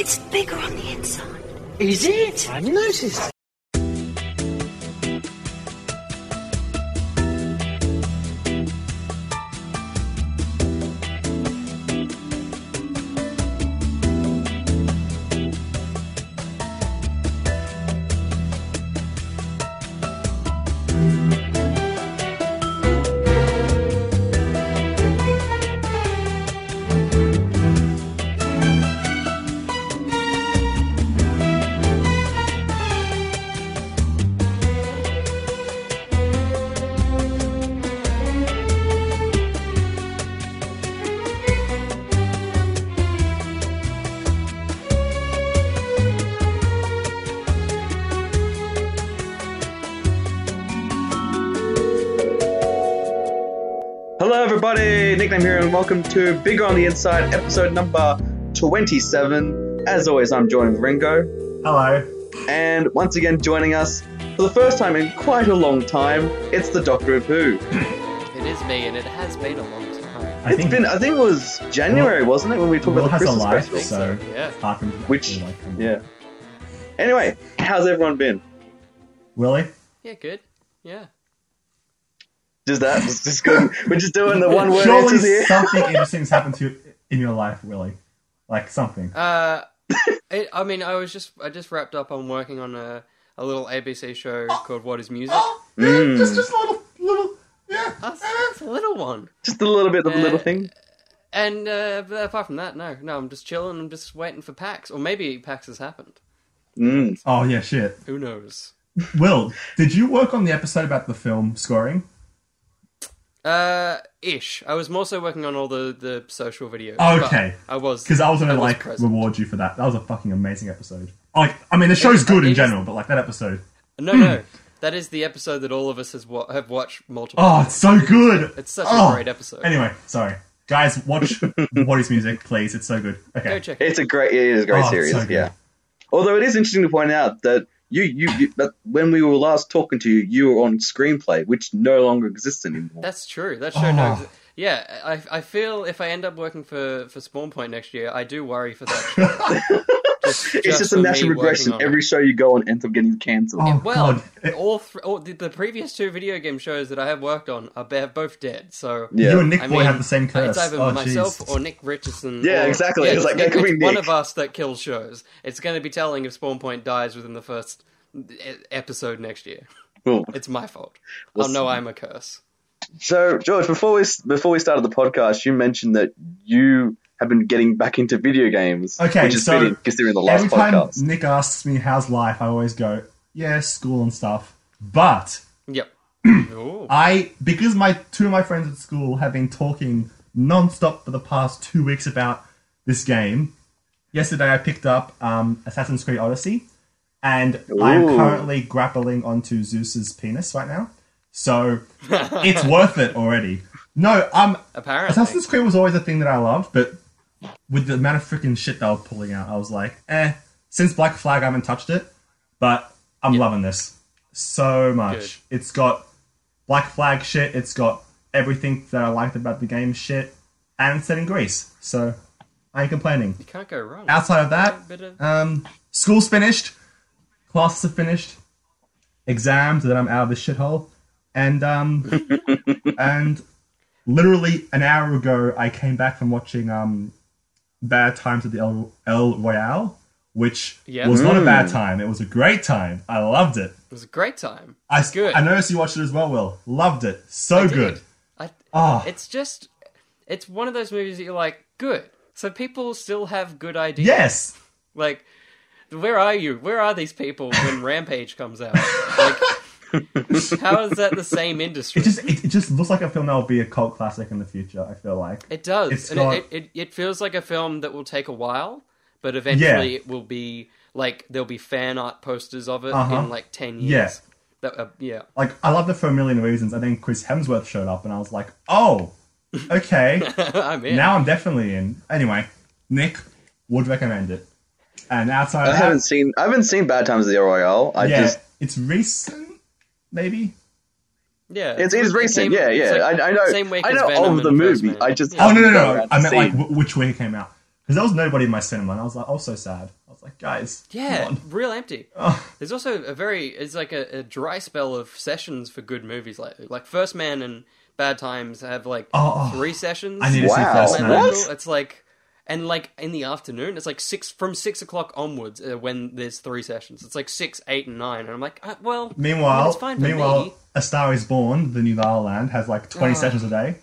It's bigger on the inside. Is it? I hadn't noticed. And welcome to Bigger on the Inside, episode number 27. As always, I'm joined with Ringo, Hello. and once again, joining us for the first time in quite a long time, it's the Doctor of Who. It is me, and it has been a long time. I It's think been, I think it was January, wasn't it, when we talked Will about the has a Christmas life, special? so Yeah. hard for him to Which- like, come- Yeah. Anyway, how's everyone been? Willie? Yeah, good. Yeah. Just that? It's just good. We're just doing the one word Surely answers here. something interesting's happened to you in your life, Willie. Like something. Uh, it, I mean, I was just I just wrapped up on working on a, a little ABC show called What Is Music. Mm. Just, just a little, little, yeah. That's, that's a little one. Just a little bit of a Uh, little thing. And uh, but apart from that, no, no, I'm just chilling. I'm just waiting for PAX, or maybe PAX has happened. Mm. Oh yeah, shit. Who knows? Will, did you work on the episode about the film scoring? Uh, ish. I was more so working on all the the social videos. Okay. I was Because I was gonna I was like present. reward you for that. That was a fucking amazing episode. Like, I mean, the show's good in is- general, but like that episode. No, no, that is the episode that all of us has wa- have watched multiple. Oh, it's so good. It's such Oh. a great episode. Anyway, sorry, guys, watch What Is Music, please. It's so good. Okay. Go check it. It's a great, it is a great Oh, series, so yeah. Although it is interesting to point out that you, you, you that when we were last talking to you, you were on screenplay, which no longer exists anymore. That's true. That show Oh. knows. Yeah, I, I feel if I end up working for, for Spawn Point next year, I do worry for that show. just, it's just a for natural regression. Every it. show you go on ends up getting cancelled. Oh, well, all, th- all the, the previous two video game shows that I have worked on are both dead. So Yeah. You and Nick I Boy mean, have the same curse. It's either oh, myself jeez. or Nick Richardson. Yeah, or- exactly. Yeah, It's like, Nick, that could be it's one of us that kills shows. It's going to be telling if Spawn Point dies within the first episode next year. Cool. It's my fault. Well, I'll know I'm a curse. So, George, before we before we started the podcast, you mentioned that you have been getting back into video games. Okay, which is so fitting considering the last Every time podcast. Nick asks me how's life, I always go, yeah, school and stuff. But Yep. I, because my two of my friends at school have been talking non-stop for the past two weeks about this game. Yesterday, I picked up um, Assassin's Creed Odyssey, and I'm currently grappling onto Zeus's penis right now. So it's worth it already. No, um, Apparently. Assassin's Creed was always a thing that I loved, but with the amount of freaking shit they were pulling out, I was like, eh. Since Black Flag, I haven't touched it, but I'm loving this so much. It's got Black Flag shit. It's got everything that I liked about the game shit, and it's set in Greece, so I ain't complaining. You can't go wrong. Outside of that, of- um, school's finished, classes are finished, exams that I'm out of this shithole, and um, and literally an hour ago I came back from watching um, Bad Times at the El, El Royale, which Yeah. was not a bad Mm. time. It was a great time. I loved it. It was a great time. I Good. I noticed you watched it as well, Will. Loved it. So I good. I, Oh, it's just, it's one of those movies that you're like, good. So people still have good ideas. yes. Like, where are you? Where are these people when Rampage comes out? Like, how is that the same industry? It just it, it just looks like a film that will be a cult classic in the future. I feel like. It does, It's and got- it, it, it feels like a film that will take a while, but eventually it will be like there'll be fan art posters of it Uh-huh. in like ten years. Yeah. That, uh, yeah. like I loved it for a million reasons, and then Chris Hemsworth showed up, and I was like, oh, okay, I'm in. now I'm definitely in. Anyway, Nick would recommend it, and outside I of haven't that, seen I haven't seen Bad Times at the El Royale. I yeah, just it's recent, maybe. yeah, it's, it's it recent. came- yeah, yeah. like I, I know. Same week I as know Venom of the and movie. First Man. I just Yeah. Oh no, no, no! I meant like w- which way it came out Because there was nobody in my cinema, and I was like, I was so sad. I was like, guys, Yeah, come on. real empty. Oh, There's also a very it's like a, a dry spell of sessions for good movies lately. Like First Man and Bad Times have like Oh, oh. three sessions. I need to see Wow. First Man. What? It's like and like in the afternoon, it's like six from six o'clock onwards uh, when there's three sessions. It's like six, eight, and nine, and I'm like, uh, well, Meanwhile, it's fine meanwhile, me. A Star Is Born, the new La La Land, has like 20 Oh. sessions a day.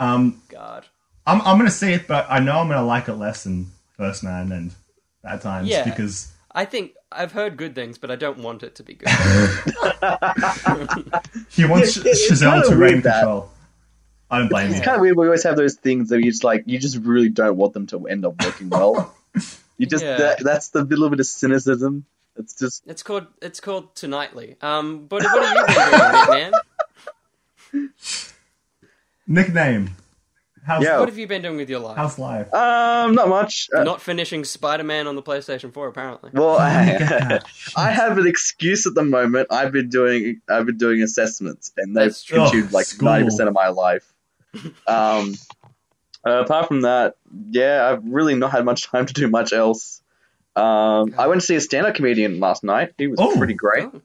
Um, God, I'm, I'm gonna see it, but I know I'm gonna like it less than First Man and Bad Times Yeah. because I think I've heard good things, but I don't want it to be good. he wants Yeah, it's Giselle kinda to weird reign that- control. I don't blame It's you. It's kind of weird. We always have those things that you just like. You just really don't want them to end up working well. You just Yeah. that, that's the little bit of cynicism. It's just it's called it's called Tonightly. Um, but what have you been doing, man? Nickname. How's, Yeah. What have you been doing with your life? how's life? um not much. Uh, Not finishing Spider Man on the PlayStation 4, apparently. well, I. I have an excuse at the moment. I've been doing I've been doing assessments, and they've That's true. consumed like ninety percent of my life. Um, uh, apart from that, yeah, I've really not had much time to do much else. Um, I went to see a stand-up comedian last night. He was Oh. pretty great. Oh.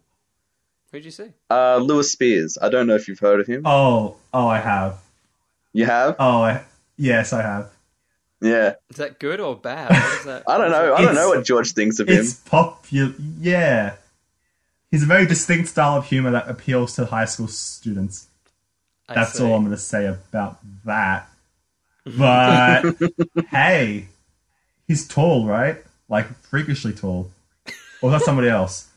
Who'd you see? Uh, Lewis Spears. I don't know if you've heard of him. Oh, oh, I have. You have? Oh, I, yes, I have. Yeah. Is that good or bad? What is that? I don't know. I don't It's- know what George thinks of him. It's popular. Yeah, he's a very distinct style of humor that appeals to high school students. I That's see. all I'm going to say about that. But hey, he's tall, right? Like freakishly tall. Or that's somebody else?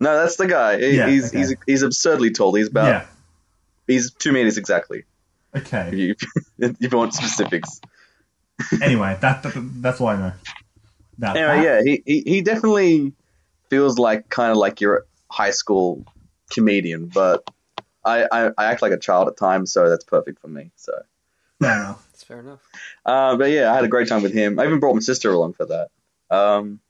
No, that's the guy. He, Yeah, he's okay. he's he's absurdly tall. He's about yeah. he's two meters exactly. If Okay. you, if you want specifics. Anyway, that, that that's all I know. That, Anyway, that- yeah, he, he he definitely feels like kind of like your high school comedian, but I, I I act like a child at times, so that's perfect for me. So, fair enough. That's fair enough. uh, but yeah, I had a great time with him. I even brought my sister along for that. Um,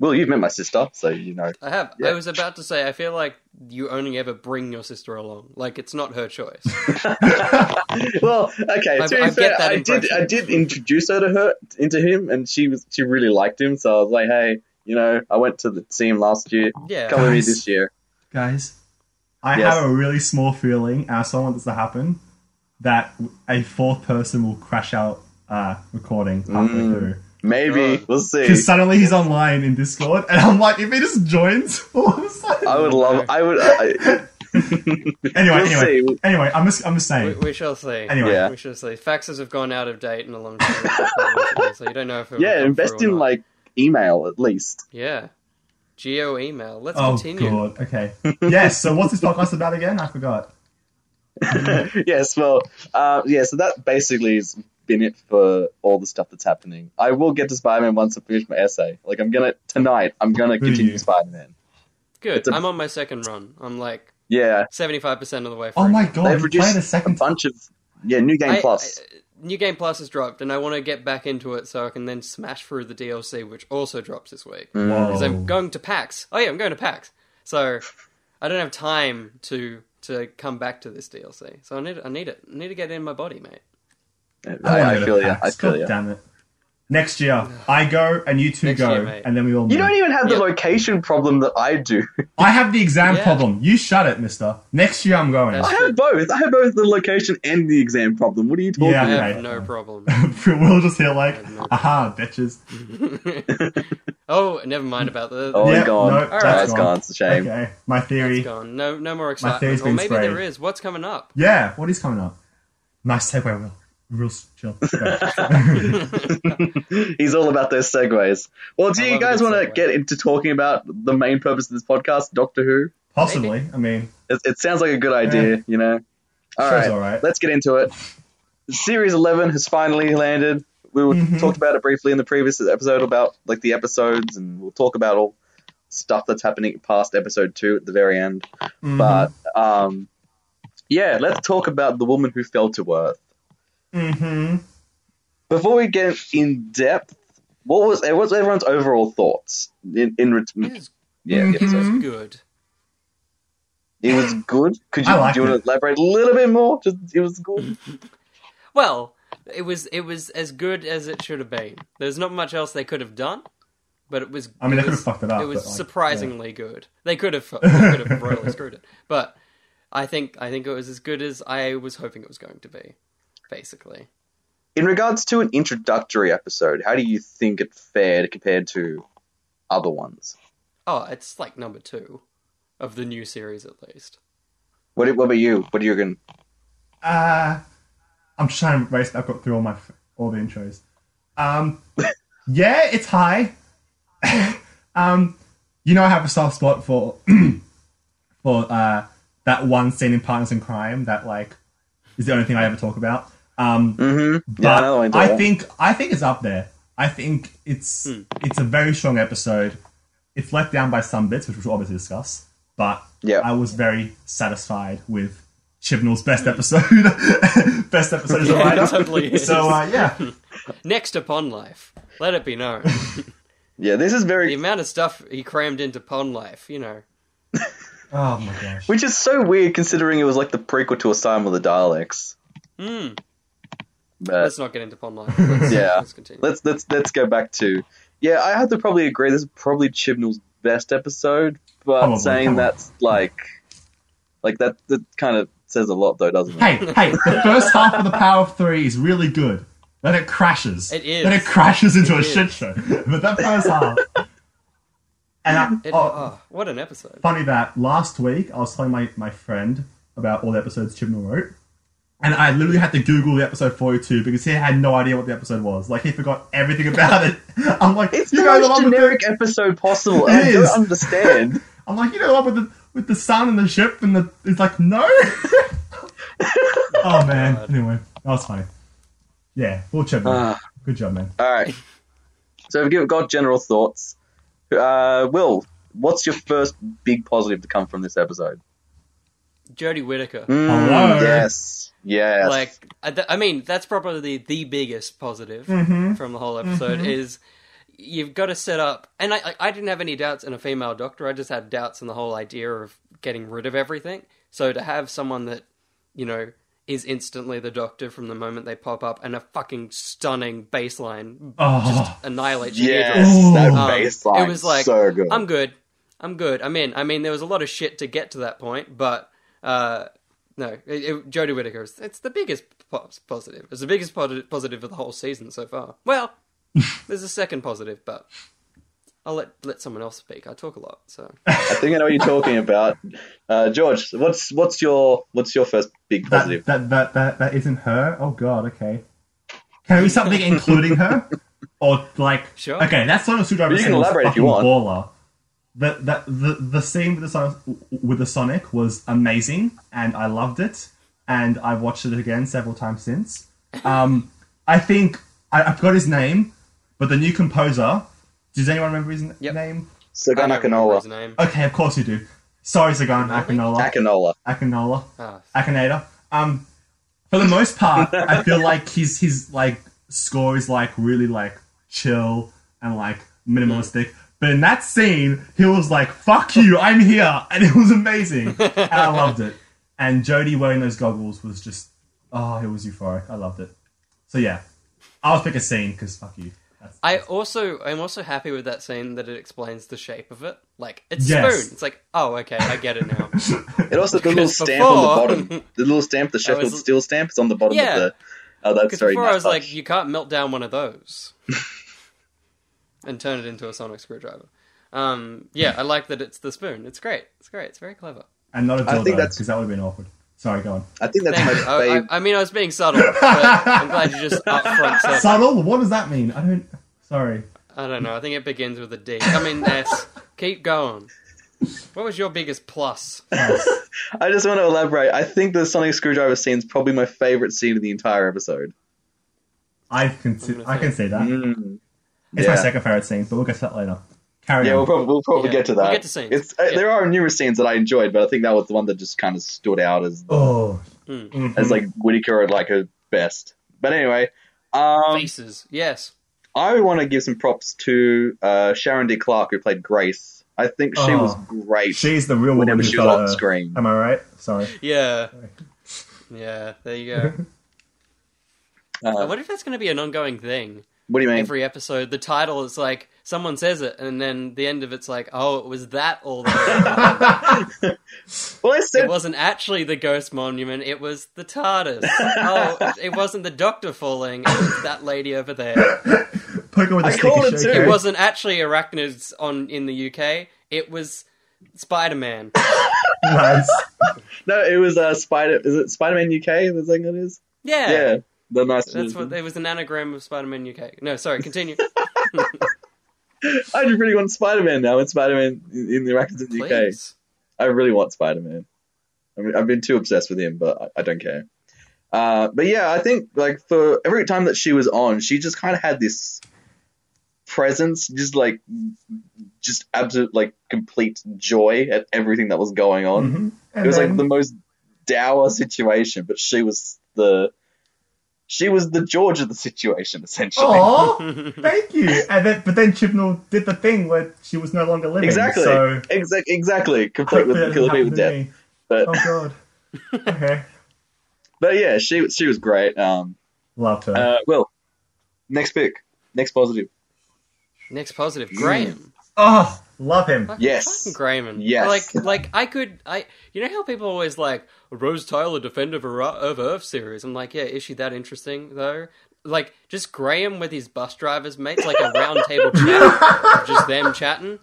Will, you've met my sister, so you know. I have. Yeah. I was about to say, I feel like you only ever bring your sister along. Like, it's not her choice. well, okay. I- to be I fair, get that I did. I did introduce her to her into him, and she was she really liked him. So I was like, hey, you know, I went to the, see him last year. Yeah. Come with me this year. Guys, I Yes. have a really small feeling, and I still want this to happen, that a fourth person will crash out uh, recording halfway Mm. through. Maybe God. we'll see. Because suddenly he's online in Discord, and I'm like, if he just joins all of a sudden. I would love. I would. I, Anyway, we'll anyway, see. anyway, I'm just, I'm just saying. we shall see. Anyway. Yeah. We shall see. Faxes have gone out of date in a long time. so you don't know if it Yeah, invest in like email at least. Yeah. Geo email. Let's Oh continue. god. Okay. yes. So what's this podcast about again? I forgot. yes, well, uh, yeah. So that basically has been it for all the stuff that's happening. I will get to Spider-Man once I finish my essay. Like I'm gonna tonight. I'm gonna Will continue? Spider-Man. Good. It's a- I'm on my second run. I'm like Yeah, 75% of the way through. Oh my god. they've You reduced played a a second. bunch of yeah new game I- plus. I- New Game Plus has dropped, and I want to get back into it so I can then smash through the DLC, which also drops this week. Mm. Because I'm going to PAX. Oh yeah, I'm going to PAX. So I don't have time to to come back to this DLC. So I need I need it. I need to get it in my body, mate. I, wanna I feel you. I feel God you. Damn it. Next year, I go and you two Next go, year, mate. and then we all. You move. don't even have the Yep. location problem that I do. I have the exam Yeah. problem. You shut it, Mister. Next year, I'm going. That's- I have both. I have both the location and the exam problem. What are you talking Yeah, about? have okay. no problem. we'll just hear like, no aha, bitches. oh, never mind about the. Oh, Yeah, it's gone. no, oh, that's it's gone. It's a shame. Okay, my theory. It's gone. No, no more theory's excitement. Or been maybe there sprayed. is. What's coming up? Yeah, what is coming up? Nice segue, Will. Real chill. He's all about those segues. Well, do I you guys want to get into talking about the main purpose of this podcast, Doctor Who? Possibly. I mean, It, it sounds like a good idea, you know. All Show's right, alright. let's get into it. Series eleven has finally landed. We were, Mhm. talked about it briefly in the previous episode about like the episodes, and we'll talk about all stuff that's happening past episode two at the very end. mhm, But um, yeah, let's talk about the woman who fell to earth. Mhm. Before we get in depth, what was what's everyone's overall thoughts in in ret- It was, yeah, Mhm. it was Mhm. good. it was good. Could you, I liked do you want to elaborate a little bit more? Just it was good. Well, it was it was as good as it should have been. There's not much else they could have done, but it was. I mean, it they could was- have fucked it up, It was like, surprisingly good. They could have fu- they could have royally screwed it, but I think I think it was as good as I was hoping it was going to be. Basically, In regards to an introductory episode, how do you think it fared compared to other ones? oh, it's like number two of the new series at least. What, what about you? What are you going? Uh, I'm just trying to race. I've got through all my all the intros. Um, yeah, it's high. um, you know, I have a soft spot for for uh, that one scene in Partners in Crime that like is the only thing I ever talk about. Um, Mm-hmm. but no, I. I think I think it's up there. I think it's it's a very strong episode. It's let down by some bits, which we'll obviously discuss. But Yeah. I was very satisfied with Chibnall's best episode. best episode Yeah, writer. it totally. So uh, yeah, Next upon life, let it be known Yeah, this is very the amount of stuff he crammed into Pond Life. You know, oh my gosh. which is so weird considering it was like the prequel to Asylum of the Daleks. Hmm. But let's not get into Pond Life. Let's, Yeah. let's continue. let's let's let's go back to yeah. I have to probably agree. This is probably Chibnall's best episode, but Probably, saying come that's like like that that kind of says a lot though, doesn't it? Hey, hey, the first half of the Power of Three is really good. Then it crashes. It is. Then it crashes into It a is. shit show. But that first half. And I, It- oh, oh, what an episode! funny that last week I was telling my, my friend about all the episodes Chibnall wrote, and I literally had to Google the episode 42 because he had no idea what the episode was. Like, he forgot everything about it. I'm like, It's you the guys most along generic the, episode possible. It I is. don't understand. I'm like, you know what, with the, with the sun and the ship, and the. It's like, no! oh, man. Anyway, that was funny. Yeah, full Chibnall. Ah. Good job, man. All right. So if we've got general thoughts. Uh, Will, what's your first big positive to come from this episode? Jodie Whittaker. Mm, Yes. Yes. Like, I, th- I mean, that's probably the, the biggest positive Mm-hmm. from the whole episode is you've got to set up. And I, I- I didn't have any doubts in a female doctor. I just had doubts in the whole idea of getting rid of everything. So to have someone that, you know, is instantly the doctor from the moment they pop up and a fucking stunning baseline Oh, annihilates your yes, eardrum. that Um, baseline. it was like so good. I'm good. I'm good. I'm in. I mean, there was a lot of shit to get to that point, but uh, no, it, it, Jodie Whittaker. is- It's the biggest pos- positive. It's the biggest positive positive of the whole season so far. Well, there's a second positive, but I'll let let someone else speak. I talk a lot, so I think I know what you're talking about. Uh, George, what's what's your what's your first big positive? that, that, that, that isn't her? Oh, God, okay. Can we something including her? Or, like. Sure. Okay, that Sonic Screwdriver You can elaborate if you want. baller. The, the, the, the scene with the, Sonic, with the Sonic was amazing, and I loved it, and I've watched it again several times since. Um, I think I, I forgot his name, but the new composer. Does anyone remember his n- Yep. name? Segun I don't remember his Akinola. Okay, of course you do. Sorry, Segun Really? Akinola. Akinola. Akinola. Ah, Akinator. Um, for the most part, I feel like his his like score is like really like chill and like minimalistic. But in that scene, he was like, "Fuck you, I'm here," and it was amazing. and I loved it. And Jodie wearing those goggles was just, oh, it was euphoric. I loved it. So yeah, I'll pick a scene because fuck you. That's, I also I'm also happy with that scene that it explains the shape of it. Like it's Yes. spoon. It's like oh okay, I get it now. It also the little Because stamp on the bottom. The little stamp, the Sheffield was- Steel stamp, is on the bottom Yeah. of the. Oh, that's Because very before nice I was like, you can't melt down one of those and turn it into a sonic screwdriver. Um, yeah, I like that it's the spoon. It's great. It's great. It's very clever. and not a I think dildo that's- because that would have been awkward. Sorry, go on. I think that's Thank my you. I, I. I mean, I was being subtle, but I'm glad you just upfront said. Subtle? What does that mean? I don't. Sorry. I don't know. I think it begins with a D. I mean, S. Keep going. What was your biggest plus? I just want to elaborate. I think the Sonic Screwdriver scene is probably my favorite scene of the entire episode. I can see. I can say- see that. Mm. It's Yeah. my second favorite scene, but we'll get to that later. Carry Yeah, on. we'll probably, we'll probably Yeah, get to that. we'll that. get to scenes. It's, uh, Yeah. There are numerous scenes that I enjoyed, but I think that was the one that just kind of stood out as oh, Hmm. Mhm. as like Whittaker at like her best. But anyway, um, Faces. Yes. I want to give some props to uh, Sharon D. Clarke who played Grace. I think she Oh. was great she's the real woman whenever who she was on out. screen. Am I right? Sorry. Yeah. Yeah. There you go. I wonder if that's going to be an ongoing thing. What do you mean? Every episode, the title is like someone says it, and then the end of it's like, oh, it was that all the way. well, I said It wasn't actually the ghost monument, it was the TARDIS. oh, it wasn't the doctor falling, it was that lady over there. Poker with a I stick called it too. It it. wasn't actually arachnids on in the UK, it was Spider Man. Nice. no. It was uh, Spider. Is it Spider Man UK? The thing it is. Yeah. Yeah, the nice. That's what it was an anagram of Spider Man UK. No, sorry, continue. I just really want Spider Man now. And Spider Man in, in the Rackets in the UK. Please. I really want Spider Man. I mean, I've been too obsessed with him, but I, I don't care. Uh, but yeah, I think like for every time that she was on, she just kind of had this presence, just like just absolute like complete joy at everything that was going on. Mhm. It was like the most dour situation, but she was the she was the George of the situation essentially. Oh, thank you. And then, but then Chibnall did the thing where she was no longer living. Exactly, So Exa- exactly, complete hopefully with doesn't complete with death. me. But Oh god. Okay. but yeah, she she was great. Um, Loved her. uh, well, next pick, next positive. Next positive, Graham. Oh, love him. Fucking- Yes. fucking Graham. Yes. Like, like I could, I. You know how people always like Rose Tyler, Defender of, Earth series. I'm like, yeah, is she that interesting though? Like, just Graham with his bus drivers mates, like a round table chat, just them chatting.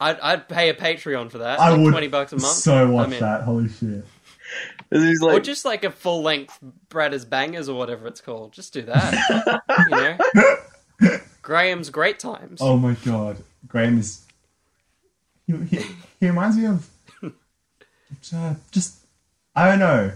I'd, I'd pay a Patreon for that. I like would twenty bucks a month. so watch I'm in. that. Holy shit. He's Or just like a full length Bradders Bangers or whatever it's called. Just do that. you know? Graham's Great Times. Oh my god, Graham is. He, he, he reminds me of. Uh, just I don't know,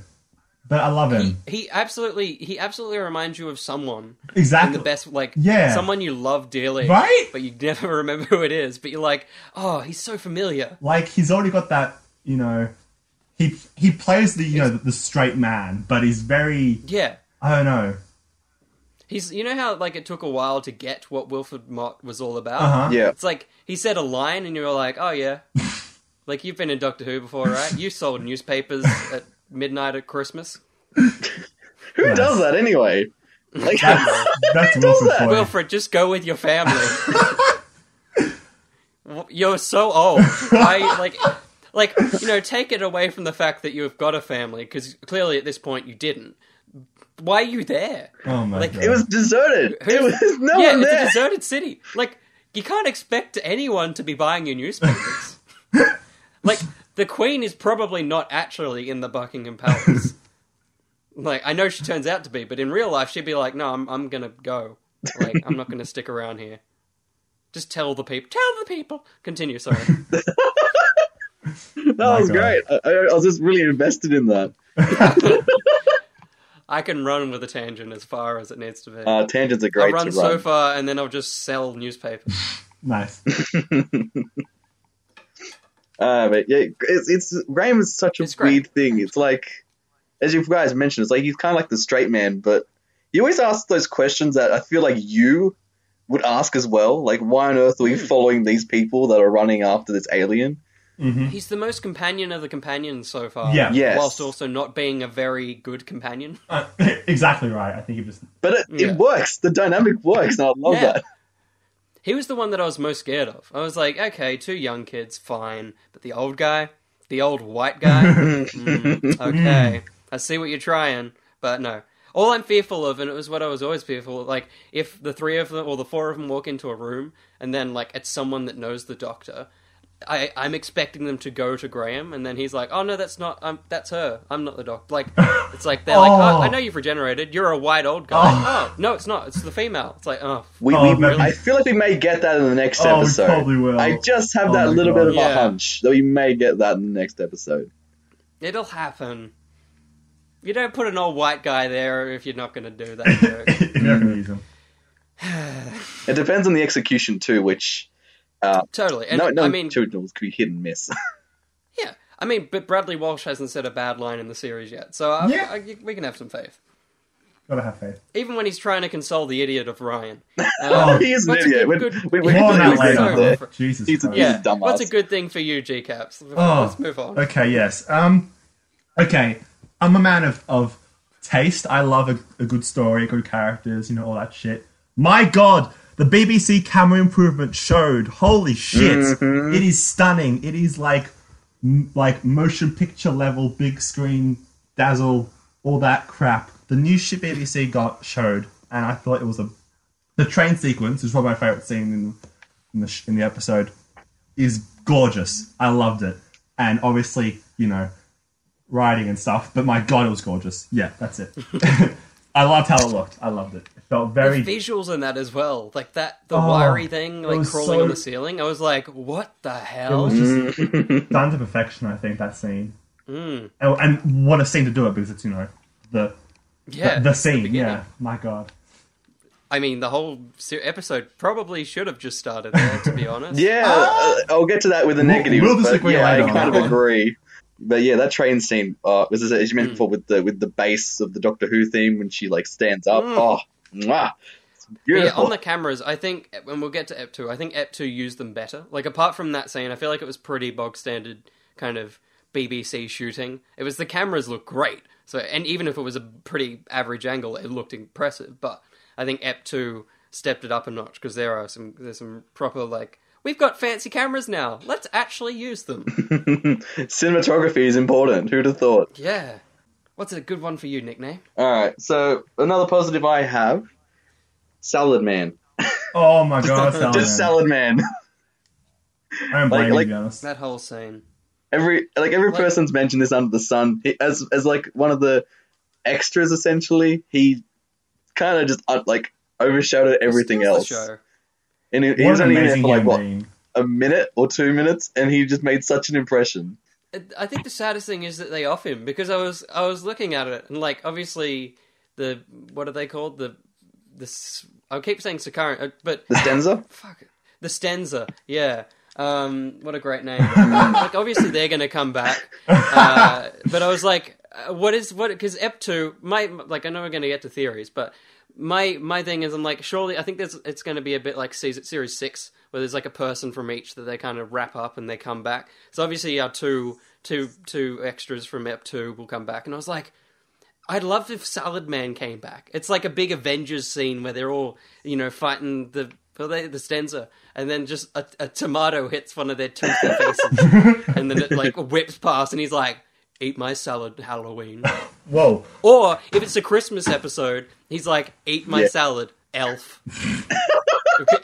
but I love him He absolutely he absolutely reminds you of someone exactly. the best like Yeah. someone you love dearly. Right? But you never remember who it is, but you're like, "Oh, he's so familiar." Like he's already got that. You know, he he plays the you know the, the straight man, but he's very. Yeah. I don't know. He's you know how like it took a while to get what Wilfred Mott was all about? Uh huh. yeah, It's like he said a line and you were like, "Oh yeah." like you've been in Doctor Who before, right? You sold newspapers at midnight at Christmas. who Yes. does that anyway? Like, That's that's does Wilfred that? Wilfred, just go with your family. You're so old. I like, like you know, take it away from the fact that you have got a family because clearly at this point you didn't. Why are you there? Oh my Like, god. it was deserted. It was no yeah, one there. it's a deserted city. Like you can't expect anyone to be buying your newspapers. like the Queen is probably not actually in the Buckingham Palace. like I know she turns out to be, but in real life she'd be like, "No, I'm I'm gonna go. Like I'm not gonna stick around here." Just tell the people. Tell the people. Continue. Sorry. That My was God. great. I, I I was just really invested in that. I can run with a tangent as far as it needs to be. Uh, tangents are great. I'll run to so run. far, and then I'll just sell newspapers. nice. Uh, but yeah, it's, it's Graham is such a It's great. weird thing. It's like, as you guys mentioned, it's like he's kind of like the straight man, but he always asks those questions that I feel like you would ask as well. Like, why on earth are we Hmm. following these people that are running after this alien? Hmm He's the most companion of the companions so far. Yeah. Yes. Whilst also not being a very good companion. Uh, exactly right. I think it was. But it, Yeah. it works. The dynamic works, and I love Yeah. that. He was the one that I was most scared of. I was like, okay, two young kids, fine. But the old guy, the old white guy, mm, okay. I see what you're trying, but no. All I'm fearful of, and it was what I was always fearful of, like, if the three of them, or the four of them walk into a room, and then, like, it's someone that knows the doctor, I, I'm expecting them to go to Graham, and then he's like, "Oh no, that's not. Um, that's her. I'm not the doctor." Like, it's like they're like, Oh. oh, "I know you've regenerated. You're a white old guy." Oh. no, it's not. It's the female. It's like, oh, We, Oh, we, maybe- I feel like we may get that in the next Oh, we episode. probably will. I just have Oh that little God. bit of Yeah. a hunch that we may get that in the next episode. It'll happen. You don't put an old white guy there if you're not going to do that. joke. if you ever use him. It depends on the execution too, which uh, totally. And no, no I mean, children's could be hit and miss. yeah. I mean, but Bradley Walsh hasn't said a bad line in the series yet, so I, Yeah. I, we can have some faith. Gotta have faith. Even when he's trying to console the idiot of Ryan. Oh, he is an what's a idiot. good- We- good- we- we More on that completely Sorry, agree later. there. Jesus He's a- Christ. Yeah. dumbass. What's a good thing for you, G Caps? Oh, Let's move on. Okay, yes. Um, okay, I'm a man of, of taste. I love a, a good story, good characters, you know, all that shit. My God, the BBC camera improvement showed. Holy shit! Mm-hmm. It is stunning. It is like m- like motion picture level, big screen, dazzle, all that crap. The new shit BBC got showed, and I thought it was a the train sequence is probably my favorite scene in in the sh- in the episode. Is gorgeous. I loved it, and obviously, you know, writing and stuff. But my god, it was gorgeous. Yeah, that's it. I loved how it looked. I loved it. It felt very. The visuals in that as well, like that the Oh, wiry thing, like crawling so- on the ceiling. I was like, what the hell?" It hell? was just done to perfection. I think that scene, Mm. and, and what a scene to do it because it's you know the yeah, the it's scene. beginning. yeah, my god. I mean, the whole episode probably should have just started there. To be honest, Yeah, uh, I'll get to that with the We'll- negative. we'll but yeah, I kind of agree. But yeah, that train scene, uh, was as you mentioned before with the with the bass of the Doctor Who theme when she like stands up. Mm. Oh, mwah, it's But beautiful. yeah, on the cameras, I think when we'll get to Ep two, I think Ep two used them better. Like apart from that scene, I feel like it was pretty bog standard kind of BBC shooting. It was the cameras look great. So and even if it was a pretty average angle, it looked impressive. But I think Ep two stepped it up a notch because there are some there's some proper like we've got fancy cameras now. Let's actually use them. Cinematography is important. Who'd have thought? yeah. What's a good one for you, nickname? All right, so another positive I have, Salad Man. Oh my god, Salad Just Man. Salad Man. I don't blame Like- you, like- to be honest. That whole scene. every like every Like- person's mentioned this under the sun he, as as like one of the extras essentially he kind of just uh, like overshadowed everything Steals the else show. and he, he What was an only in there amazing for like human what being. a minute or two minutes and he just made such an impression I think the saddest thing is that they off him because I was I was looking at it and like obviously the what are they called? The this I keep saying Sakaran uh, but the stenza? Fuck. It. the Stenza yeah. Um what a great name. Like obviously they're gonna come back uh, but I was like uh, what is what because Ep two my like I know we're gonna get to theories but my my thing is I'm like surely I think there's it's going to be a bit like season, series six where there's like a person from each that they kind of wrap up and they come back. So obviously our two two two extras from Ep two will come back, and I was like, I'd love if Salad Man came back. It's like a big Avengers scene where they're all you know fighting the. Well, they, the Stenza, and then just a, a tomato hits one of their toothy faces, and then it like whips past, and he's like, "Eat my salad, Halloween." Whoa. Or if it's a Christmas episode, he's like, "Eat my Yeah. salad, elf."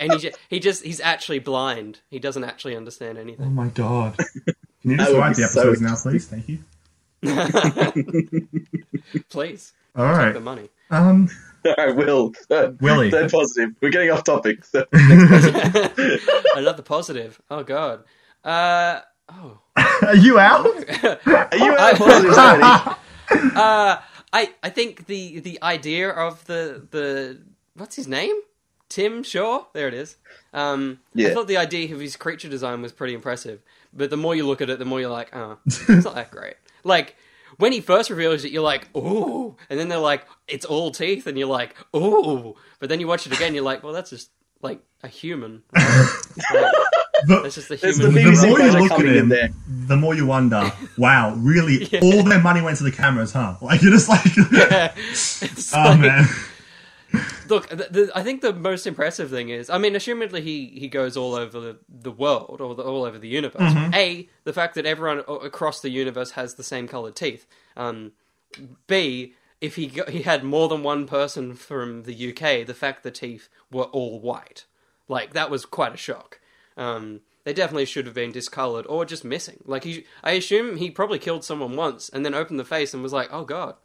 And he just, he just he's actually blind. He doesn't actually understand anything. Oh my god. Can you That just would write be the so episodes now, please? Thank you. Please All take right. the money. Um, I will third, Willie. third positive we're getting off topic so, the positive. Oh god. Uh oh. are you out? are you out of positives already Uh I I think the the idea of the the what's his name? Tim Shaw. There it is. Um, I thought the idea of his creature design was pretty impressive, but the more you look at it, the more you're like, oh, it's not that great. Like when he first reveals it, you're like, ooh, and then they're like, it's all teeth, and you're like, ooh, but then you watch it again, you're like, well, that's just like a human. Like, The, that's just a There's human. the the more you budget look at coming in him, there. the more you wonder, wow, really, all their money went to the cameras, huh? Like, you're just like, It's oh like- man. Look, the, the, I think the most impressive thing is, I mean, assumedly he, he goes all over the, the world or the, all over the universe. Mm-hmm. A, the fact that everyone across the universe has the same colored teeth. Um, B, if he got, he had more than one person from the UK, the fact the teeth were all white, like that was quite a shock. Um, they definitely should have been discolored or just missing. Like he, I assume he probably killed someone once and then opened the face and was like, "Oh God,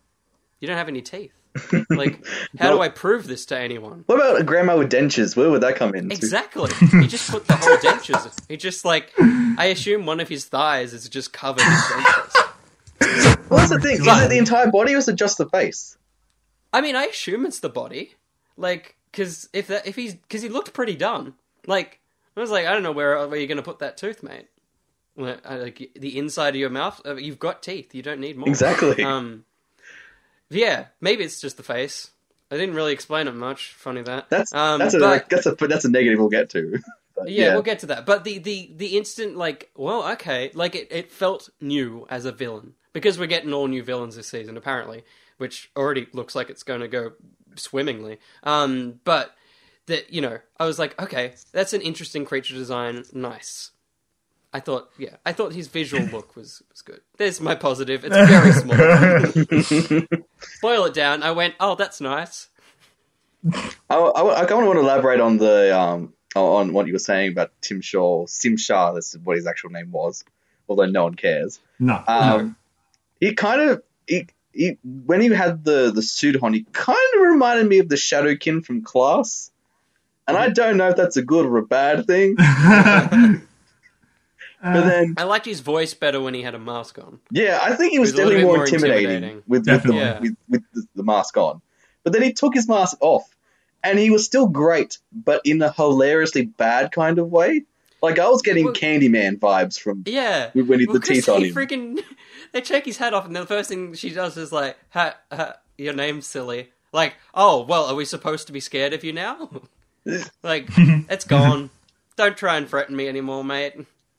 you don't have any teeth." like, how do I prove this to anyone? what about a grandma with dentures where would that come in Exactly. he just put the whole dentures. He just like, I assume one of his thighs is just covered in dentures. what's the thing is it the entire body or is it just the face I mean, I assume it's the body, like, because if that if he's because he looked pretty done. Like, I was like, I don't know where where you're gonna put that tooth, mate. Like, the inside of your mouth, uh, you've got teeth. You don't need more. exactly Um, yeah, maybe it's just the face. I didn't really explain it much. Funny that. that's um, that's a but- that's a that's a negative we'll get to But yeah, we'll get to that. But the, the, the instant, like, well, okay, like, it, it felt new as a villain. Because we're getting all new villains this season, apparently. which already looks like it's going to go swimmingly. Um, but that you know, I was like, okay, that's an interesting creature design. Nice. I thought, yeah, I thought his visual look was was good. There's my positive. It's very small. Boil it down. I went, oh, that's nice. I, I, I kind of want to elaborate on the um on what you were saying about Tim Shaw, Tzim-Sha. That's what his actual name was, although no one cares. No. Um, he kind of he, he when he had the the suit on, he kind of reminded me of the Shadowkin from Class, and I don't know if that's a good or a bad thing. but then, uh, I liked his voice better when he had a mask on. yeah, I think he was was a little definitely bit more more intimidating, intimidating. with with, Definitely. the, Yeah. with with the, the mask on. But then he took his mask off, and he was still great, but in a hilariously bad kind of way. Like I was getting Well- Candyman vibes from Yeah, when he Well, the teeth 'cause on he him. Freaking, they check his head off, and the first thing she does is like, ha, ha, "Your name's silly." Like, oh well, are we supposed to be scared of you now? like, it's gone. Don't try and threaten me anymore, mate.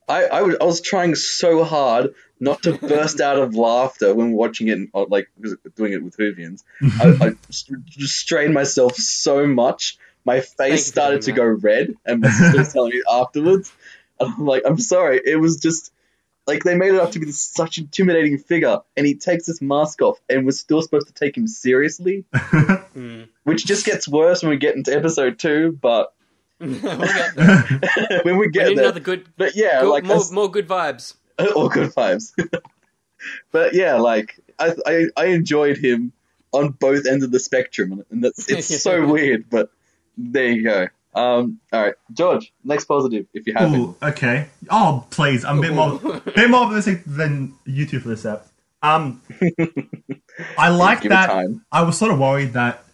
I, I, was, I was trying so hard not to burst out of laughter when watching it, uh, like doing it with Whovians. I, I just just strained myself so much, my face for started to doing go red, and my sister was telling me afterwards. And I'm like, I'm sorry. It was just like they made it up to be this such intimidating figure, and he takes his mask off, and we're still supposed to take him seriously, which just gets worse when we get into episode two. But we'll get when we We get need there, another good, but yeah, good- like more, that's- more good vibes. all good vibes. but yeah, like I, I I enjoyed him on both ends of the spectrum, and that's it's so weird. But there you go. Um, all right, George, next positive if you have it. Okay. Oh, please. I'm a bit more, bit more optimistic than you two for this app. Um, I like Give that. I was sort of worried that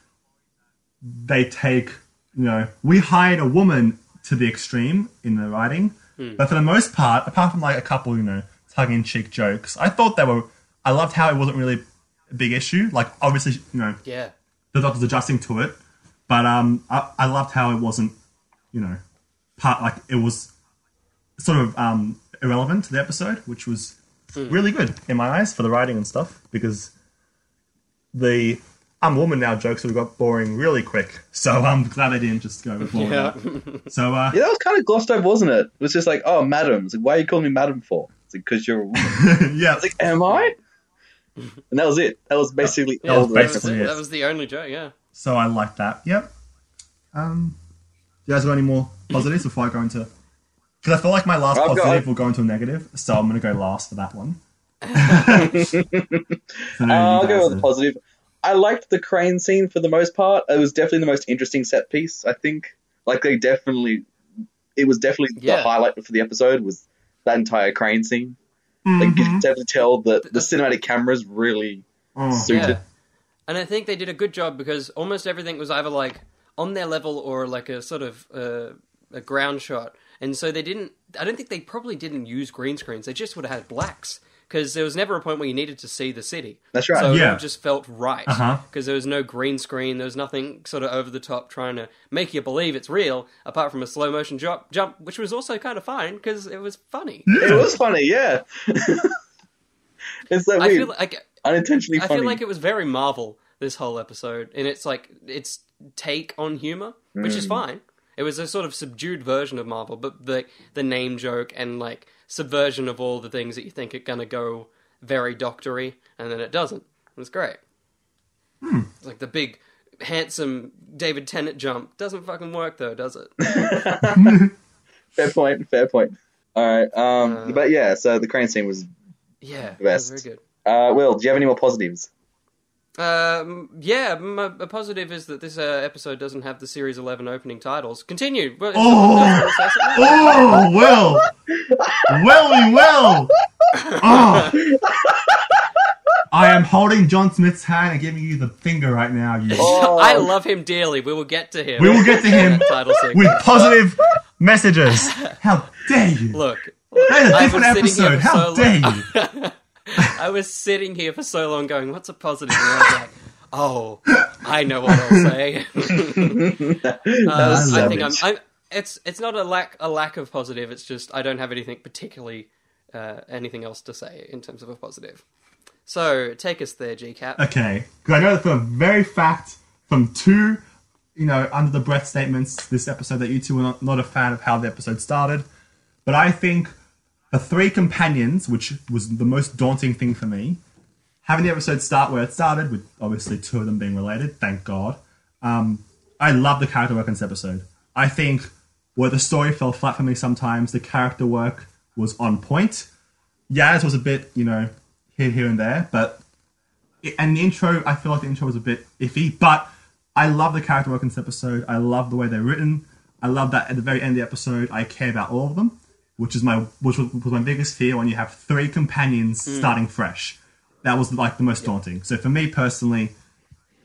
they take, you know, we hired a woman to the extreme in the writing, Hmm. but for the most part, apart from like a couple, you know, tongue-in-cheek jokes, I thought they were. I loved how it wasn't really a big issue. Like, obviously, you know, Yeah, the doctor's adjusting to it, but um, I, I loved how it wasn't, you know, part like it was sort of um irrelevant to the episode, which was really good in my eyes for the writing and stuff because the I'm a woman now jokes would have got boring really quick. So I'm glad they didn't just go with more yeah. So uh, Yeah, that was kind of glossed over, wasn't it? It was just like, oh, madam. It's like, why are you calling me madam for? It's like, because you're a woman. yeah, It's like, am I? And that was it. That was basically yeah, all the that, was basically it. it. that was the only joke. Yeah. So I like that. Yep. Um, you guys got any more positives before I go into? Because I feel like my last I've got- positive will go into a negative, so I'm going to go last for that one. So Uh, I'll go with the positive. I liked the crane scene for the most part. It was definitely the most interesting set piece. I think, like they definitely, it was definitely Yeah. the highlight for the episode was that entire crane scene. Like you can definitely tell that the cinematic cameras really Oh. suited. Yeah. And I think they did a good job because almost everything was either like on their level or like a sort of uh, a ground shot. And so they didn't. I don't think they probably didn't use green screens. They just would have had blacks because there was never a point where you needed to see the city. That's right. So it Yeah. all just felt right because Uh-huh. there was no green screen. There was nothing sort of over the top trying to make you believe it's real, apart from a slow motion jump, jump which was also kind of fine because it was funny. It was funny, yeah. it's so I feel like unintentionally Funny. I feel like it was very Marvel this whole episode, and it's like its take on humor, which Mm. is fine. It was a sort of subdued version of Marvel, but the the name joke and like subversion of all the things that you think are gonna go very doctory, and then it doesn't. It was great. Hmm. It's like the big, handsome David Tennant jump doesn't fucking work though, does it? fair point. Fair point. All right. Um, Uh, but yeah, so the crane scene was. Yeah, the Best. was very good. Uh, Will, do you have any more positives? Um, yeah, my, a positive is that this uh, episode doesn't have the Series 11 opening titles. Continue. Well, Oh! say? Oh, well, welly well. Oh. I am holding John Smith's hand and giving you the finger right now. You. Oh. I love him dearly. We will get to him. We will get to him Title sequence. with positive messages. How dare you? Look, That is a I different was sitting here episode. How so dare long- you? I was sitting here for so long going, what's a positive? And I was like, oh, I know what I'll say. Uh, was I think I'm. I'm. It's it's not a lack a lack of positive. It's just I don't have anything particularly uh, anything else to say in terms of a positive. So take us there, GCap. Okay, because I know for a very fact from two, you know, under the breath statements this episode that you two were not, not a fan of how the episode started. But I think the three companions, which was the most daunting thing for me, having the episode start where it started, with obviously two of them being related, thank God. Um, I love the character work in this episode. I think where the story fell flat for me sometimes, the character work was on point. Yaz was a bit, you know, here, here and there, but and the intro, I feel like the intro was a bit iffy, but I love the character work in this episode. I love the way they're written. I love that at the very end of the episode, I care about all of them, which is my which was, was my biggest fear when you have three companions starting fresh. That was like the most daunting. So for me personally,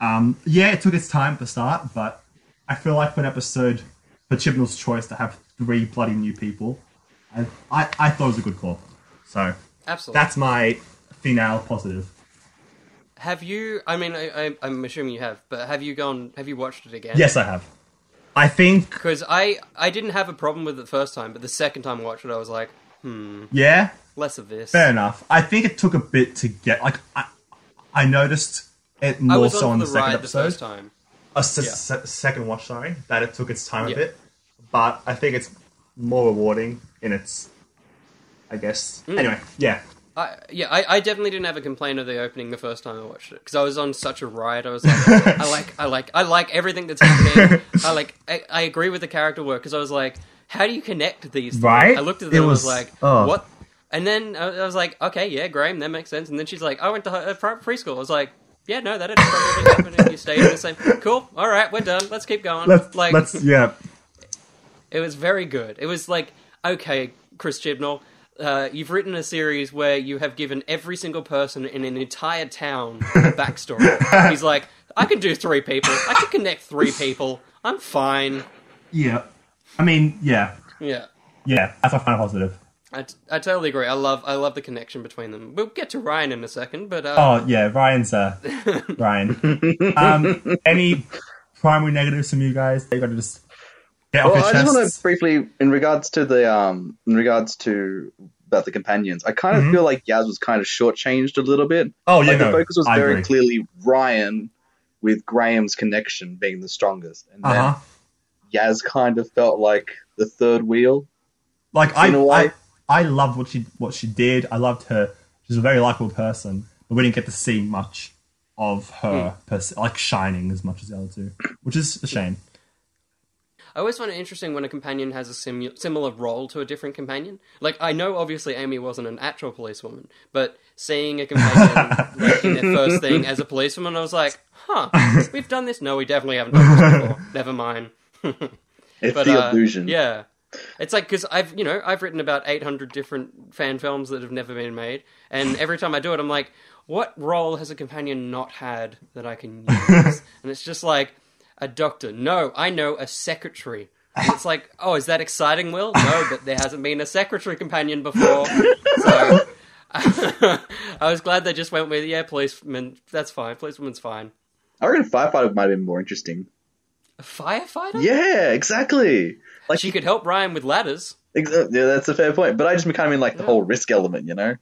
um, yeah, it took its time at the start, but I feel like for an episode, for Chibnall's choice to have three bloody new people, I, I, I thought it was a good call. So Absolutely. that's my finale positive. Have you? I mean, I, I, I'm assuming you have, but have you gone? Have you watched it again? Yes, I have. I think, Because I, I didn't have a problem with it the first time, but the second time I watched it, I was like, hmm, yeah, less of this. fair enough. I think it took a bit to get, like, I, I noticed it more was so on on the the second the episode. first time. a s- Yeah. se- second watch, sorry, that it took its time Yeah. a bit, but I think it's more rewarding in its, I guess. Mm. Anyway, yeah, I, yeah, I, I definitely didn't have a complaint of the opening the first time I watched it because I was on such a ride. I was like, I like, I like, I like everything that's happening. I like, I, I agree with the character work because I was like, how do you connect these? things? Right? I looked at It them and was- was like, oh. what? And then I, I was like, okay, yeah, Graham, that makes sense. And then she's like, I went to uh, pri- preschool. I was like, yeah, no, that didn't probably happen if you stayed in the same. Cool, all right, we're done. Let's keep going. let's like, let's yeah. it was very good. It was like, okay, Chris Chibnall, uh, you've written a series where you have given every single person in an entire town a backstory. He's like, I can do three people. I can connect three people. I'm fine. Yeah. I mean, yeah. Yeah. Yeah. That's a final positive. I, t- I totally agree. I love I love the connection between them. We'll get to Ryan in a second, but uh, Oh, yeah. Ryan's, uh, Ryan. Um, any primary negatives from you guys? You gotta just get off Well, I just want to briefly, in regards to the, um, in regards to about the companions, I kind of Mhm. feel like Yaz was kind of shortchanged a little bit. Oh, yeah, like no. the focus was I very agree. clearly Ryan, with Graham's connection being the strongest, and then Uh-huh. Yaz kind of felt like the third wheel. Like I, I. I loved what she what she did. I loved her. She's a very likable person, but we didn't get to see much of her, per like shining as much as the other two, which is a shame. I always find it interesting when a companion has a similar role to a different companion. Like, I know obviously Amy wasn't an actual policewoman, but seeing a companion like, in their first thing as a policewoman, I was like, huh, we've done this? No, we definitely haven't done this before. Never mind. It's But, the uh, illusion. Yeah. It's like, because I've, you know, I've written about 800 different fan films that have never been made, and every time I do it, I'm like, what role has a companion not had that I can use? and it's just like, a doctor. No, I know a secretary. And it's like, oh, is that exciting, Will? No, but there hasn't been a secretary companion before. So I was glad they just went with, yeah, policeman, that's fine. Policewoman's fine. I reckon firefighter might have been more interesting. A firefighter? Yeah, exactly. Like, She could help Ryan with ladders. ex- yeah, that's a fair point. But I just kind of mean like the whole risk element, you know?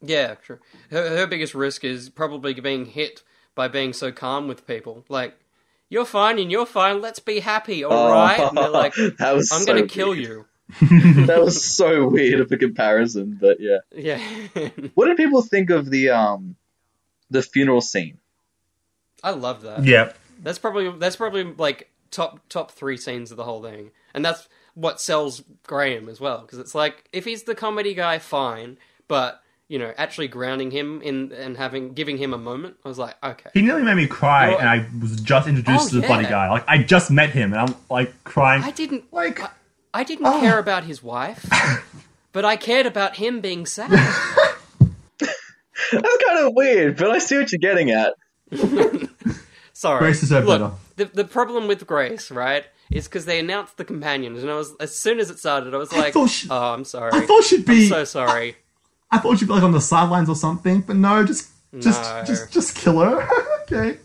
Yeah, true. Her, her biggest risk is probably being hit by being so calm with people. Like, you're fine and you're fine. Let's be happy, all right? And they're like, that was I'm so going to kill you. that was so weird of a comparison, but yeah. Yeah. What did people think of the um the funeral scene? I love that. Yeah, That's probably that's probably like top top three scenes of the whole thing, and that's what sells Graham as well. Because it's like if he's the comedy guy, fine, but you know, actually grounding him in and having giving him a moment, I was like, okay, he nearly made me cry, Well, and I was just introduced Oh, to the bloody yeah. guy. Like I just met him, and I'm like crying. I didn't like I, I didn't Oh. care about his wife, but I cared about him being sad. That's kind of weird, but I see what you're getting at. Sorry, Grace deserved Look, better. The the problem with Grace, right, is because they announced the companions, and I was as soon as it started, I was like, thought she- oh, I'm sorry, I thought she'd be. I'm so sorry. I thought she'd be like on the sidelines or something, but no, just just No. just just kill her. okay.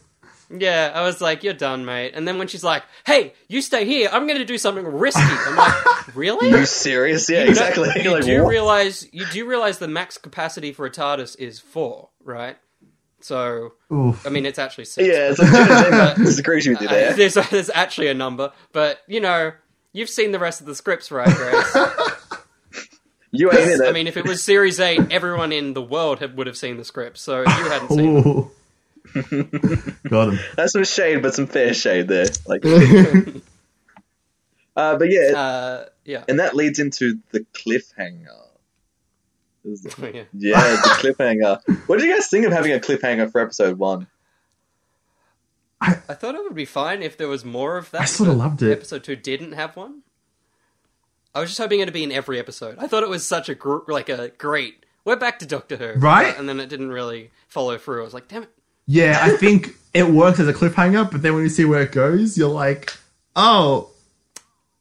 Yeah, I was like, "You're done, mate." And then when she's like, "Hey, you stay here. I'm going to do something risky." I'm like, "Really?" Are you serious? Yeah, You exactly. You You're like, do what? realize you do realize the max capacity for a TARDIS is four, right? So Oof. I mean, it's actually six. Yeah, so I disagrees with you Uh, there. there's there's actually a number, but you know, you've seen the rest of the scripts, right, Grace? You ain't in it. I mean, if it was Series Eight, everyone in the world had, would have seen the script. So you hadn't seen, them, Ooh. Got him. That's some shade, but some fair shade there. Like, uh, but yeah, uh, yeah, and that leads into the cliffhanger. yeah. Yeah, the cliffhanger. What did you guys think of having a cliffhanger for episode one? I thought it would be fine if there was more of that. I sorta but loved it. Episode two didn't have one. I was just hoping it'd be in every episode. I thought it was such a gr- like a great. We're back to Doctor Who, Right? And then it didn't really follow through. I was like, damn it. Yeah, I think it works as a cliffhanger, but then when you see where it goes, you're like, oh.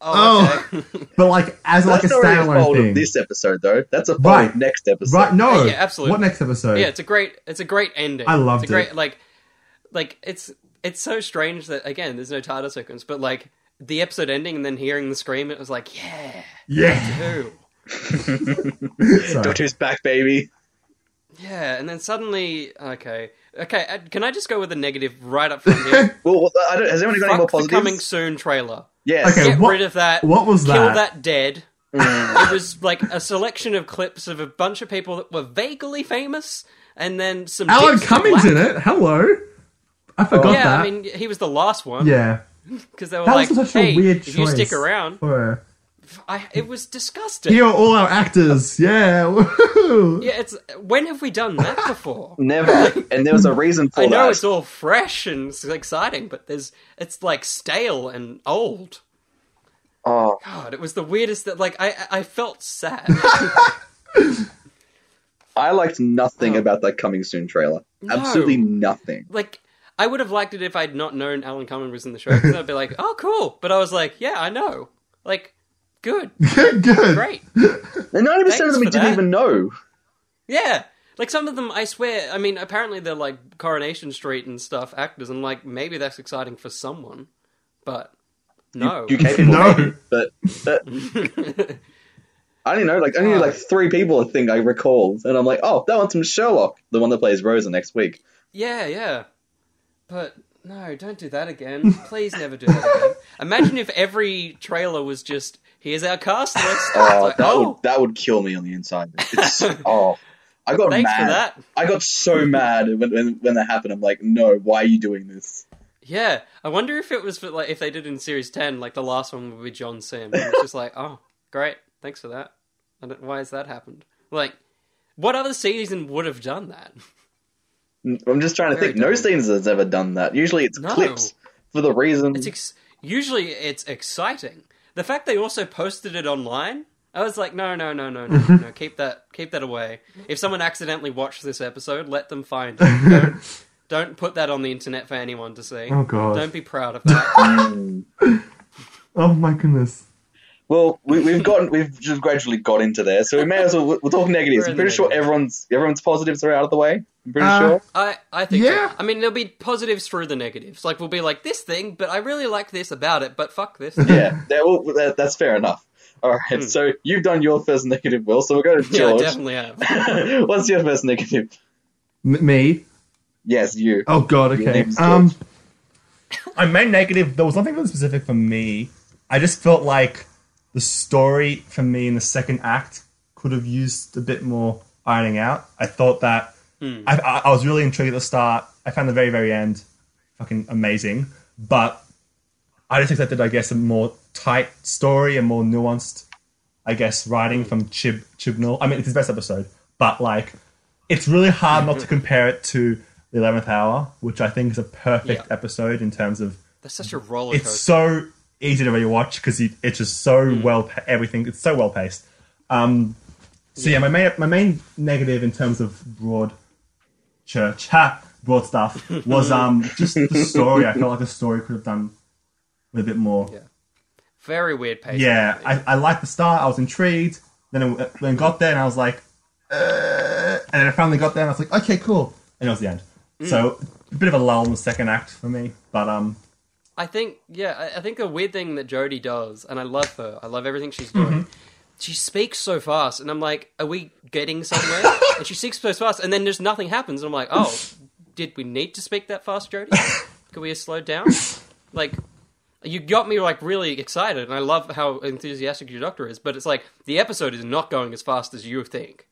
Oh, oh. okay. But like as like That's a not a standalone thing. of this episode, though. That's a fault Right. next episode. Right? No. Yeah, absolutely. What next episode? yeah, it's a great. It's a great ending. I loved it's a great, it. Like, like it's it's so strange that again, there's no title sequence, but like the episode ending and then hearing the scream, it was like, yeah, Yeah. who? Sorry. Doctor's back, baby. Yeah, and then suddenly, okay, okay. uh, Can I just go with a negative right up front here? Well, well, I don't, has anyone got any more Fuck the coming soon trailer. Yes. Okay. Get what- rid of that. what was Kill that? that dead. it was like a selection of clips of a bunch of people that were vaguely famous, and then some. Alan Cummings in it. Hello. I forgot Yeah, that. I mean, he was the last one. yeah. because they were That like, was such "Hey, a weird if you stick around," For... I, it was disgusting. Here are all our actors. Yeah. woohoo. Yeah, it's when have we done that before? Never. and there was a reason for I know that. it's all fresh and it's exciting, but there's it's like stale and old. Oh, God, it was the weirdest that like I I I felt sad. I liked nothing Oh. about that coming soon trailer. Absolutely nothing. like I would have liked it if I'd not known Alan Cumming was in the show. Because I'd be like, oh, cool. But I was like, yeah, I know. Like, good, Good. great. And ninety percent of them we didn't that. even know. Yeah. Like some of them, I swear. I mean, apparently they're like Coronation Street and stuff actors, and like maybe that's exciting for someone, but no. UK people, No. maybe, but, but I don't know. Like only like three people I think I recall, and I'm like, oh, that one's from Sherlock, the one that plays Rosa next week. yeah, yeah. But no, don't do that again. Please never do that again. Imagine if every trailer was just here's our cast list. Oh, like, that oh, would that would kill me on the inside. It's oh, I got thanks mad. for that. I got so mad when, when when that happened. I'm like, no, why are you doing this? Yeah, I wonder if it was for, like if they did in series ten, like the last one would be John Simm. It's just like, oh, great, thanks for that. I don't, why has that happened? Like, what other season would have done that? I'm just trying to Very think. No dumb. season has ever done that. Usually it's No. clips for the reason. It's ex- usually it's exciting. The fact they also posted it online, I was like, no, no, no, no, no, no, keep that, keep that away. If someone accidentally watched this episode, let them find it. Don't, don't put that on the internet for anyone to see. Oh, God. Don't be proud of that. Oh my goodness. Well, we, we've gotten we've just gradually got into there, so we may as well we'll talk negatives. I'm pretty sure negatives. everyone's everyone's positives are out of the way. I'm pretty Uh, sure. I, I think Yeah. so. I mean, there'll be positives through the negatives. Like, we'll be like, this thing, but I really like this about it, but fuck this. Yeah, that, well, that, that's fair enough. All right, so you've done your first negative, Will. So we'll go to George. Yeah, I definitely have. What's your first negative? M- me. Yes, you. Oh god. Okay. Um. I main negative. There was nothing really specific for me. I just felt like the story for me in the second act could have used a bit more ironing out. I thought that hmm. I, I, I was really intrigued at the start. I found the very very end fucking amazing, but I just expected, I guess, a more tight story and more nuanced, I guess, writing from Chib Chibnall. I mean, it's his best episode, but like, it's really hard not to mm-hmm. compare it to the Eleventh Hour, which I think is a perfect Yeah. episode in terms of That's such a roller it's so easy to really watch because it's just so Hmm. well everything. It's so well paced. Um, so yeah. my main my main negative in terms of broad church ha broad stuff was um just the story. I felt like the story could have done with a bit more. Yeah. Very weird pace. Yeah, I, I liked the start. I was intrigued. Then it, when it got there, and I was like, uh, and then I finally got there, and I was like, okay, cool. And it was the end. Hmm. So a bit of a lull in the second act for me, but um, I think, yeah, I, I think a weird thing that Jodie does, and I love her, I love everything she's doing. Mm-hmm. She speaks so fast, and I'm like, are we getting somewhere? and she speaks so fast, and then just nothing happens, and I'm like, oh, did we need to speak that fast, Jodie? Could we have slowed down? Like, you got me like really excited, and I love how enthusiastic your doctor is. But it's like the episode is not going as fast as you think.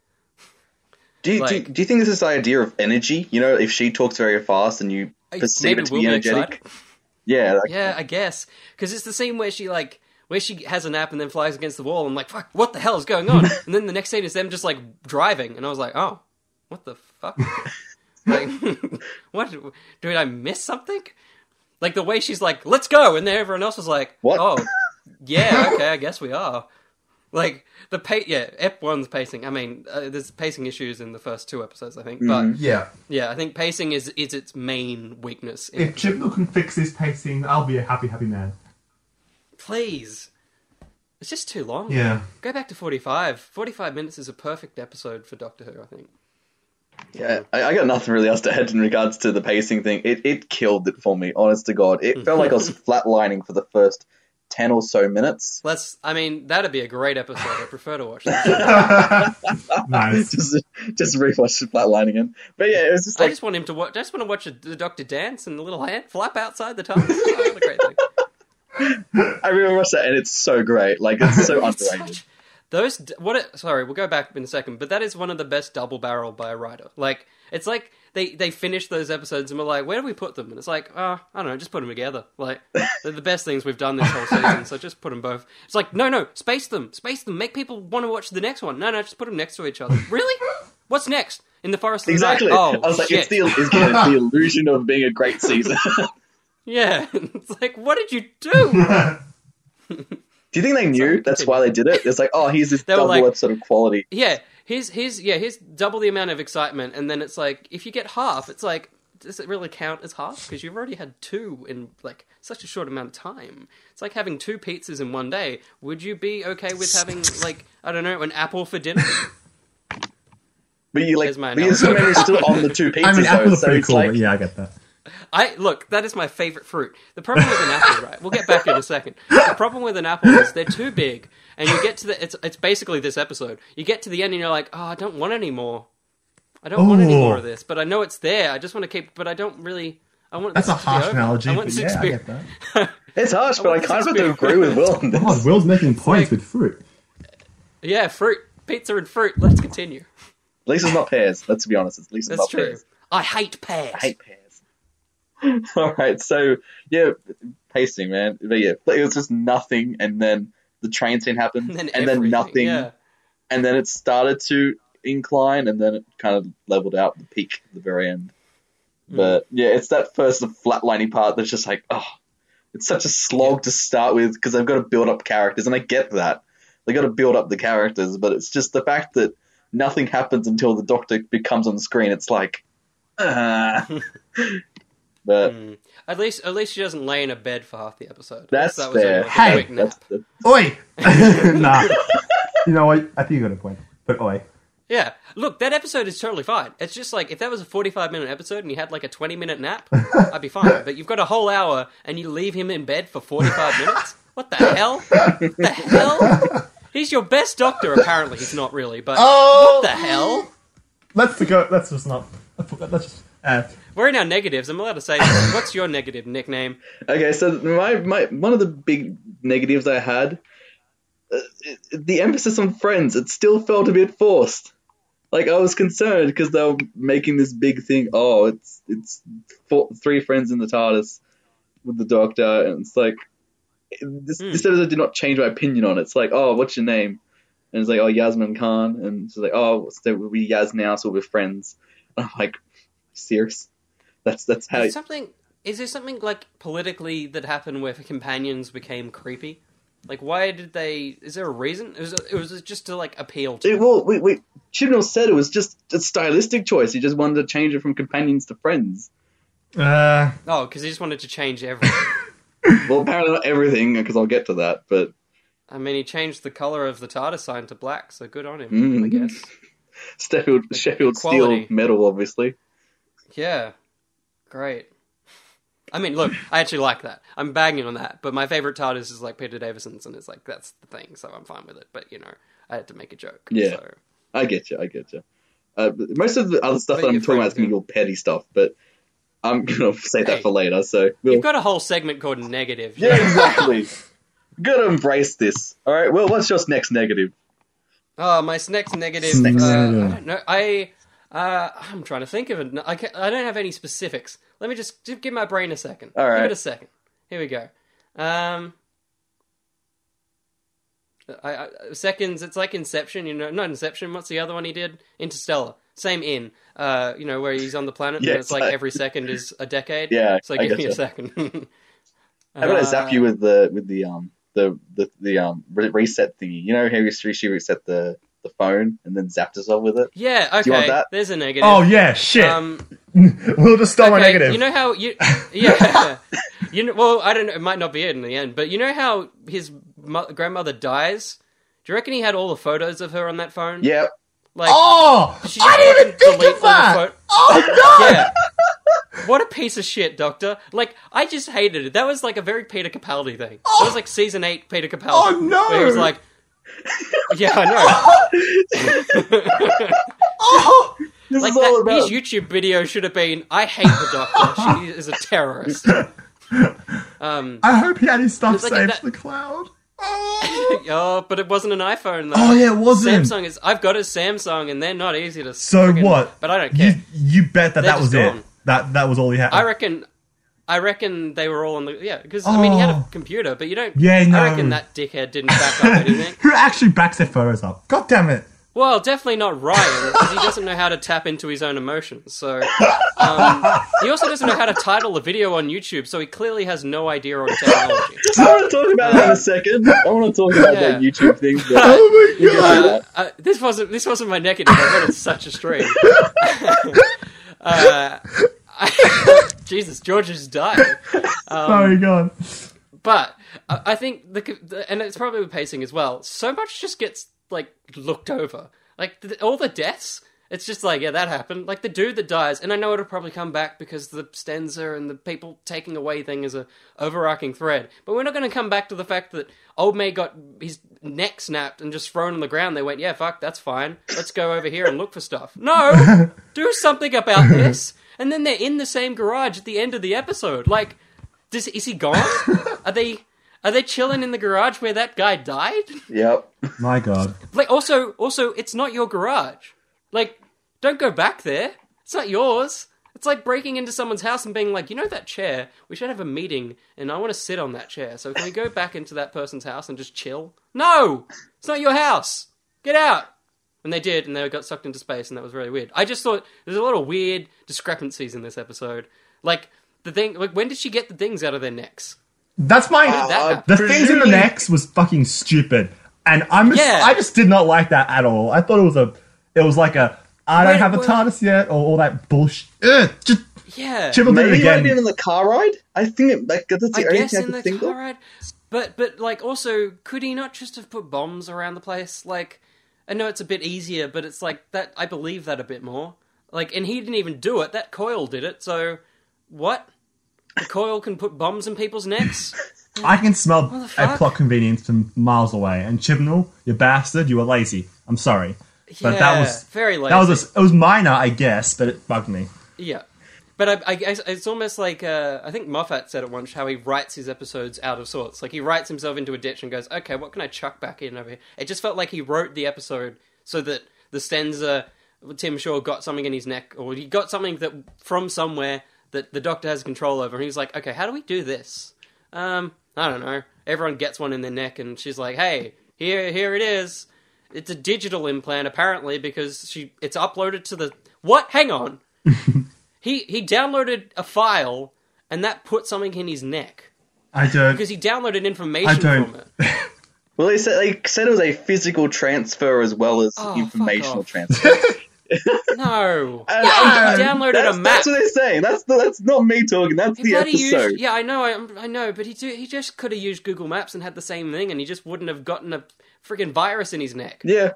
Do you, do, Like- do you think this is the idea of energy? You know, if she talks very fast and you perceive it to we'll be be energetic, excited. Yeah, like, Yeah, I guess because it's the scene where she like where she has a nap and then flies against the wall. and like, fuck, what the hell is going on? and then the next scene is them just like driving, and I was like, oh, what the fuck? like, what? Did I miss something? Like the way she's like, let's go, and then everyone else was like, What? oh, yeah, okay, I guess we are. Like the pa- yeah, F one's pacing. I mean, uh, there's pacing issues in the first two episodes, I think, but Yeah. yeah, I think pacing is is its main weakness. In If Chibnall can fix this pacing, I'll be a happy, happy man. Please. It's just too long. Yeah. Go back to 45. 45 minutes is a perfect episode for Doctor Who, I think. yeah, I, I got nothing really else to add in regards to the pacing thing. It it killed it for me, honest to God. It felt like I was flatlining for the first ten or so minutes. Let's, I mean, that'd be a great episode. I prefer to watch that. Nice. just just rewatched flatlining again. But yeah, it was just I just want him to watch, I just want to watch a, the Doctor dance and the little hand flap outside the tunnel. Oh, what a great thing. I rewatched that and it's so great. Like it's so It's underrated. such- those, what, it, sorry, we'll go back in a second, but that is one of the best double barrel by a writer. Like, it's like they, they finish those episodes and we're like, where do we put them? And it's like, oh, I don't know, just put them together. Like, they're the best things we've done this whole season, so just put them both. It's like, no, no, space them, space them, make people want to watch the next one. No, no, just put them next to each other. Really? What's next? In the Forest of the Exactly. Night? Oh, I was like, shit. it's the it's, the illusion of being a great season. Yeah. it's like, what did you do? Do you think they knew that's why they did it? It's like, oh, here's this They double like- episode of quality. Yeah, here's here's yeah, here's double the amount of excitement, and then it's like if you get half, it's like does it really count as half? Because you've already had two in like such a short amount of time. It's like having two pizzas in one day. Would you be okay with having like I don't know an apple for dinner? But you like, There's my but your analogy. memory's still on the two pizzas. I mean, though, apples are so pretty it's cool, like, but yeah, I get that. I look, that is my favorite fruit. The problem with an apple, right? We'll get back in a second. The problem with an apple is they're too big, and you get to the it's it's basically this episode. You get to the end and you're like, oh, I don't want any more. I don't want any more of this, but I know it's there. I just want to keep, but I don't really. I want That's a harsh analogy, I want but this yeah, I experience- get It's harsh, but I want this kind of have to agree with Will on oh this. God, Will's making points with fruit. Yeah, fruit, pizza, and fruit. Let's continue. At least it's not pears. Let's be honest. At least it's That's not true. pears. I hate pears. I hate pears. All right, so yeah, pacing, man. But yeah, it was just nothing, and then the train scene happened, And then and then nothing, yeah. and then it started to incline, and then it kind of leveled out the peak at the very end. Hmm. But yeah, it's that first flatlining part that's just like, oh, it's such a slog to start with because they've got to build up characters, and I get that they got to build up the characters, but it's just the fact that nothing happens until the Doctor becomes on the screen. It's like, ah. but Mm. At least, at least she doesn't lay in a bed for half the episode. that's that was fair. only a Hey! quick. That's Oi! nah. You know what? I think you got a point. But oi. Yeah, look, that episode is totally fine. It's just like if that was a forty-five minute episode and you had like a twenty-minute nap, I'd be fine. But you've got a whole hour and you leave him in bed for forty-five minutes. What the hell? the hell? He's your best doctor. Apparently, he's not really. But Oh! what the hell? Let's go. Let's just not. Let's just. Uh, We're in our negatives. I'm allowed to say. What's your negative nickname? Okay, so my, my one of the big negatives I had, uh, the emphasis on friends, it still felt a bit forced. Like I was concerned because they were making this big thing. Oh, it's it's four, three friends in the TARDIS with the Doctor, and it's like this, Hmm. this episode did not change my opinion on it. It's like, oh, what's your name? And it's like, oh, Yasmin Khan, and it's like, oh, so we're Yaz now, so we're friends. And I'm like, serious? That's that's how. Is something? Is there something like politically that happened where companions became creepy? Like, why did they? Is there a reason? It was, it was just to like appeal to. It, well, wait, wait. Chibnall said it was just a stylistic choice. He just wanted to change it from companions to friends. uh, Oh, because he just wanted to change everything. Well, apparently not everything, because I'll get to that. But I mean, he changed the color of the TARDIS sign to black, so good on him, Mm. I guess. Sheffield, Sheffield Steel metal, obviously. Yeah, great. I mean, look, I actually like that. I'm bagging on that, but my favorite TARDIS is like Peter Davison's, and it's like that's the thing, so I'm fine with it. But you know, I had to make a joke. Yeah. So. I get you. I get you. Uh, most of the other stuff But that I'm talking about is going to be all petty stuff. But I'm gonna save that Hey. for later. So we'll, You've got a whole segment called negative. yeah, exactly. Gotta embrace this. All right. Well, what's your next negative? Oh, my next negative. Next uh, negative. I don't know. I uh, I'm trying to think of it. I, ca I don't have any specifics. Let me just, just give my brain a second. All right. Give it a second. Here we go. Um, I, I, seconds. It's like Inception. You know, not Inception. What's the other one he did? Interstellar. Same in. Uh, you know where he's on the planet and it's like every second is a decade. Yeah, So give me a second. How about I Uh, zap you with the with the um the the, the um reset thingy? You know how you she reset the the phone and then zapped herself with it. Yeah. you want Okay. that? There's a negative. Oh yeah, shit. Um, we'll just start my negative. You know how you, yeah, you know. Well, I don't know. It might not be it in the end, but you know how his mo- grandmother dies. Do you reckon he had all the photos of her on that phone? Yeah. Like, oh, she I didn't even think of that. pho- oh no. yeah. What a piece of shit, Doctor. Like, I just hated it. That was like a very Peter Capaldi thing. That was like season eight Peter Capaldi. Oh, no. Where he was like, yeah, I know. Oh, This like is all that, about. his YouTube video should have been, "I hate the Doctor. she is a terrorist." Um, I hope he had his stuff like saved that- to the cloud. Oh, oh, but it wasn't an iPhone though. Oh, yeah, it wasn't. Samsung is. I've got a Samsung, and they're not easy to. so friggin- what? But I don't You care. you bet that They're that was just it. That that was all he had. I reckon. I reckon they were all on the yeah because I mean he had a Oh. computer, but you don't. Yeah, no. I reckon that dickhead didn't back up anything. Who actually backs their photos up? God damn it! Well, definitely not Ryan because he doesn't know how to tap into his own emotions. So um, he also doesn't know how to title a video on YouTube. So he clearly has no idea on technology. I want to talk about that in a second. I want to talk about Yeah. that YouTube thing. But Oh my to god! that. Uh, this wasn't this wasn't my negative. I went on such a stream. uh, Jesus, George has died. Sorry, um, God. But I think the, the and it's probably with pacing as well. So much just gets like looked over. Like all the deaths, it's just like yeah, that happened. Like the dude that dies, and I know it'll probably come back because the Stenza and the people taking away thing is a overarching thread. But we're not going to come back to the fact that old May got his neck snapped and just thrown on the ground. They went, yeah, fuck, that's fine. Let's go over here and look for stuff. No, do something about this. And then they're in the same garage at the end of the episode. Like, does, is he gone? Are they are they chilling in the garage where that guy died? Yep. My God. Like also also it's not your garage. Like don't go back there. It's not yours. It's like breaking into someone's house and being like, "You know that chair? We should have a meeting and I want to sit on that chair. So can we go back into that person's house and just chill?" No. It's not your house. Get out. And they did, and they got sucked into space, and that was really weird. I just thought there's a lot of weird discrepancies in this episode. Like the thing, like when did she get the things out of their necks? That's my. that uh, the things in the necks was fucking stupid, and I'm. Just, Yeah. I just did not like that at all. I thought it was a. It was like a. I don't Wait, have a what? TARDIS yet, or all that bullshit. Ugh, just Yeah, Chibble did it Maybe it might have been in the car ride. I think it, like, that's the I only guess thing I in could the think car of. ride. But but like also, could he not just have put bombs around the place? Like, I know it's a bit easier, but it's like that. I believe that a bit more. Like, and he didn't even do it. That coil did it. So, what? The coil can put bombs in people's necks. I can smell a plot convenience from miles away. And Chibnall, you bastard, you were lazy. I'm sorry, but yeah, that was very lazy. that was a, it was minor, I guess, but it bugged me. Yeah. But I, I guess it's almost like uh, I think Moffat said it once how he writes his episodes out of sorts. Like he writes himself into a ditch and goes, "Okay, what can I chuck back in over here?" It just felt like he wrote the episode so that the Stenza Tim Shaw got something in his neck, or he got something that from somewhere that the Doctor has control over. And he's like, "Okay, how do we do this?" Um, I don't know. Everyone gets one in their neck, and she's like, "Hey, here, here it is." It's a digital implant apparently because she it's uploaded to the what? Hang on. he he downloaded a file and that put something in his neck I don't. because he downloaded information I don't. from it. Well, they said they said it was a physical transfer as well as Oh, informational transfer. No, Uh, he downloaded that's, a map. That's what they're saying. That's the, that's not me talking. That's He the bloody episode. used, yeah, I know, I, I know, but he do, he just could have used Google Maps and had the same thing, and he just wouldn't have gotten a freaking virus in his neck. Yeah.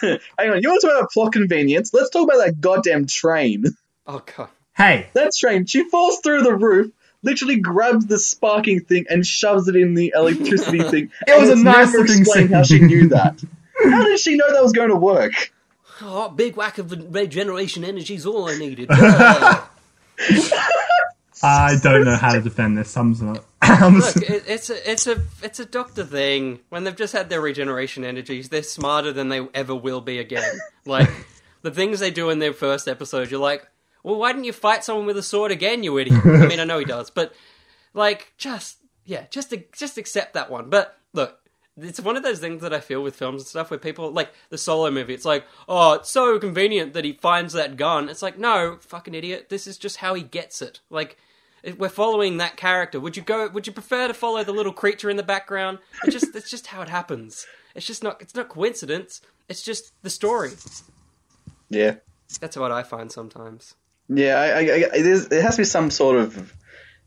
Hang on, you want to talk about plot convenience? Let's talk about that goddamn train. Oh god, hey, That's strange. she falls through the roof, literally grabs the sparking thing and shoves it in the electricity thing. It was a nice never looking explained how she knew that. How did she know that was going to work? oh, big whack of regeneration energy is all I needed. I don't know how to defend this. I'm not. Look, it, it's a it's a it's a Doctor thing. When they've just had their regeneration energies, they're smarter than they ever will be again. Like the things they do in their first episode, you're like, well, why didn't you fight someone with a sword again, you idiot? I mean, I know he does, but like, just yeah, just just accept that one. But look. It's one of those things that I feel with films and stuff where people like the solo movie. It's like, oh, it's so convenient that he finds that gun. It's like, no, fucking idiot. This is just how he gets it. Like, we're following that character. Would you go? Would you prefer to follow the little creature in the background? It's just it's just how it happens. It's just not it's not coincidence. It's just the story. Yeah. That's what I find sometimes. Yeah, I, I, I, it, is, it has to be some sort of.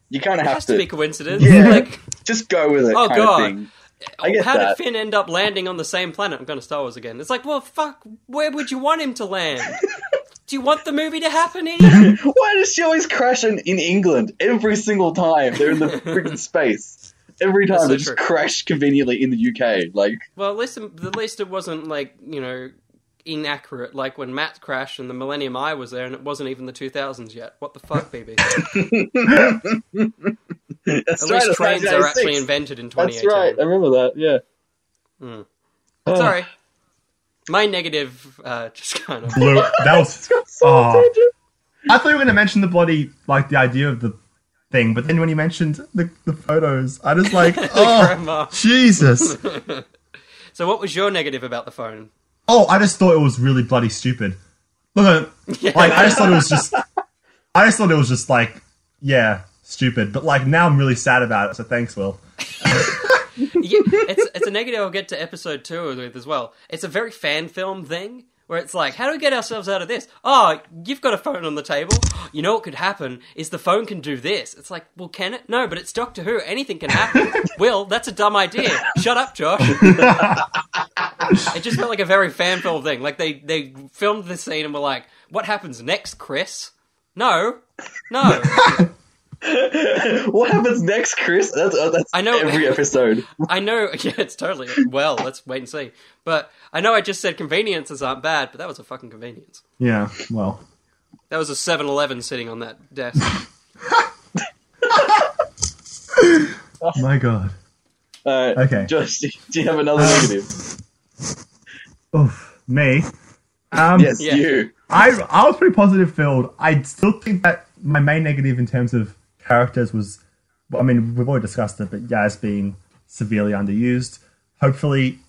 You kind of have It has to to, be coincidence. Yeah. Like, just go with it. Oh, kind of God. thing. I get how that. did Finn end up landing on the same planet? I'm going to Star Wars again. It's like, well, fuck. Where would you want him to land? Do you want the movie to happen, idiot? Why does she always crash in, in England every single time they're in the freaking space? Every time That's so they just true. crash conveniently in the UK. Like, Well, at least, at least it wasn't like you know inaccurate. Like when Matt crashed and the Millennium Eye was there, and it wasn't even the 2000s yet. What the fuck, BB? At right, least trains are actually invented in That's 2018. right. I remember that. Yeah. Oh. Sorry. My negative uh, just kind of. Blue. That was. So Oh. I thought you were going to mention the bloody like the idea of the thing, but then when you mentioned the, the photos, I just like, oh. Jesus. So, what was your negative about the phone? Oh, I just thought it was really bloody stupid. Look, at- like I just thought it was just. I just thought it was just like, yeah, stupid. But like now I'm really sad about it. So thanks, Will. Yeah, it's it's a negative I'll get to episode two with as well. It's a very fan film thing where it's like, how do we get ourselves out of this? Oh, you've got a phone on the table. You know what could happen is the phone can do this. It's like, well, can it? No, but it's Doctor Who. Anything can happen. Will, that's a dumb idea. Shut up, Josh. it just felt like a very fan film thing. Like they they filmed the scene and were like, what happens next, Chris? No, no. what happens next, Chris? That's, uh, that's I know- every episode. I know, yeah, it's totally well. Let's wait and see. But I know I just said conveniences aren't bad, but that was a fucking convenience. Yeah. Well. That was a 7-Eleven sitting on that desk. My God. Alright. Okay. Josh, do do you have another negative? Oof. Me. Um, Yes, Yeah. you. I I was pretty positive filled. I still think that my main negative in terms of characters was, I mean, we've already discussed it, but Yaz being severely underused. Hopefully,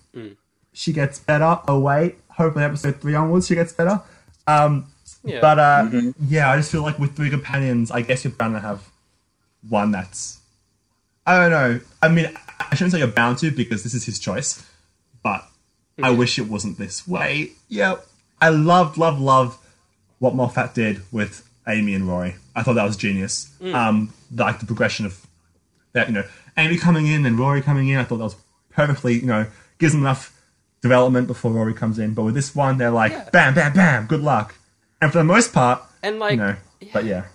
she gets better. Oh wait, hopefully episode three onwards she gets better. Um, Yeah. but uh, yeah, I just feel like with three companions, I guess you're bound to have one that's. I don't know. I mean, I shouldn't say you're bound to because this is his choice, but I wish it wasn't this way. Yeah, I loved, loved, loved what Moffat did with Amy and Rory. I thought that was genius. Um, like the progression of that, you know, Amy coming in and Rory coming in. I thought that was perfectly, you know, gives them enough development before Rory comes in. But with this one, they're like, Yeah. bam, bam, bam, good luck. And for the most part, and like, you know, but yeah.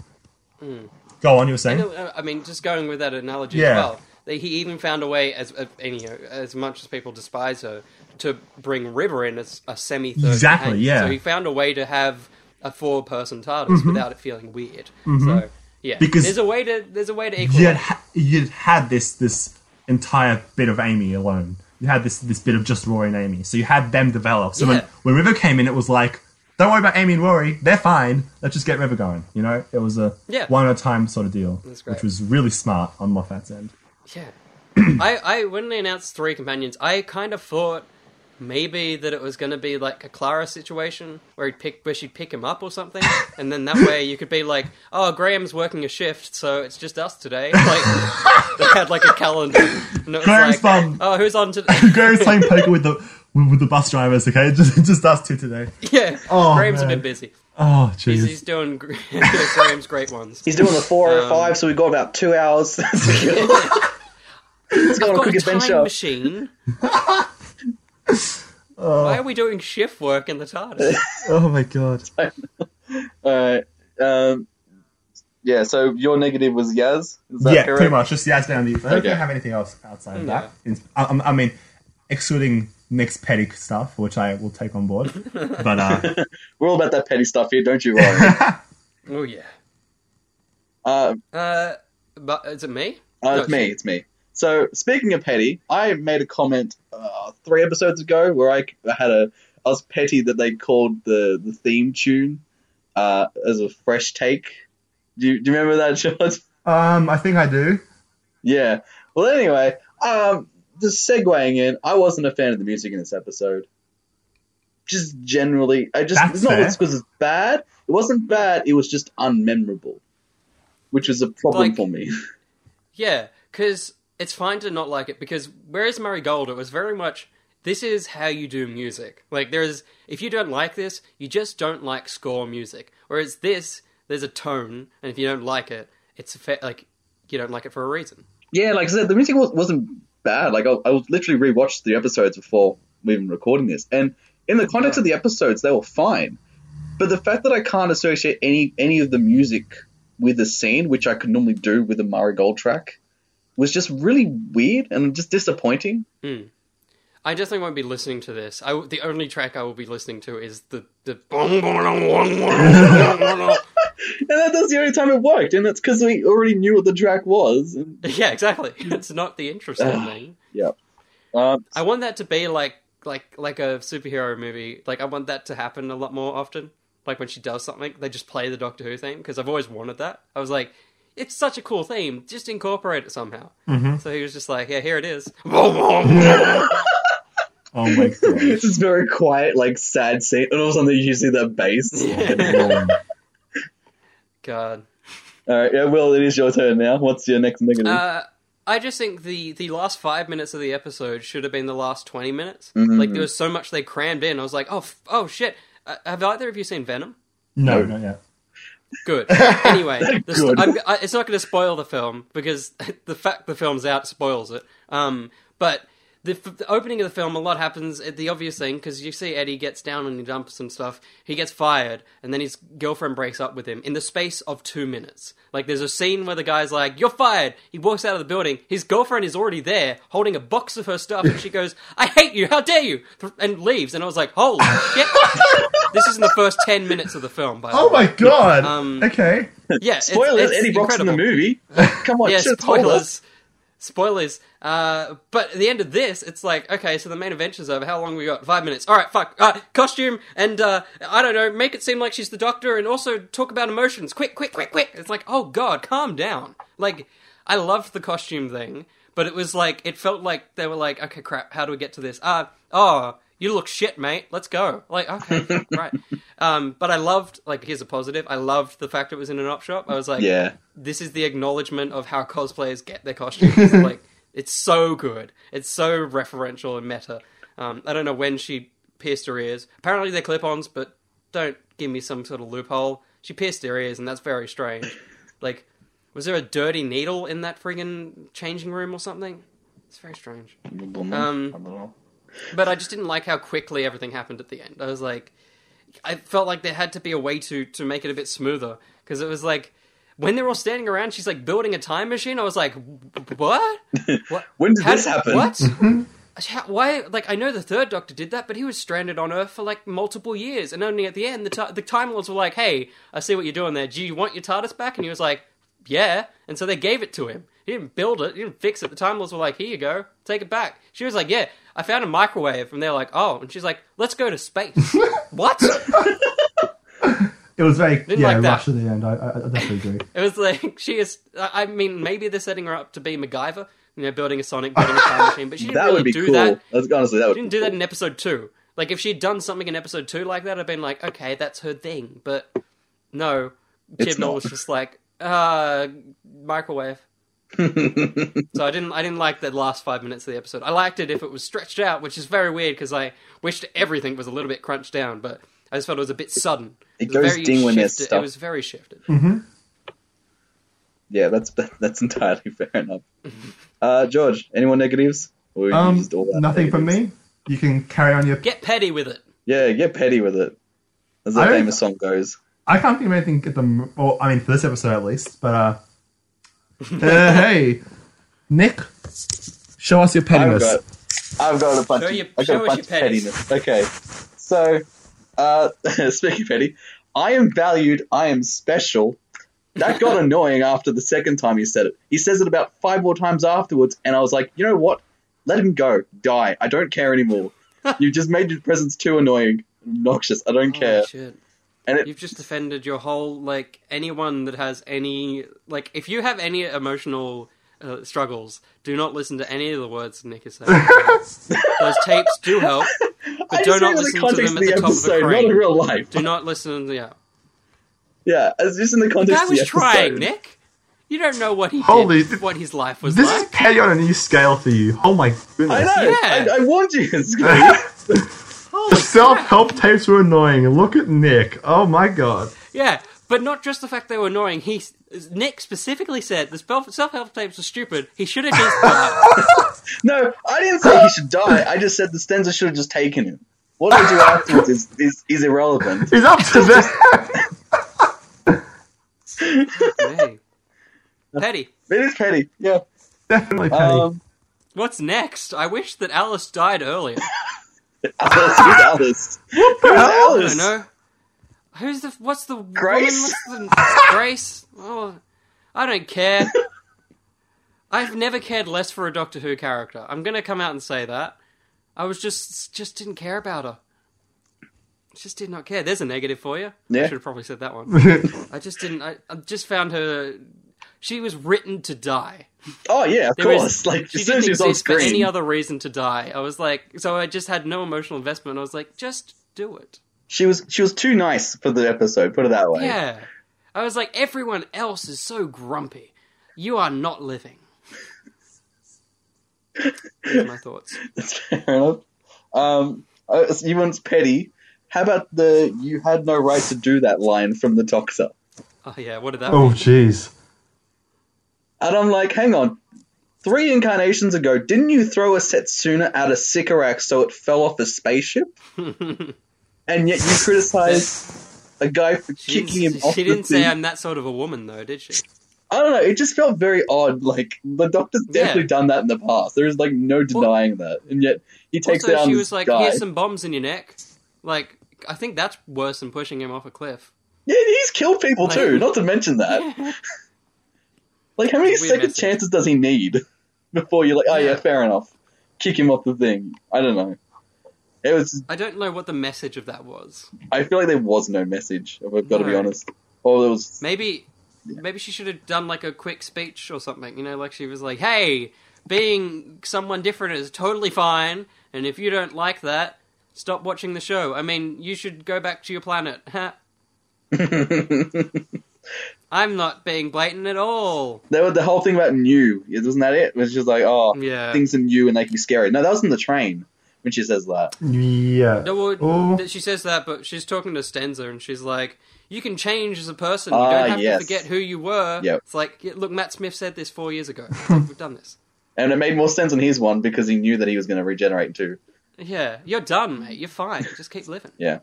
Go on, you were saying? I mean, just going with that analogy Yeah. as well. that He even found a way, as you know, as much as people despise her, to bring River in as a semi third. Exactly, yeah. So he found a way to have a four person TARDIS mm-hmm. without it feeling weird. Mm-hmm. So yeah, Because- there's a way to there's a way to equalize. you had, ha- you had this this entire bit of Amy alone. You had this this bit of just Rory and Amy. So you had them develop. So Yeah. when, when River came in, it was like, don't worry about Amy and Rory. They're fine. Let's just get River going. You know, it was a Yeah. one at a time sort of deal, That's great. which was really smart on Moffat's end. Yeah. I, I when they announced three companions, I kind of thought maybe that it was going to be like a Clara situation where he'd pick where she'd pick him up or something, and then that way you could be like, oh, Graham's working a shift, so it's just us today. Like they had like a calendar. And it was Graham's like, mum. Oh, who's on today? Graham's playing poker with the with, with the bus drivers. Okay, just just us two today. yeah, Oh, Graham's a man. bit busy. Oh He's, jeez. he's doing Graham's great ones. He's doing the 405, Um, so we've got about two hours. Let's go on a quick a time adventure. machine. Why are we doing shift work in the TARDIS? Oh my god. Alright. Um, yeah, so your negative was Yaz? Is that yeah, correct? pretty much. Just Yaz down these. I don't Okay. think I have anything else outside of Yeah. that. In- I, I'm- I mean, excluding Nick's petty stuff, which I will take on board. But uh, We're all about that petty stuff here, don't you, Ryan? Oh yeah. Uh, Uh, but is it me? uh, No, it's me. It's me. So speaking of petty, I made a comment uh, three episodes ago where I had a I was petty that they called the the theme tune uh, as a fresh take. Do you, do you remember that, George? Um, I think I do. Yeah. Well, anyway, um, just segueing in, I wasn't a fan of the music in this episode. Just generally, I just That's it's not fair. because it's bad. It wasn't bad. It was just unmemorable, which was a problem Like- for me. Yeah, because it's fine to not like it because whereas Murray Gold, it was very much this is how you do music. Like there's if you don't like this, you just don't like score music. Whereas this, there's a tone, and if you don't like it, it's a fa- like you don't like it for a reason. Yeah, like I said, the music was, wasn't bad. Like I, I was literally rewatched the episodes before even recording this, and in the context of the episodes, they were fine. But the fact that I can't associate any any of the music with the scene, which I could normally do with a Murray Gold track, was just really weird and just disappointing. I definitely won't be listening to this. I, the only track I will be listening to is the the. And that, that's the only time it worked, and that's because we already knew what the track was. And, yeah, exactly. It's not the interesting thing. yeah. Um, I want that to be like like like a superhero movie. Like I want that to happen a lot more often. Like when she does something, they just play the Doctor Who theme because I've always wanted that. I was like, it's such a cool theme. Just incorporate it somehow. So he was just like, yeah, here it is. Oh my god. this is very quiet, like sad scene, and all of a sudden you see the bass. God. All right, yeah, Will, it is your turn now. What's your next negative? Uh, I just think the the last five minutes of the episode should have been the last twenty minutes. Like there was so much they crammed in. I was like, oh, f- oh shit. Uh, have either of you seen Venom? No, not yet. Good. Anyway, the st- Good. I'm, I, it's not going to spoil the film because the fact the film's out spoils it. Um, but the, f- the opening of the film, a lot happens. The obvious thing because you see Eddie gets down and the dumps some stuff. He gets fired, and then his girlfriend breaks up with him in the space of two minutes. Like there's a scene where the guy's like, "You're fired." He walks out of the building. His girlfriend is already there, holding a box of her stuff, and she goes, "I hate you! How dare you!" and leaves. And I was like, "Holy shit!" this is in the first ten minutes of the film. By the Oh way. my god. Um, okay. Yeah, Spoilers, it's Eddie Brock's in the movie. Come on, Yeah, should've told us. spoilers. Spoilers. Uh, but at the end of this, it's like, okay, so the main adventure's over. How long we got? Five minutes. All right, fuck. Uh, costume and uh, I don't know. Make it seem like she's the doctor, and also talk about emotions. Quick, quick, quick, quick. It's like, oh god, calm down. Like, I loved the costume thing, but it was like, it felt like they were like, okay, crap. How do we get to this? Uh, oh, you look shit, mate. Let's go. Like, okay, right. Um, but I loved, like, here's a positive. I loved the fact it was in an op shop. I was like, Yeah. this is the acknowledgement of how cosplayers get their costumes. like, it's so good. It's so referential and meta. Um, I don't know when she pierced her ears. Apparently they're clip-ons, but don't give me some sort of loophole. She pierced her ears, and that's very strange. Like, was there a dirty needle in that friggin' changing room or something? It's very strange. Um, but I just didn't like how quickly everything happened at the end. I was like, I felt like there had to be a way to to make it a bit smoother because it was like when they're all standing around, she's like building a time machine. I was like, what? what? When did How this happen? What? How- Why? Like, I know the third Doctor did that, but he was stranded on Earth for like multiple years, and only at the end, the ti the Time Lords were like, "Hey, I see what you're doing there. Do you want your TARDIS back?" And he was like, "Yeah." And so they gave it to him. He didn't build it. He didn't fix it. The Time Lords were like, "Here you go. Take it back." She was like, "Yeah, I found a microwave," and they're like, "Oh," and she's like, "Let's go to space." what? It was very Didn't yeah like that. rushed at the end. I, I, I definitely agree. It was like she is. I I mean, maybe they're setting her up to be MacGyver. You know, building a Sonic, building a time machine, but she didn't That really would be do cool. that. That's, honestly, that would She didn't be do that in episode two. Like if she'd done something in episode two like that, I'd been like, okay, that's her thing. But no, It's Chibnall was just like, uh, microwave. So I didn't, I didn't like the last five minutes of the episode. I liked it if it was stretched out, which is very weird because I wished everything was a little bit crunched down, but I just felt it was a bit sudden. It was goes very ding when there's shifted- stuff. It was very shifted. Yeah, that's that's entirely fair enough. Uh, George, any more negatives? Or Um, used all that nothing from me. You can carry on your. Get petty with it. Yeah, get petty with it. As the that don't- famous song goes. I can't think of anything at the. Well, I mean, for this episode at least. But uh, uh hey, Nick, show us your I've pettiness. got, I've got a bunch. Show of, your- I've got a bunch of your pettiness. Okay, so uh, speaking of petty, I am valued. I am special. That got annoying after the second time he said it. He says it about five more times afterwards, and I was like, you know what? Let him go. Die. I don't care anymore. You've just made your presence too annoying, obnoxious. I don't care. Shit. And it, You've just defended your whole like anyone that has any like if you have any emotional uh, struggles, do not listen to any of the words Nick is saying. Those tapes do help, but do just not mean in the listen to them of at the the top of a episode, not in real life. Do not listen. Yeah, Yeah, it's just in the the context guy of the was trying, Nick. You don't know what he Holy- did, what his life was This like. is petty on a new scale for you. Oh my goodness. I know. Yeah. I, I warned you. It's gonna be- Holy The self-help tapes were annoying. Look at Nick. Oh my god. Yeah, but not just the fact they were annoying. He Nick specifically said the self help tapes were stupid. He should have just died. no, I didn't say he should die. I just said the Stenza should have just taken him. What they do afterwards is, is, is irrelevant. He's up to them. hey. Petty. It is petty. Yeah. Definitely petty. Um, What's next? I wish that Alice died earlier. Alice, who's Alice? Who's I don't know. Who's the what's the Grace? Woman, what's the Grace? Oh, I don't care. I've never cared less for a Doctor Who character. I'm gonna come out and say that. I was just just didn't care about her. Just did not care. There's a negative for you. I Yeah. should have probably said that one. I just didn't. I, I just found her. She was written to die. Oh yeah, of There was- course. like she as soon didn't she exist for any other reason to die. I was like, so I just had no emotional investment. I was like, just do it. she was she was too nice for the episode. Put it that way. Yeah. I was like, everyone else is so grumpy. You are not living. My thoughts. That's fair enough. Um, uh, you want petty. How about the "you had no right to do that" line from the Doctor? Oh yeah, what did that oh mean? jeez. And I'm like, hang on. Three incarnations ago, didn't you throw a Setsuna out of Sycorax so it fell off a spaceship? and yet you criticize a guy for She kicking him off she the didn't say. I'm that sort of a woman, though, did she? I don't know. It just felt very odd. Like the Doctor's definitely Yeah. done that in the past. There is like no denying that, and yet he takes it Also, she was like, guy. here's some bombs in your neck. Like, I think that's worse than pushing him off a cliff. Yeah, he's killed people Like- too. Not to mention that. Like, how many Weird second message. chances does he need before you're like, oh yeah, fair enough, kick him off the thing? I don't know. It was. I don't know what the message of that was. I feel like there was no message. If I've got to be No. honest. Or there was. Maybe, maybe she should have done like a quick speech or something. You know, like she was like, "Hey, being someone different is totally fine, and if you don't like that, stop watching the show. I mean, you should go back to your planet." Ha. I'm not being blatant at all. There was the whole thing about new. Wasn't that it? It was just like, oh, Yeah. things are new and they can be scary. No, that was in the train when she says that. Yeah. No, well, Oh. she says that, but she's talking to Stenza, and she's like, "You can change as a person. You Ah, don't have yes. to forget who you were." Yep. It's like, look, Matt Smith said this four years ago. Like, we've done this. And it made more sense on his one because he knew that he was going to regenerate too. Yeah, you're done, mate. You're fine. Just keep living. Yeah.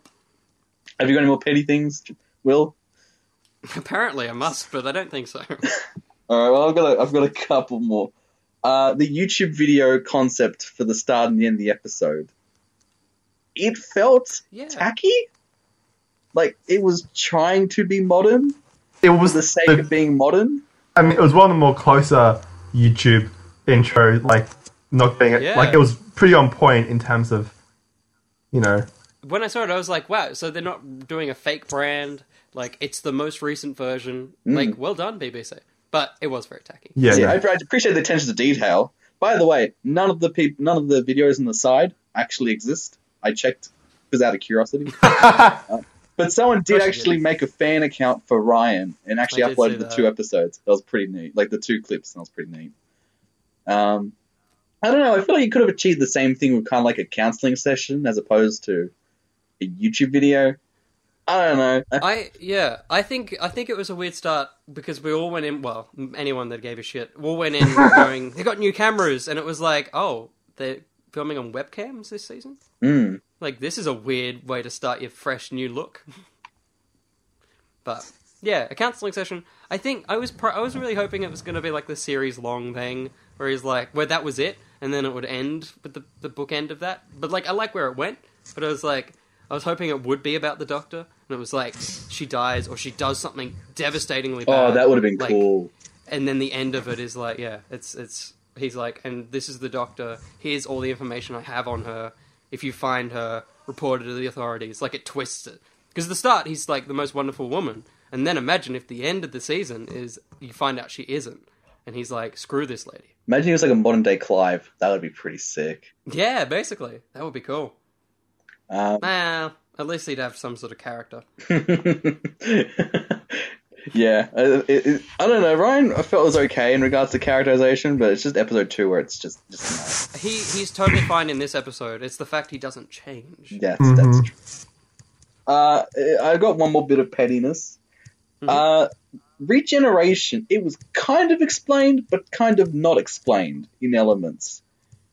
Have you got any more petty things, Will? Apparently, I must, but I don't think so. All right. Well, I've got a, I've got a couple more. Uh, the YouTube video concept for the start and the end of the episode. It felt Yeah. tacky. Like it was trying to be modern It for was the sake the- of being modern. I mean, it was one of the more closer YouTube intro, like not being Yeah. like it was pretty on point in terms of, you know, when I saw it, I was like, "Wow!" So they're not doing a fake brand. Like it's the most recent version. Like, well done, BBC. But it was very tacky. yeah, Yeah, yeah. I, I appreciate the attention to detail. By the way, none of the peop- none of the videos on the side actually exist. I checked because out of curiosity. Uh, but someone did actually did. make a fan account for Ryan and actually uploaded the that. two episodes. That was pretty neat. Like the two clips. That was pretty neat. Um, I don't know. I feel like you could have achieved the same thing with kind of like a counseling session as opposed to a YouTube video. I don't know. I yeah, I think I think it was a weird start because we all went in. Well, anyone that gave a shit, we all went in going, "They got new cameras," and it was like, "Oh, they're filming on webcams this season." Mm. Like, this is a weird way to start your fresh new look. but yeah, a counseling session. I think I was pro- I was really hoping it was going to be like the series long thing where he's like, where that was it, and then it would end with the the book end of that. But like, I like where it went. But I was like, I was hoping it would be about the Doctor, and it was like she dies or she does something devastatingly bad. Oh, that would have been like, cool. And then the end of it is like, yeah, it's it's he's like, and this is the Doctor. Here's all the information I have on her. If you find her, report it to the authorities. Like it twists it because at the start he's like the most wonderful woman, and then imagine if the end of the season is you find out she isn't, and he's like, screw this lady. Imagine he was like a modern day Clive. That would be pretty sick. Yeah, basically that would be cool. Um, Well, at least he'd have some sort of character. yeah, uh, it, it, I don't know. Ryan, I felt was okay in regards to characterization, but it's just episode two where it's just just He he's totally fine in this episode. It's the fact he doesn't change. yeah, that's, that's true. Uh, I got one more bit of pettiness. Uh, regeneration. It was kind of explained, but kind of not explained in elements,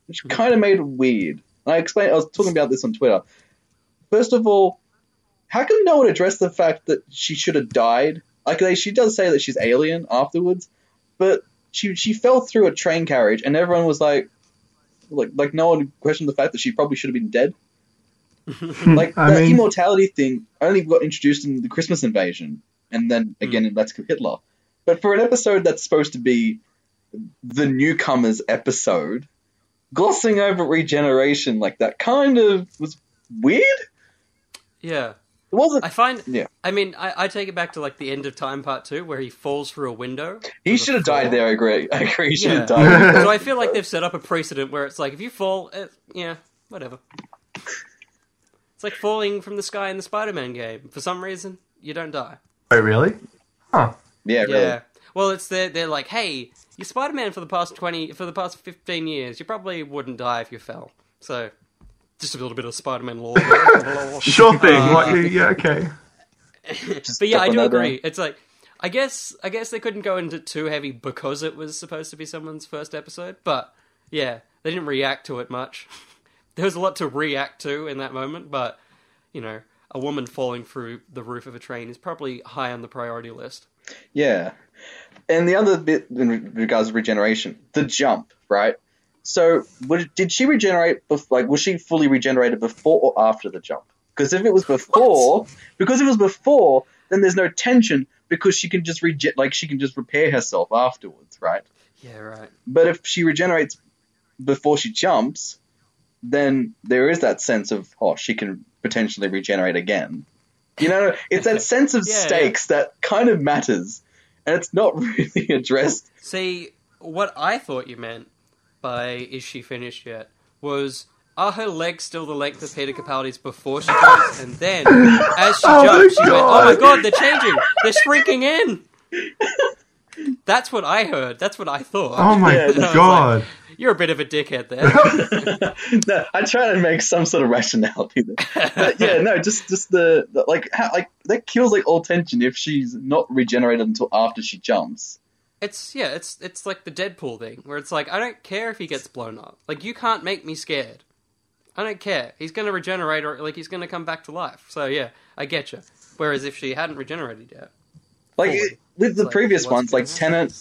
which kind of made it weird. I explained. I was talking about this on Twitter. First of all, how come no one addressed the fact that she should have died? Like they, she does say that she's alien afterwards, but she she fell through a train carriage, and everyone was like, like like no one questioned the fact that she probably should have been dead. like I the mean- immortality thing only got introduced in the Christmas invasion, and then hmm. again in Let's Kill Hitler. But for an episode that's supposed to be the newcomers episode, glossing over regeneration like that kind of was weird. Yeah. It wasn't. I find. Yeah. I mean, I, I take it back to like the end of Time Part Two, where he falls through a window. he should have died there. I agree. I agree. He should Yeah. have died. so I feel like they've set up a precedent where it's like if you fall, eh, yeah, whatever. It's like falling from the sky in the Spider-Man game. For some reason, you don't die. Wait, really? Huh. yeah, really. Yeah. Well, it's they're, they're like, hey, you're Spider-Man for the past twenty, for the past fifteen years. You probably wouldn't die if you fell. So, just a little bit of Spider-Man lore. Sure thing. Uh, like, yeah, okay. But yeah, I do on that, uh, agree. It's like I guess I guess they couldn't go into too heavy because it was supposed to be someone's first episode. But yeah, they didn't react to it much. there was a lot to react to in that moment, but you know, a woman falling through the roof of a train is probably high on the priority list. Yeah. And the other bit in regards to regeneration, the jump, right? So, would, did she regenerate? Bef- like, was she fully regenerated before or after the jump? Because if it was before, because it was before, then there's no tension because she can just rege- like she can just repair herself afterwards, right? Yeah, right. But if she regenerates before she jumps, then there is that sense of oh, she can potentially regenerate again. You know, it's that sense of Yeah, stakes that kind of matters, and it's not really addressed. See, what I thought you meant by "is she finished yet" was. Are her legs still the length of Peter Capaldi's before she jumps? And then, as she Oh jumps, she went, "Oh my God. god, they're changing! They're shrinking in." That's what I heard. That's what I thought. Oh my Yeah, was god. You're a bit of a dickhead there. no, I try to make some sort of rationality there. But yeah, no, just just the, the like how, like that kills like all tension if she's not regenerated until after she jumps. It's yeah, it's it's like the Deadpool thing where it's like I don't care if he gets blown up. Like you can't make me scared. I don't care. He's going to regenerate or like he's going to come back to life. So yeah, I get you. Whereas if she hadn't regenerated yet, Like Forward. with the Like, previous ones, like gonna Tennant,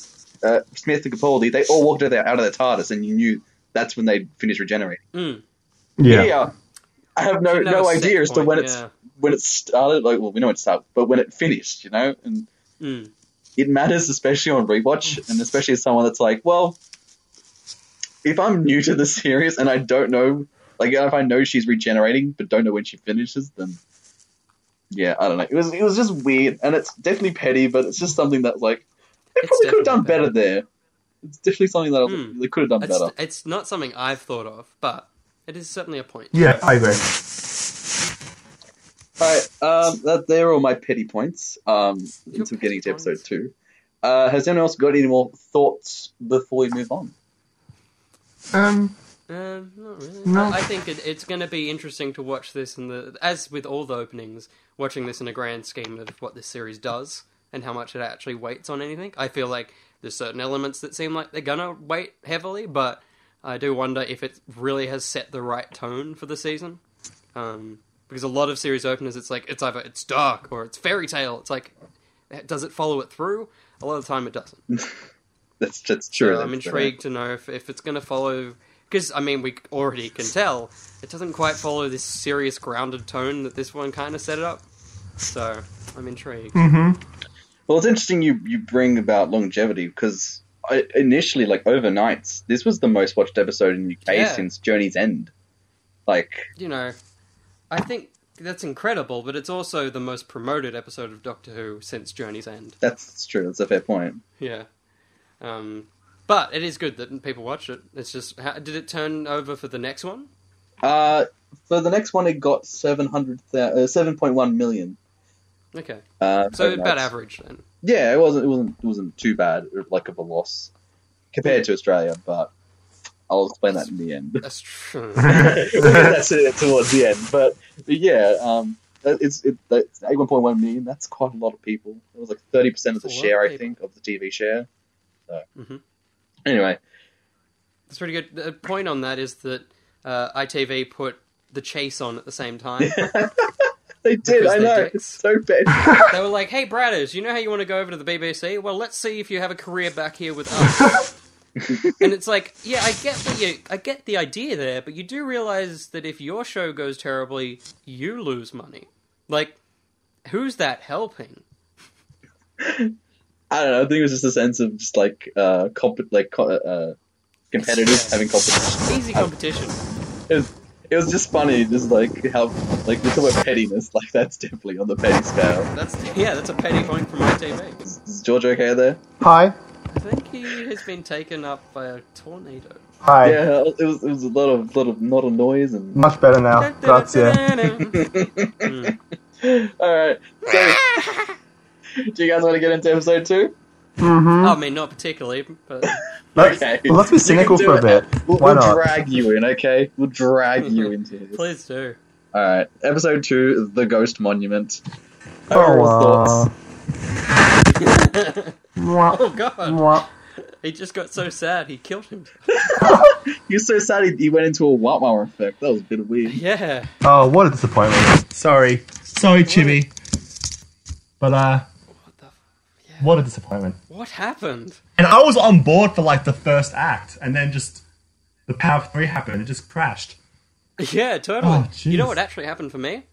uh, Smith, and Capaldi, they all walked out of their, out of their TARDIS, and you knew that's when they finished regenerating. mm, Yeah. Here, I have no Should have no idea as to point, when it's when it started. Like, well, we know it started, but when it finished, you know, and mm. It matters, especially on rewatch, and especially as someone that's like, well, if I'm new to the series and I don't know, like, if I know she's regenerating but don't know when she finishes, then yeah, I don't know. It was it was just weird, and it's definitely petty, but it's just something that like they It's probably could have done definitely better there. It's definitely something that Hmm. they could have done It's, better. it's not something I've thought of, but it is certainly a point. Yeah, I agree. All right, um, that they're all my petty points. Um, Your until getting to petty episode points. two. Uh, has anyone else got any more thoughts before we move on? Um, Um, not really. No. I, I think it, it's going to be interesting to watch this in the as with all the openings, watching this in a grand scheme of what this series does and how much it actually weights on anything. I feel like there's certain elements that seem like they're gonna weight heavily, but I do wonder if it really has set the right tone for the season. Um, because a lot of series openers, it's like it's either it's dark or it's fairy tale. It's like, does it follow it through? A lot of the time, it doesn't. That's that's true. So I'm that's intrigued to know if, if it's going to follow because I mean we already can tell it doesn't quite follow this serious, grounded tone that this one kind of set it up. So I'm intrigued. Mm-hmm. Well, it's interesting you you bring about longevity because I, initially, like overnights, this was the most watched episode in UK Yeah. since Journey's End. Like, You know, I think that's incredible, but it's also the most promoted episode of Doctor Who since Journey's End. that's true. That's a fair point. Yeah. Um, but it is good that people watch it. It's just, how, did it turn over for the next one? Uh, for the next one, it got seven hundred uh, seven point one million. Okay. Uh, So about average then. Yeah, it wasn't. It wasn't. It wasn't too bad. Like of a loss compared to Australia, but I'll explain that in the end. That's true. that's it towards the end. But, but yeah, um, it's it, it's eight one point one million. That's quite a lot of people. It was like thirty percent of the That's a lot share, of I think, of the TV share. So Mhm. anyway, That's pretty good. The point on that is that uh, ITV put The Chase on at the same time. they did. Because I know. dicks. It's so bad. they were like, "Hey, Bradders, you know how you want to go over to the BBC? Well, let's see if you have a career back here with us." And it's like, yeah, I get the you, I get the idea there, but you do realize that if your show goes terribly, you lose money. Like, who's that helping? I don't know. I think it was just a sense of just like uh, comp- like co- uh, competitors having competition. Easy competition. It was, it was just funny, just like how like we talk about pettiness. Like that's definitely on the petty scale. That's yeah, that's a petty point from ITV. Is, is George okay there? Hi. I think he has been taken up by a tornado. Hi. Yeah, it was it was a lot of lot of not a noise and. Much better now. Grazie. Mm. All right. So, do you guys want to get into episode two? Mm-hmm. I mean, not particularly, but Let's, Okay. well, let's be cynical for a bit. We'll, Why we'll not? drag you in, okay? We'll drag you into this. please do. All right. Episode two, the Ghost Monument. Oh, Overall uh, thoughts. mwah, Oh god, mwah. he just got so sad he killed himself. You're so sad he, he went into a Watmar effect. That was a bit weird. Yeah. Oh, what a disappointment. Sorry. Sorry, Chibi. But, uh, What the? what a disappointment. What happened? And I was on board for like the first act, and then just the Power Three happened. It just crashed. Yeah, totally. Oh, you know what actually happened for me?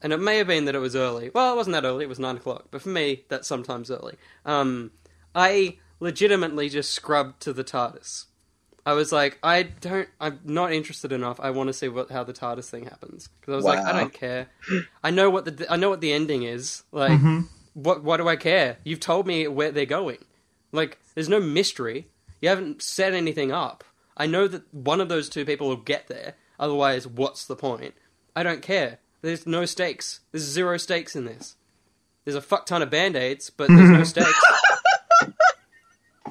And it may have been that it was early. Well, it wasn't that early. It was nine o'clock. But for me, that's sometimes early. Um, I legitimately just scrubbed to the TARDIS. I was like, I don't. I'm not interested enough. I want to see what how the TARDIS thing happens because I was like, I don't care. I know what the I know what the ending is. Like, mm-hmm. what what do I care? You've told me where they're going. Like, there's no mystery. You haven't set anything up. I know that one of those two people will get there. Otherwise, what's the point? I don't care. There's no stakes. There's zero stakes in this. There's a fuck ton of band aids, but there's no mm-hmm. stakes.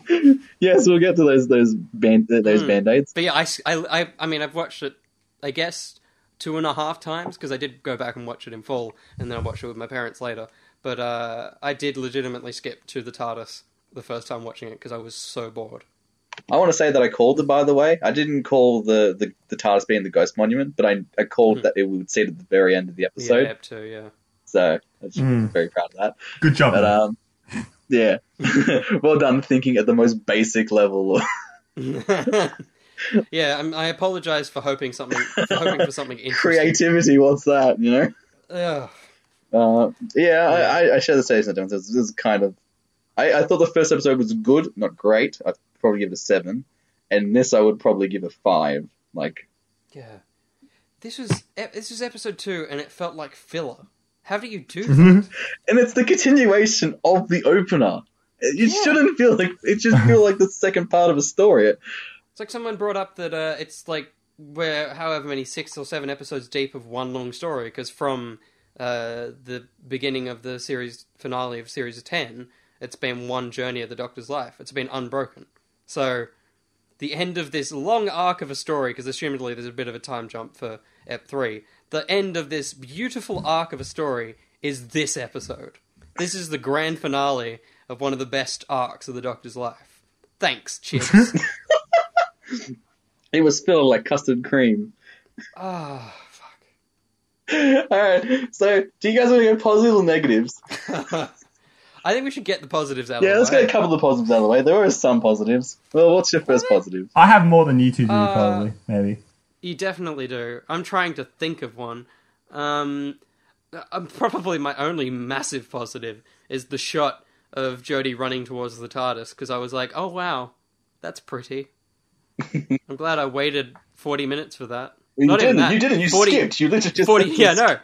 Yes, we'll get to those those band uh, those Hmm. band aids. But yeah, I, s- I- I- I mean, I've watched it, I guess, two and a half times because I did go back and watch it in full, and then I watched it with my parents later. But uh, I did legitimately skip to the TARDIS the first time watching it because I was so bored. I want to say that I called it. By the way, I didn't call the the, the TARDIS being the Ghost Monument, but I I called Mhm. that it would see it at the very end of the Yeah, episode. Ep two, yeah. So I'm Mm. very proud of that. Good job. But um, yeah, well done thinking at the most basic level. yeah, I'm, I apologize for hoping something, for hoping for something interesting. Creativity, what's that? You know. Ugh. Uh, yeah, I, I, I share the same sentiments. This is kind of. I, I thought the first episode was good, not great. I'd probably give it a seven, and this I would probably give a five. Like, Yeah, this was this was episode two, and it felt like filler. How do you do that? Mhm. and it's the continuation of the opener. It, it Yeah. shouldn't feel like it should feel like the second part of a story. It's like someone brought up that uh, it's like we're however many six or seven episodes deep of one long story because from uh, the beginning of the series finale of series ten, it's been one journey of the Doctor's life. It's been unbroken. So the end of this long arc of a story, because assumedly there's a bit of a time jump for Ep three. The end of this beautiful arc of a story is this episode. This is the grand finale of one of the best arcs of the Doctor's life. Thanks, Chips. It was spilled like custard cream. Ah, fuck. All right, so do you guys want to go positives or negatives? I I think we should get the positives out Yeah, of the let's get a couple of the positives out of the way. There were some positives. Well, what's your first positive? I have more than you two do, Uh, probably. Maybe. You definitely do. I'm trying to think of one. Um, probably my only massive positive is the shot of Jodie running towards the TARDIS because I was like, oh wow, that's pretty. I'm glad I waited 40 minutes for that. You Not even didn't. that. You didn't. You 40 skipped. You literally just 40 yeah no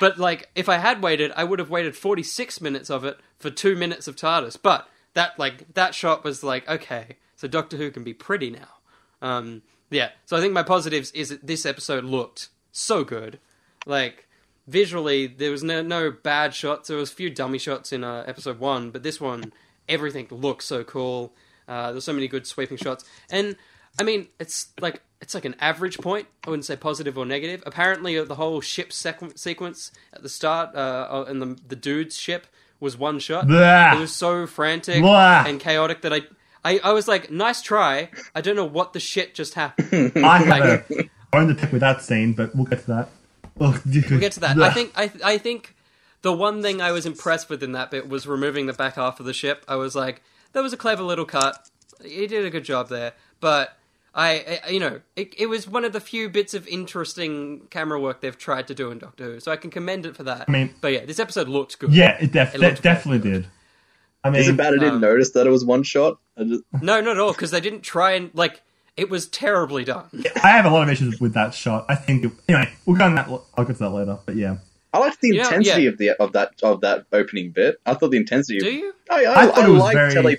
but like if i had waited i would have waited 46 minutes of it for two minutes of tardis but that like that shot was like okay so doctor who can be pretty now um yeah. So i think my positives is that this episode looked so good. Like visually there was no no bad shots. There was a few dummy shots in uh, episode one but this one everything looked so cool. Uh, there's so many good sweeping shots. And i mean it's like it's like an average point. I wouldn't say positive or negative. Apparently uh, the whole ship sequ- sequence at the start uh, and the, the dude's ship was one shot. Blah. it was so frantic Blah. and chaotic that I, I i was like nice try i don't know what the shit just happened I have a bone to pick with that scene, but we'll get to that. Ugh, We'll get to that. I think I I think the one thing I was impressed with in that bit was removing the back half of the ship. I was like, that was a clever little cut. He did a good job there, but. I, I, you know, it, it was one of the few bits of interesting camera work they've tried to do in Doctor Who, so I can commend it for that. I mean- but yeah, this episode looked good. Yeah, it, def- It looked de- definitely very did. I mean, Is it bad I didn't Um, notice that it was one shot? I just, No, not at all, because they didn't try and like. It was terribly done. I have a lot of issues with that shot. I think. It, anyway, we'll go on that. I'll get to that later. But yeah, I liked the You know, intensity yeah. of the of that of that opening bit. I thought the intensity. Do of, you? I, I, I thought I it was like very- tele.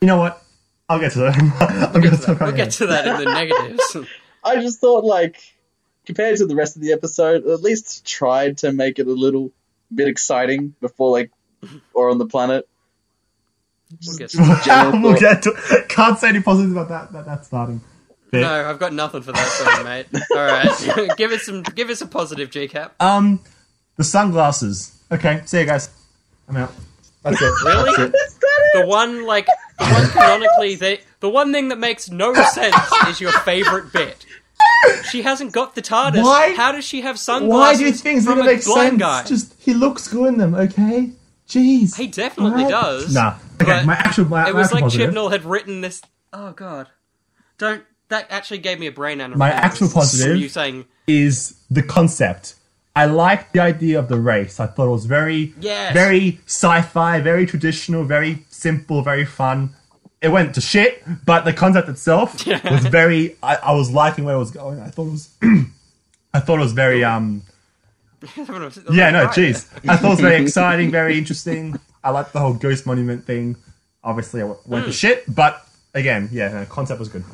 you know what? I'll get to that. I'm We'll gonna get to that, we'll get to that in the negatives. I just thought like compared to the rest of the episode, at least tried to make it a little bit exciting before like or on the planet. We'll get to Just general we'll get to. Can't say any positives about that. that that starting. bit. No, I've got nothing for that song, mate. All right, give us some, give us a positive G-cap. Um, the sunglasses. Okay, see you guys. I'm out. That's it. Really? That's it. The one like the one canonically they the one thing that makes no sense is your favorite bit. She hasn't got the TARDIS. Why- How does she have sunglasses? Why do you think from gonna a make blind sense? guy? Just he looks good in them. Okay. Jeez. He definitely Alright. does. Nah. Okay. But My actual. My, it my was actual like positive. Chibnall had written this. Oh god, don't. That actually gave me a brain aneurysm. My actual positive- You saying is the concept. I liked the idea of the race. I thought it was very, Yes. very sci-fi, very traditional, very simple, very fun. It went to shit, but the concept itself was very. I, I was liking where it was going. I thought it was. I thought it was very. Um. Yeah. No. Jeez. I thought it was very exciting, very interesting. I liked the whole ghost monument thing. Obviously, it went Hmm. to shit, but again, yeah, no, concept was good.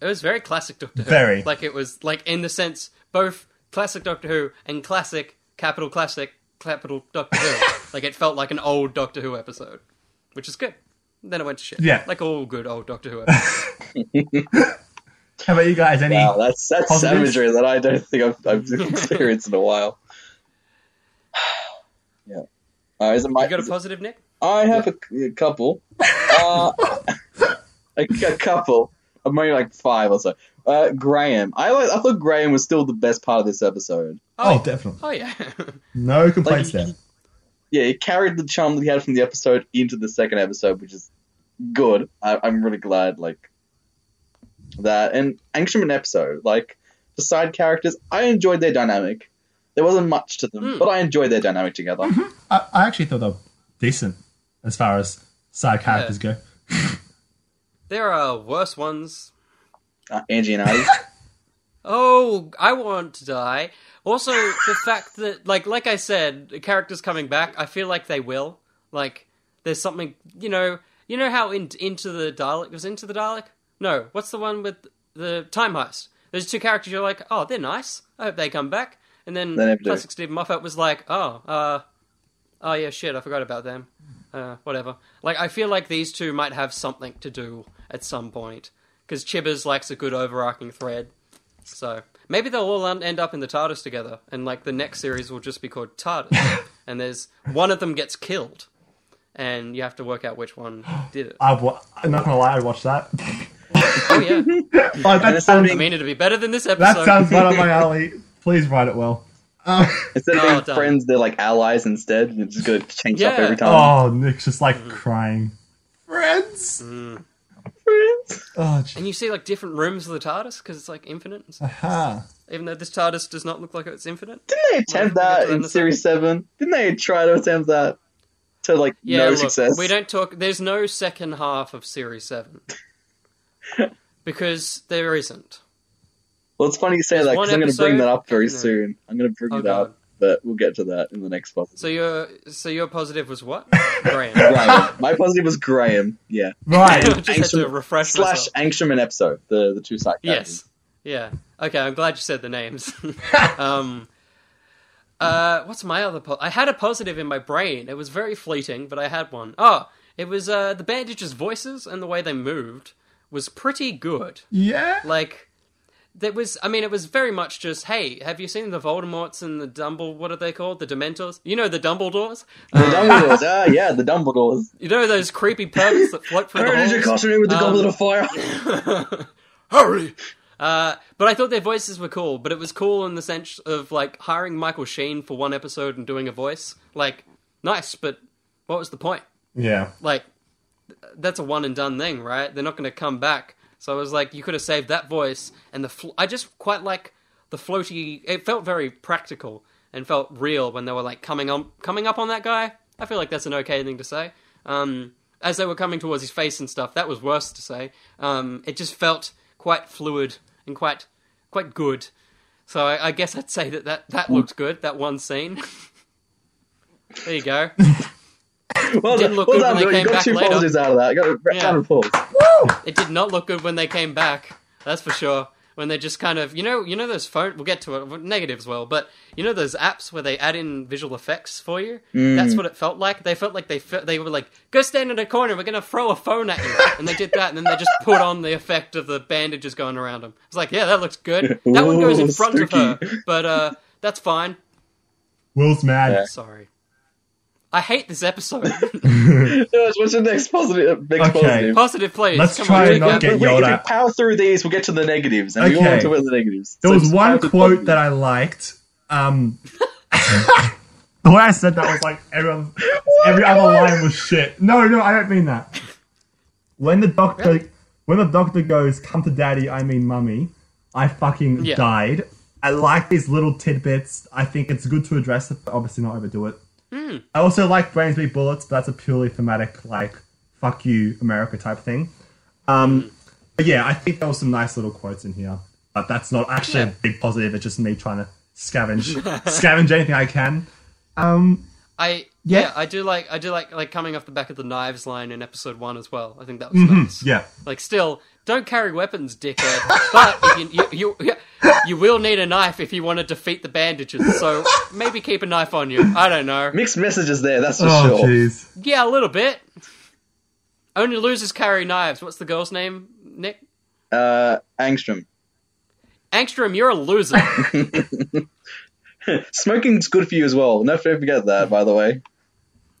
It was very classic Doctor Who. Very. Like it was like in the sense both classic Doctor Who and classic capital classic capital Doctor Who. like it felt like an old Doctor Who episode, which is good. Then it went to shit. Yeah. Like all good old Doctor Who episodes. How about you guys? Any? Wow, that's that's Positives? savagery that I don't think I've, I've experienced in a while. yeah. Uh, is it my? you got a is it- positive, Nick? I have a, a couple. Uh, a, a couple. I'm maybe like five or so. Uh, Graham. I like, I thought Graham was still the best part of this episode. oh, definitely. Oh yeah. No complaints Like, there. Yeah, he carried the charm that he had from the episode into the second episode, which is good. I, I'm really glad, like that. And Angstrom episode, like the side characters, I enjoyed their dynamic. There wasn't much to them, but I enjoyed their dynamic together. I, I actually thought they were decent as far as side characters go. there are worse ones. Uh, Angie and Artie. Oh, I want to die. Also, the fact that, like, like I said, the characters coming back, I feel like they will. Like, there's something, you know, you know how in, into the Dalek was into the Dalek. No, what's the one with the time heist? There's two characters. You're like, oh, they're nice. I hope they come back. And then They never do. classic Steven Moffat was like, oh, uh, oh yeah, shit, I forgot about them. Uh, whatever. Like, I feel like these two might have something to do at some point because Chibbers likes a good overarching thread. So maybe they'll all un- end up in the TARDIS together, and like the next series will just be called TARDIS, and there's one of them gets killed, and you have to work out which one did it. I've wa- I'm not gonna lie, I watched that. Oh yeah, oh, that it's sounds, I mean it'd be better than this episode. that episode. sounds right up my alley. Please write it well. Uh, Instead of Oh, being done. friends, they're like allies instead. It's just gonna change up every time. oh, Nick's just like crying. Friends. Mm. Friends. Oh. And you see like different rooms of the TARDIS because it's like infinite. and stuff. Aha. Even though this TARDIS does not look like it's infinite. Didn't they attempt Well, we'll that in in a Series 7? Didn't they try to attempt that? To like Yeah, no look, success. we don't talk. There's no second half of Series Seven because there isn't. Well, it's funny you say There's that one because I'm going to bring that up very No. soon. I'm going to bring Oh, it God. up, but we'll get to that in the next podcast. So your so your positive was what? Graham. Graham. My positive was Graham. Yeah. Right. I just had to Angstrom- refresh Slash myself. Angstrom and Epzo, the the two side. Yes. Yeah. Okay. I'm glad you said the names. um. Uh, what's my other? Po- I had a positive in my brain. It was very fleeting, but I had one. Oh, it was uh the bandages' voices and the way they moved was pretty good. Yeah. Like there was I mean it was very much just hey, have you seen the Voldemorts and the Dumble what are they called? The Dementors? You know the Dumbledores? The Dumbledores. ah, yeah, the Dumbledores. You know those creepy pervs that float through the Where did you halls? costume me with the Um, goblet of fire? Hurry! Uh, but I thought their voices were cool. But it was cool in the sense of like hiring Michael Sheen for one episode and doing a voice. Like, nice, but what was the point? Yeah. Like, th- that's a one and done thing, right? They're not going to come back. So I was like, you could have saved that voice and the. Fl- I just quite like the floaty. It felt very practical and felt real when they were like coming on, coming up on that guy. I feel like that's an okay thing to say. Um, as they were coming towards his face and stuff, that was worse to say. Um, it just felt quite fluid and quite quite good. So I, I guess I'd say that that, that looked good. That one scene. there you go. Well didn't done, look well good done, when they Joe. came You got two later. positives out of that. You got a Yeah. round of applause. It did not look good when they came back. That's for sure. When they just kind of, you know, you know those phone. We'll get to it. Negatives, well, but you know those apps where they add in visual effects for you. Mm. That's what it felt like. They felt like they fe- they were like, go stand in a corner. We're gonna throw a phone at you, and they did that, and then they just put on the effect of the bandages going around them. It's like, yeah, that looks good. That one goes in Ooh, front of her, but uh, that's fine. Will's mad. Yeah. Sorry. I hate this episode. George, what's your next positive? Next Okay. positive? Positive, please. Let's Come try on, and not get Wait, if yelled at. power through these, we'll get to the negatives, and we all want to about the negatives. There So was one quote positives. that I liked. Um, the way I said that was like every, every other line was shit. No, no, I don't mean that. When the doctor, when the doctor goes, "Come to daddy," I mean mummy. I fucking Yeah. died. I like these little tidbits. I think it's good to address it, but obviously not overdo it. Hmm. I also like brains be bullets, but that's a purely thematic, like "fuck you, America" type thing. Um, but yeah, I think there was some nice little quotes in here, but that's not actually Yeah. a big positive. It's just me trying to scavenge, scavenge anything I can. Um, I Yeah. yeah. I do like I do like like coming off the back of the knives line in episode one as well. I think that was nice. Mm-hmm. yeah, Like still, don't carry weapons, dickhead. but if you, you, you you will need a knife if you want to defeat the bandages. So maybe keep a knife on you. I don't know. Mixed messages there, that's for oh sure. jeez. Yeah, a little bit. Only losers carry knives. What's the girl's name, Nick? Uh, Angstrom. Angstrom, you're a loser. Smoking's good for you as well. Never forget that, by the way.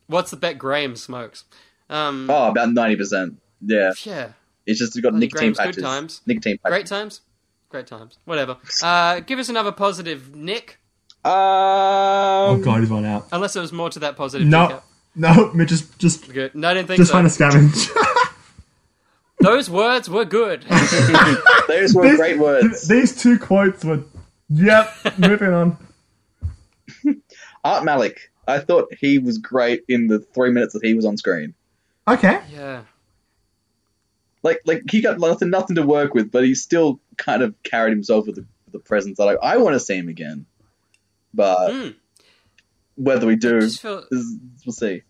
What's the bet Graham smokes? Um, Oh, about 90%. Yeah. yeah. It's just got Bloody nicotine Graham's good times. Nicotine patches. Great times. Great times. Whatever. Uh, give us another positive, Nick. Um, Oh god, he's one out. Unless there was more to that positive. No, recap. no, me just just Good. No, I didn't think just so. trying to scavenge. Those words were good. Those were These- great words. These two quotes were. Yep, moving on. Art Malik. I thought he was great in the three minutes that he was on screen. Okay. yeah. Like, like he got nothing, nothing to work with, but he still kind of carried himself with the, with the presence that I, I want to see him again. But Mm. whether we do, feel- is, we'll see.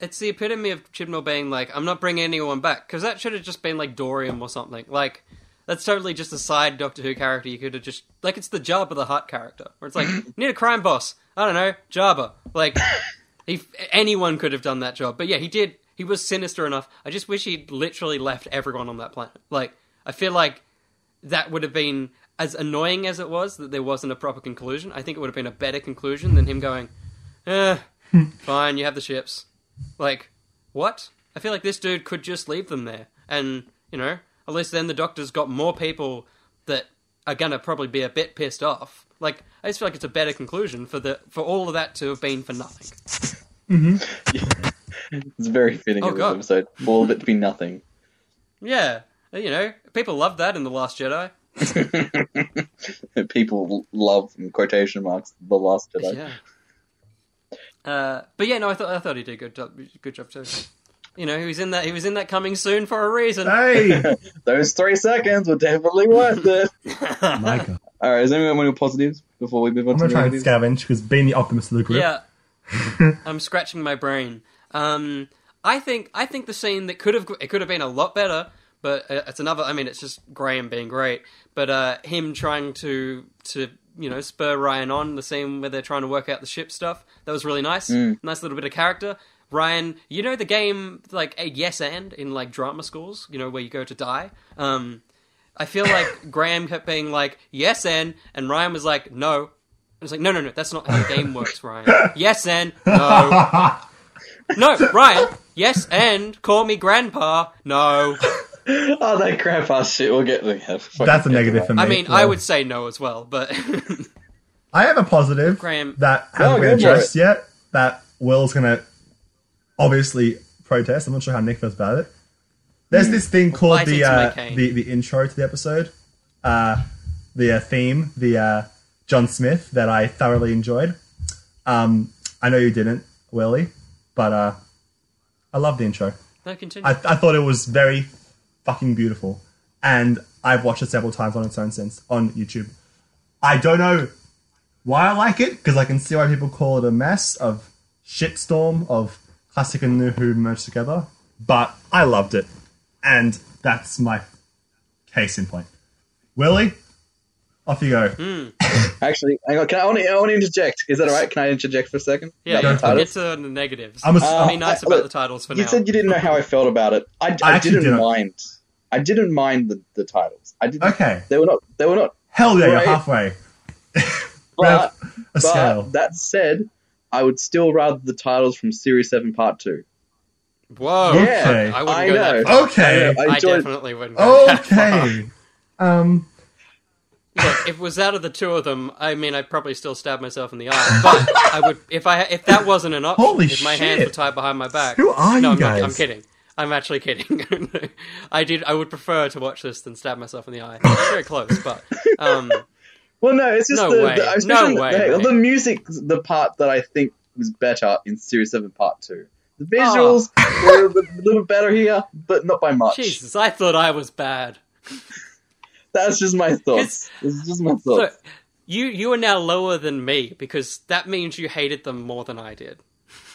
It's the epitome of Chibnall being like, I'm not bringing anyone back. Because that should have just been like Dorium or something. Like, that's totally just a side Doctor Who character. You could have just. Like, it's the Jabba the Hutt character. Where it's like, need a crime boss. I don't know, Jabba. Like, he, anyone could have done that job. But yeah, he did. He was sinister enough. I just wish he'd literally left everyone on that planet. Like, I feel like that would have been as annoying as it was that there wasn't a proper conclusion. I think it would have been a better conclusion than him going, eh, fine, you have the ships. Like, what? I feel like this dude could just leave them there. And, you know, at least then the doctor's got more people that are gonna probably be a bit pissed off. Like I just feel like it's a better conclusion for the for all of that to have been for nothing. It's very fitting Oh, of this episode. For all of it to be nothing. Yeah, you know, people loved that in the Last Jedi. People love in quotation marks the Last Jedi. Yeah. Uh, but yeah, no, I thought I thought he did a good job. Good job too. You know, he was in that. He was in that coming soon for a reason. Hey, Those three seconds were definitely worth it. my God. All right, is anyone want any positives before we move on I'm to gonna try and negatives? scavenge because being the optimist of the group. Yeah, I'm scratching my brain. Um, I think I think the scene that could have it could have been a lot better, but uh, it's another. I mean, it's just Graham being great, but uh, him trying to to you know spur Ryan on the scene where they're trying to work out the ship stuff. That was really nice. Nice little bit of character. Ryan, you know the game like a yes and in like drama schools, you know where you go to die. Um, I feel like Graham kept being like yes and, and Ryan was like no. And it's like no no no that's not how the game works, Ryan. Yes and no. No, Ryan. Yes, and call me grandpa. No. Oh, that grandpa shit. We'll get there. Fucking That's a negative that. for me. I mean, I would say no as well, but I have a positive Graham. that hasn't go been addressed yet. That Will's gonna obviously protest. I'm not sure how Nick feels about it. There's this thing called the, uh, the the intro to the episode, uh, the uh, theme, the uh, John Smith that I thoroughly enjoyed. Um, I know you didn't, Willie, but uh, I love the intro. no, continue. I, I thought it was very fucking beautiful, and I've watched it several times on its own since on YouTube. I don't know why I like it because I can see why people call it a mess of shitstorm of classic and new Who merged together, but I loved it, and that's my case in point. Willie, off you go. Hmm. Actually, hang on. Can I, I, want to, I want to interject. Is that all right? Can I interject for a second? yeah, About you the can get titles? to the negatives. I'm a- I'll be Uh, nice I- about look, the titles for You now. said you didn't know how I felt about it. I, I I, didn't didn't. mind. I didn't mind the, the titles. I didn't. Okay, They were not. They were not. hell yeah, Right. you're halfway. But, a scale. but that said, I would still rather the titles from Series Seven Part Two. Whoa. Okay. I wouldn't I go know. that far. Okay. I I I definitely wouldn't go that. Okay. Um. Look, if it was out of the two of them, I mean, I'd probably still stab myself in the eye. But I would, if I, if that wasn't an option, Holy if my hands were tied behind my back. Who are no, you I'm not- guys? I'm kidding. I'm actually kidding. I did. I would prefer to watch this than stab myself in the eye. It's very close, but um, Well, no, it's just No the, way. the, especially No way, the, the music. The part that I think was better in Series Seven Part Two. The Oh. visuals were a little, little better here, but not by much. Jesus, I thought I was bad. That's just my thoughts. It's just my thoughts. Look, you you are now lower than me because that means you hated them more than I did.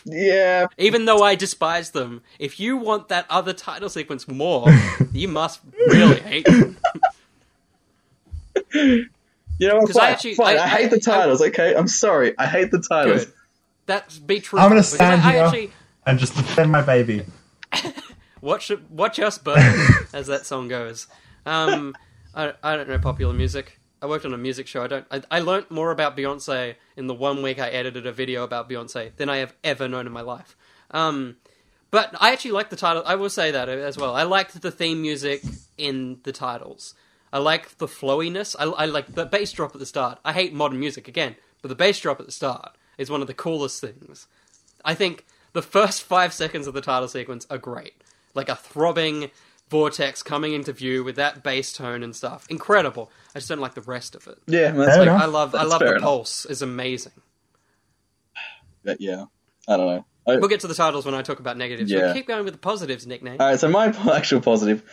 yeah, Even though I despise them, if you want that other title sequence more, you must really hate them. you know what? 'Cause I actually- fine. I, I- hate I- the titles. okay, I'm sorry. I hate the titles. Good. That's be true. I'm gonna because stand I, I actually and just defend my baby. watch watch us burn, as that song goes. Um, I, I don't know popular music. I worked on a music show. I don't. I, I learned more about Beyonce in the one week I edited a video about Beyonce than I have ever known in my life. Um, but I actually like the title. I will say that as well. I liked the theme music in the titles. I like the flowiness. I, I like the bass drop at the start. I hate modern music again, but the bass drop at the start is one of the coolest things. I think the first five seconds of the title sequence are great. Like a throbbing vortex coming into view with that bass tone and stuff. Incredible. I just don't like the rest of it. Yeah, that's like, enough. I love I love the enough. pulse is amazing. yeah. I don't know. I, We'll get to the titles when I talk about negatives. Yeah. But keep going with the positives, nickname. All right, so my actual positive,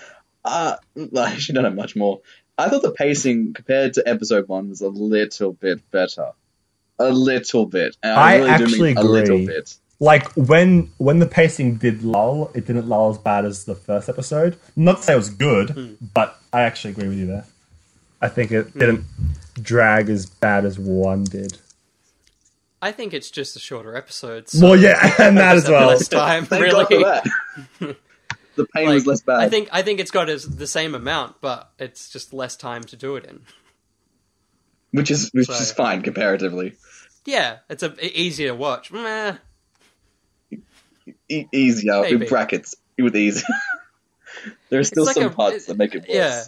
uh, I actually don't have much more. I thought the pacing compared to episode one was a little bit better, a little bit. And I really do actually mean a little agree. bit. Like when when the pacing did lull, it didn't lull as bad as the first episode. Not to say it was good, Hmm. but I actually agree with you there. I think it didn't drag as bad as one did. I think it's just a shorter episode. So Well, yeah, and that as well. less time, Thank really. God for that. the pain was less bad. I think I think it's got as the same amount, but it's just less time to do it in. which is which So- is fine comparatively. Yeah, it's a easier to watch. Meh. E- easier Maybe. in brackets with ease. there are still like some a- parts that make it worse. Yeah,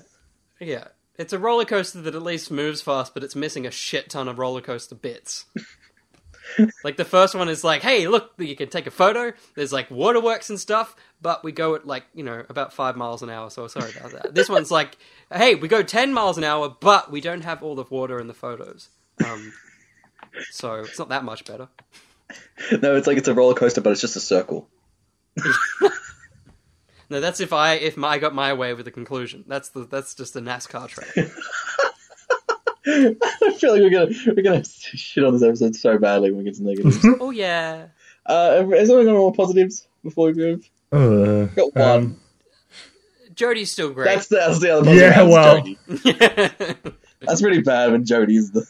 yeah. It's a roller coaster that at least moves fast, but it's missing a shit ton of roller coaster bits. like the first one is like, hey, look, you can take a photo. There's like waterworks and stuff, but we go at like you know about five miles an hour. So sorry about that. This one's like, hey, we go ten miles an hour, but we don't have all the water in the photos. Um, so it's not that much better. No, it's like it's a roller coaster, but it's just a circle. No, that's if I if my, I got my way with the conclusion. That's the that's just a NASCAR track. I feel like we're gonna we're gonna shit on this episode so badly when we get to negatives. oh yeah. uh, is anyone got more positives before we move? Uh, Got one. um, Jodie's still great. That's the, that's the other positive. Yeah, That's well. Jodie. That's pretty bad when Jodie's the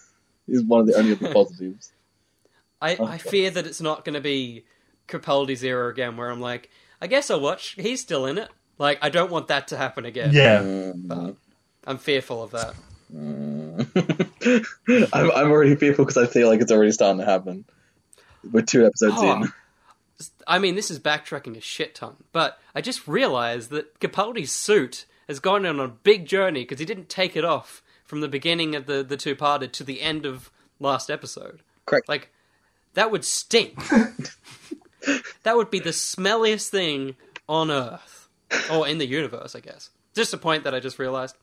is one of the only of the positives. I, I fear that it's not going to be Capaldi's era again, where I'm like, I guess I'll watch. He's still in it. Like, I don't want that to happen again. yeah. But I'm fearful of that. I'm, I'm already fearful because I feel like it's already starting to happen. We're two episodes Oh. in. I mean, this is backtracking a shit ton, but I just realized that Capaldi's suit has gone on a big journey because he didn't take it off from the beginning of the, the two parted to the end of last episode. Correct. Like, that would stink. that would be the smelliest thing on Earth. Or in the universe, I guess. Just a point that I just realized.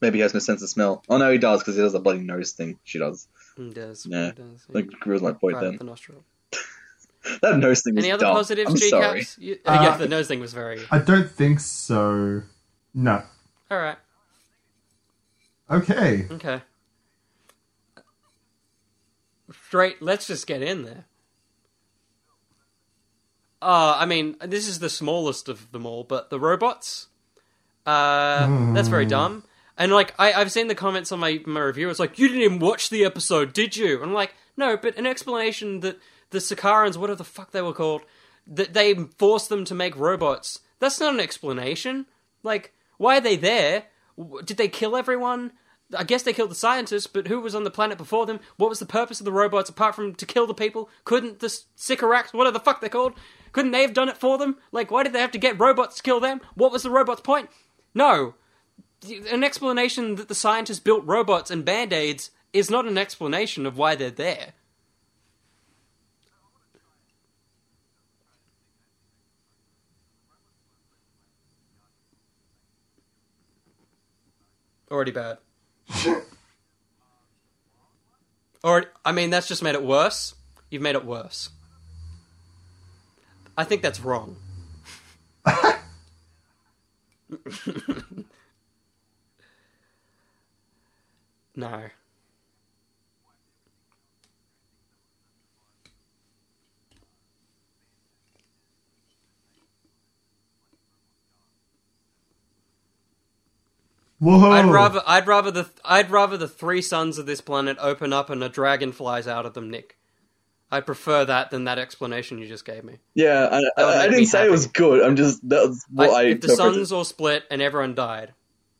Maybe he has no sense of smell. Oh no, he does because he does a bloody nose thing. She does. It does. Yeah. It does. Like ruins my point Right then. the nostril. That nose thing was Any other dumb. positives, I'm G sorry. Caps? You- Uh, yeah, the nose thing was very. I don't think so. No. Alright, Okay. okay. Straight, let's just get in there. Uh, I mean, this is the smallest of them all, but the robots, uh, that's very dumb. And like, I, I've seen the comments on my, my review. It's like, you didn't even watch the episode, did you? And I'm like, no, but an explanation that the Sakarans, whatever the fuck they were called, that they forced them to make robots. That's not an explanation. Like, why are they there? Did they kill everyone? I guess they killed the scientists, but who was on the planet before them? What was the purpose of the robots apart from to kill the people? Couldn't the Sycorax, whatever the fuck they're called, couldn't they have done it for them? Like, why did they have to get robots to kill them? What was the robot's point? No. An explanation that the scientists built robots and band aids is not an explanation of why they're there. Already bad. or, I mean, that's just made it worse. You've made it worse. I think that's wrong. no. Whoa. I'd rather I'd rather the I'd rather the three suns of this planet open up and a dragon flies out of them, Nick. I prefer that than that explanation you just gave me. Yeah, I, I, I didn't say it was good. I'm just that was what I, I, if the interpreted. suns all split and everyone died,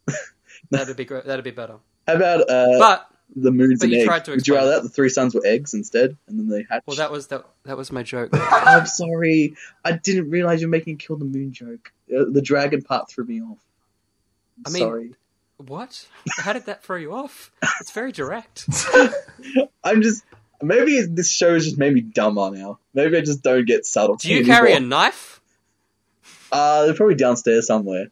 that'd be great. That'd be better. How about uh, But the moons but and you eggs? tried to Would you explain rather that the three suns were eggs instead, and then they hatched? well, that was that that was my joke. I'm sorry, I didn't realize you were making a kill the moon joke. Uh, the dragon part threw me off. I'm I mean- sorry. What? How did that throw you off? It's very direct. I'm just maybe this show has just made me dumber now. Maybe I just don't get subtle. Do you carry a knife? Uh, they're probably downstairs somewhere.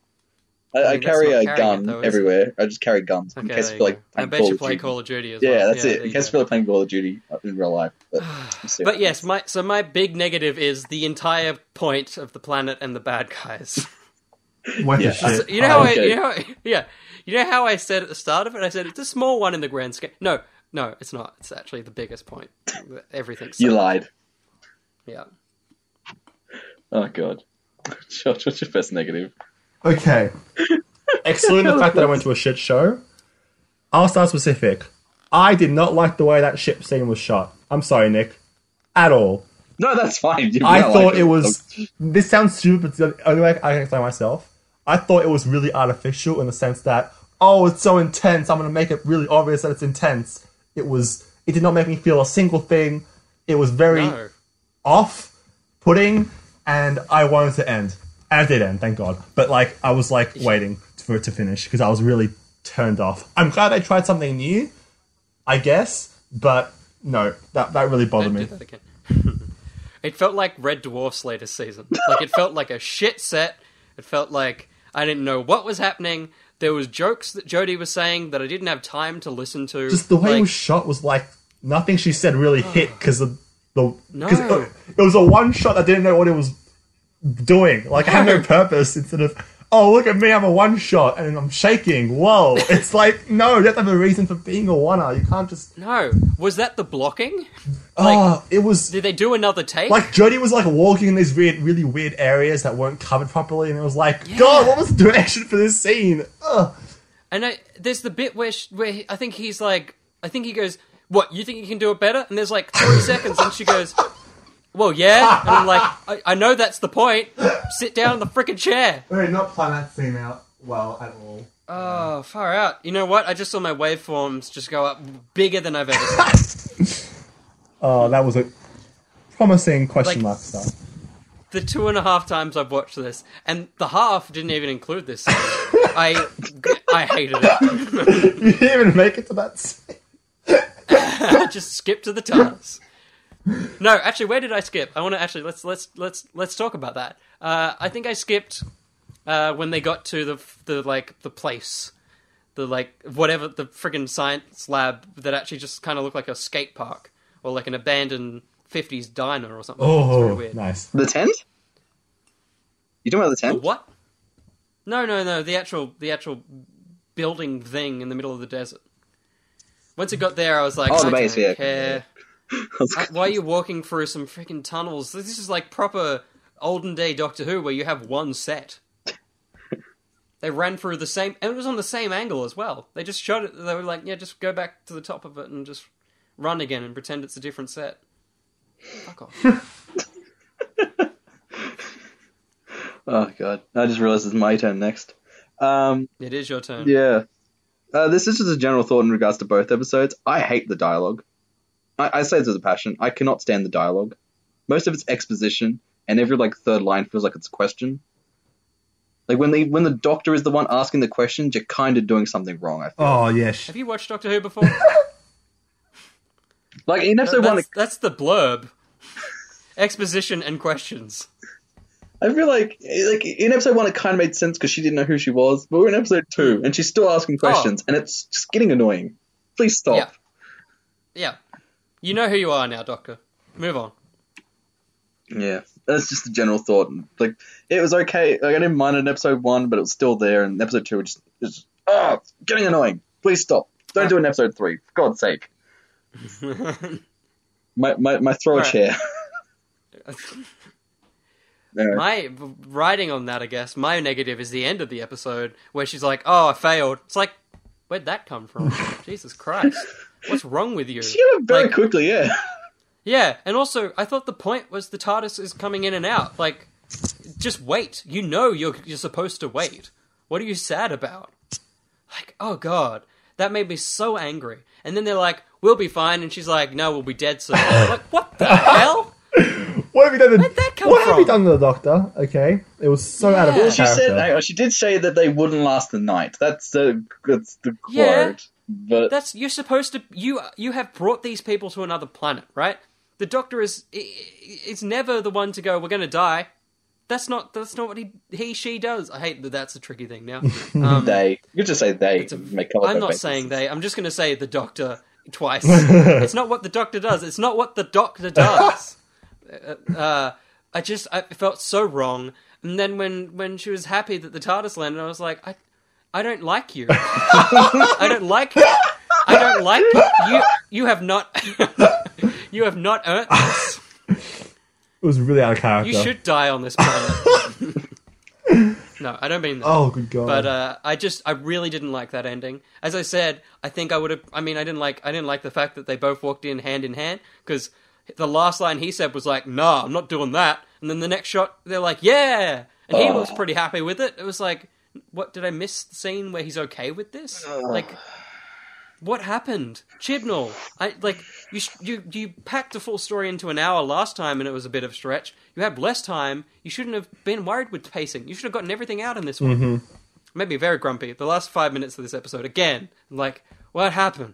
I, I, mean, that's carry a gun it, though, everywhere. I just carry guns in case I feel like. I bet Call you play Duty. Call of Duty as Yeah, well. that's it. In case I feel like playing Call of Duty in real life. But, we'll see what But yes, my so my big negative is the entire point of the planet and the bad guys. What Yeah. the shit? So, you know how I, okay. you know, how- yeah, you know how I said at the start of it. I said it's a small one in the grand scale. No, no, it's not. It's actually the biggest point. Everything. you lied. Yeah. Oh god. Josh, what's your first negative? Okay. Excluding the fact that I went to a shit show, I'll start specific. I did not like the way that ship scene was shot. I'm sorry, Nick. At all. No, that's fine. You I thought like it was. This sounds stupid, but it's the only way I can explain myself. I thought it was really artificial in the sense that, oh, it's so intense. I'm going to make it really obvious that it's intense. It was. It did not make me feel a single thing. It was very No. off putting, and I wanted to end. And it did end, thank God. But like, I was like waiting for it to finish because I was really turned off. I'm glad I tried something new, I guess, but no, that that really bothered me. do that again. it felt like Red Dwarf's latest season. Like it felt like a shit set. It felt like I didn't know what was happening. There was jokes that Jodie was saying that I didn't have time to listen to. Just the way it was shot was like nothing she said really hit because of the because No. it, uh, it was a one shot that didn't know what it was doing. Like I had no No. purpose instead of oh look at me I'm a one shot and I'm shaking. Whoa! It's like no, you have to have a reason for being a oneer. You can't just no, was that the blocking? oh it was Did they do another take? like Jodie was like walking in these weird, really weird areas that weren't covered properly, and it was like, God, what was the direction for this scene? Ugh. And I, there's the bit where sh where I think he's like, I think he goes, "What? You think you can do it better?" And there's like three seconds, and she goes, "Well, yeah." And I'm like, I, "I know that's the point. Sit down in the freaking chair." We're not plan that scene out well at all. Oh, far out. You know what? I just saw my waveforms just go up bigger than I've ever seen. Oh, that was a promising question Like- mark stuff. the two and a half times I've watched this, and the half didn't even include this. Scene. I I hated it. You didn't even make it to that scene. I just skipped to the TARDIS. No, actually, where did I skip? I want to actually let's let's let's let's talk about that. Uh, I think I skipped uh, when they got to the the like the place, the like whatever the friggin' science lab that actually just kind of looked like a skate park or like an abandoned '50s diner or something. Oh, weird. nice. The tent? You talking about the The tent? what? No, no, no. The actual the actual building thing in the middle of the desert. Once it got there, I was like, Oh, the I base, don't yeah. care. Uh, Why are you walking through some freaking tunnels? This is like proper olden day Doctor Who, where you have one set. They ran through the same, and it was on the same angle as well. They just shot it. They were like, "Yeah, just go back to the top of it and just run again and pretend it's a different set." Fuck off. Oh god, I just realized it's my turn next. Um, it is your turn. yeah, uh, this is just a general thought in regards to both episodes. I hate the dialogue. I, I say this with a passion. I cannot stand the dialogue. Most of it's exposition, and every like third line feels like it's a question. Like when the when the doctor is the one asking the questions, you're kind of doing something wrong. I feel. Oh, yes. Have you watched Doctor Who before? Like in episode one, that's, that's the blurb. Exposition and questions. I feel like like in episode one it kind of made sense because she didn't know who she was, but we're in episode two and she's still asking oh. questions, and it's just getting annoying. Please stop. Yeah. Yeah. You know who you are now, Doctor. Move on. Yeah, that's just a general thought. Like it was okay. Like I didn't mind it in episode one, but it was still there. And episode two, it just is ah, getting annoying. Please stop. Don't do it in episode three, for God's sake. My my, my throw a chair. My writing on that, I guess, my negative is the end of the episode where she's like, "Oh, I failed." It's like, where'd that come from? Jesus Christ, what's wrong with you? She got it very Like- quickly. Yeah. Yeah, and also, I thought the point was the TARDIS is coming in and out. Like, just wait. You know you're you're supposed to wait. What are you sad about? Like, oh god, that made me so angry. And then they're like, "We'll be fine," and she's like, "No, we'll be dead soon." like, what the hell? What have you done? To, Where'd that come what have you done to the doctor? Okay, it was so out of Yeah. Well, she character. said she did say that they wouldn't last the night. That's the that's the quote. Yeah. But That's you're supposed to. You you have brought these people to another planet, right? The Doctor is i- i- is never the one to go. We're going to die. That's not that's not what he he she does. I hate that. That's a tricky thing now. Um, they, you just say they. It's a- make I'm not saying they. I'm just going to say the Doctor twice. it's not what the Doctor does. It's not what the Doctor does. Uh, uh, I just I felt so wrong. And then when when she was happy that the TARDIS landed, I was like, I I don't like you. I don't like. I don't like you. You have not. you have not earned this. It was really out of character. You should die on this planet. no, I don't mean that. Oh, good god! But uh, I just I really didn't like that ending. As I said, I think I would have. I mean, I didn't like I didn't like the fact that they both walked in hand in hand because the last line he said was like, "Nah, I'm not doing that," and then the next shot they're like, "Yeah," and he Oh. looks pretty happy with it. It was like, what did I miss the scene where he's okay with this? Like. What happened, Chibnall? I like you. You you packed a full story into an hour last time, and it was a bit of a stretch. You had less time. You shouldn't have been worried with pacing. You should have gotten everything out in this one. Mm-hmm. made me very grumpy. The last five minutes of this episode, again, like, what happened?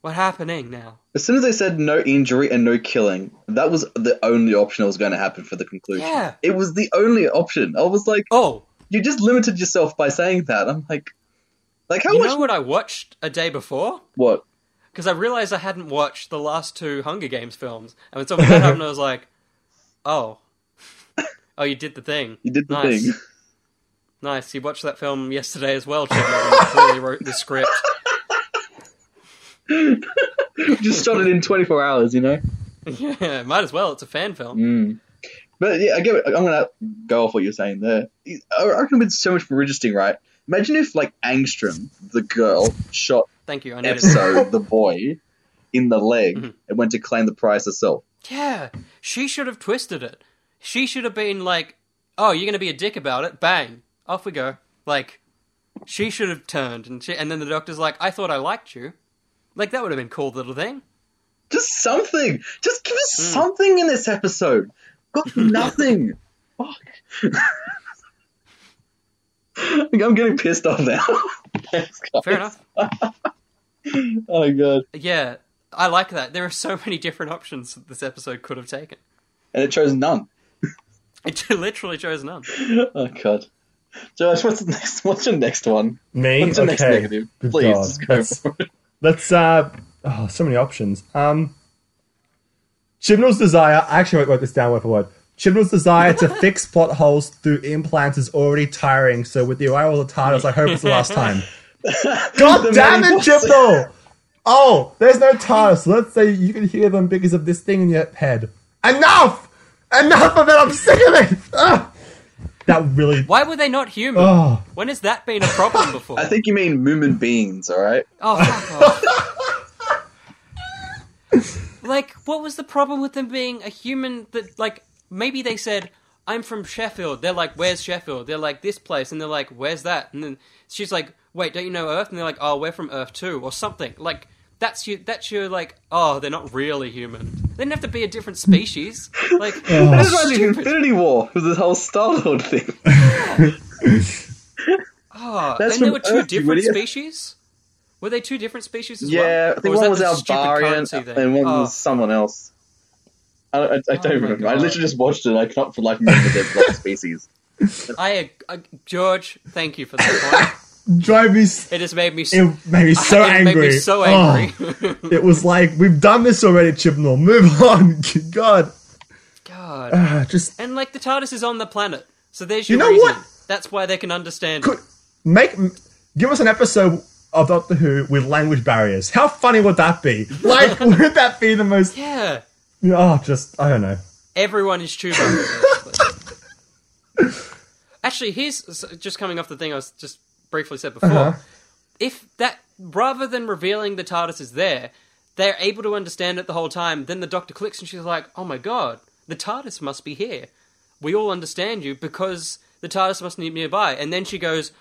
What happening now? As soon as they said no injury and no killing, that was the only option that was going to happen for the conclusion. Yeah. It was the only option. I was like, Oh, you just limited yourself by saying that. I'm like, like how much you much? know what I watched a day before? what? Because I realized I hadn't watched the last two Hunger Games films, and when something that happened, I was like, "Oh, oh, you did the thing. You did the nice. thing. Nice. You watched that film yesterday as well, Chip. Clearly wrote the script. just shot it in 24 hours, you know. yeah, might as well. It's a fan film. Mm. But yeah, I get. It. I'm gonna go off what you're saying there. I reckon it'd be so much more interesting, right? Imagine if like Angstrom, the girl, shot Thank you. I. The boy, in the leg Mm-hmm. and went to claim the prize herself. Yeah, she should have twisted it. She should have been like, "Oh, you're to be a dick about it." Bang, off we go. Like, she should have turned, and she, and then the doctor's like, "I thought I liked you." Like that would have been cool little thing. Just something. Just give us Hmm. something in this episode. Got nothing. Fuck. I'm getting pissed off now. Thanks. Fair enough. Oh god. Yeah, I like that. There are so many different options that this episode could have taken. And it chose none. It literally chose none. Oh god. Josh, what's the next? What's your next one? Me? What's your next Okay. negative? Please, God. go Let's- for it. Let's uh oh, so many options. Um Chibnall's desire I actually wrote this down word for word. Chibnall's desire to fix plot holes through implants is already tiring, so with the arrival of the TARDIS, I hope it's the last time. God damn it, Chibnall! Oh, there's no TARDIS. Let's say you can hear them because of this thing in your head. Enough! Enough of it! I'm sick of it! Ugh. That really Why were they not human? Oh. When has that been a problem before? I think you mean Moomin beings, alright? Oh, fuck off. Like, what was the problem with them being a human that, like, maybe they said, I'm from Sheffield. They're like, where's Sheffield? They're like, this place. And they're like, where's that? And then she's like, wait, don't you know Earth? And they're like, oh, we're from Earth too, or something. Like, that's your, that's your, like, oh, they're not really human. They didn't have to be a different species. Like, That that's was like stupid. Infinity War with this whole Star Lord thing. Oh, That's and there from were two Earth, different idiot. species? Were they two different species as yeah, well? I think Or one that was the stupid Albarian and one Oh. was someone else. I, I, I don't my remember. I literally just watched it. I cannot for life remember their block species. I, uh, George, thank you for that point. drive me It has made me so, it made me so it angry. made me so Oh. angry. It was like we've done this already, Chibnall. Move on, God. God. Ah, just And like the TARDIS is on the planet, so there's your You know reason. what? That's why they can understand. could make give us an episode of Doctor Who with language barriers. How funny would that be? Like, would that be the most? Yeah, Oh, just I don't know. everyone is Chewbacca. Actually, here's just coming off the thing I was just briefly said before. Uh-huh. If that rather than revealing the TARDIS is there, they're able to understand it the whole time. Then the Doctor clicks and she's like, "Oh my god, the TARDIS must be here. We all understand you because the TARDIS must be nearby." And then she goes,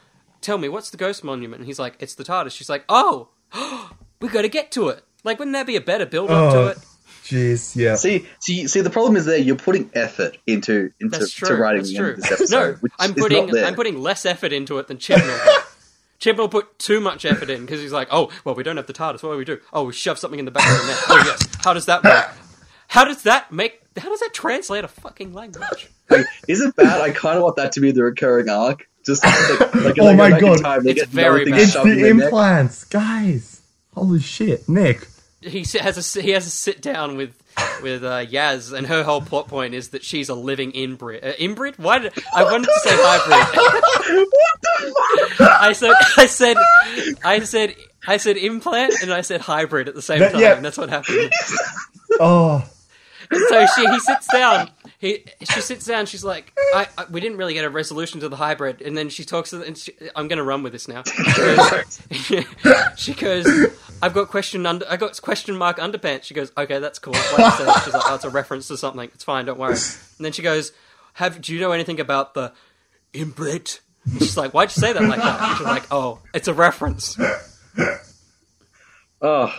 "Tell me, what's the Ghost Monument?" And he's like, "It's the TARDIS." She's like, "Oh, we got to get to it." Like, wouldn't that be a better build up Oh. to it? Jeez, yeah. See, see, see. The problem is there. You're putting effort into into That's to writing That's the true. end of this episode. no, which I'm is not putting there. I'm putting less effort into it than Chibnall. Chibnall put too much effort in because he's like, oh, well, we don't have the TARDIS. What do we do? Oh, we shove something in the back of the net. Oh yes. How does that work? How does that make? How does that translate a fucking language? Like, is it bad? I kind of want that to be the recurring arc. Just like, like Oh they my back God. time, It's very bad. it's the their neck. implants, guys. Holy shit, Nick. He has a he has a sit down with with uh, Yaz, and her whole plot point is that she's a living inbred. Uh, inbred? Why did I wanted to say hybrid? what the fuck? I said I said I said I said implant and I said hybrid at the same That- time. yeah. That's what happened. Oh, And so she he sits down. He she sits down. She's like, I, I we didn't really get a resolution to the hybrid. And then she talks to the, and she, I'm going to run with this now. She goes, she goes, I've got question under I got question mark underpants. She goes, okay, that's cool. Like I said, she's like, oh, it's a reference to something. It's fine. Don't worry. And then she goes, have do you know anything about the inbred? And she's like, why'd you say that like that? And she's like, oh, it's a reference. Oh,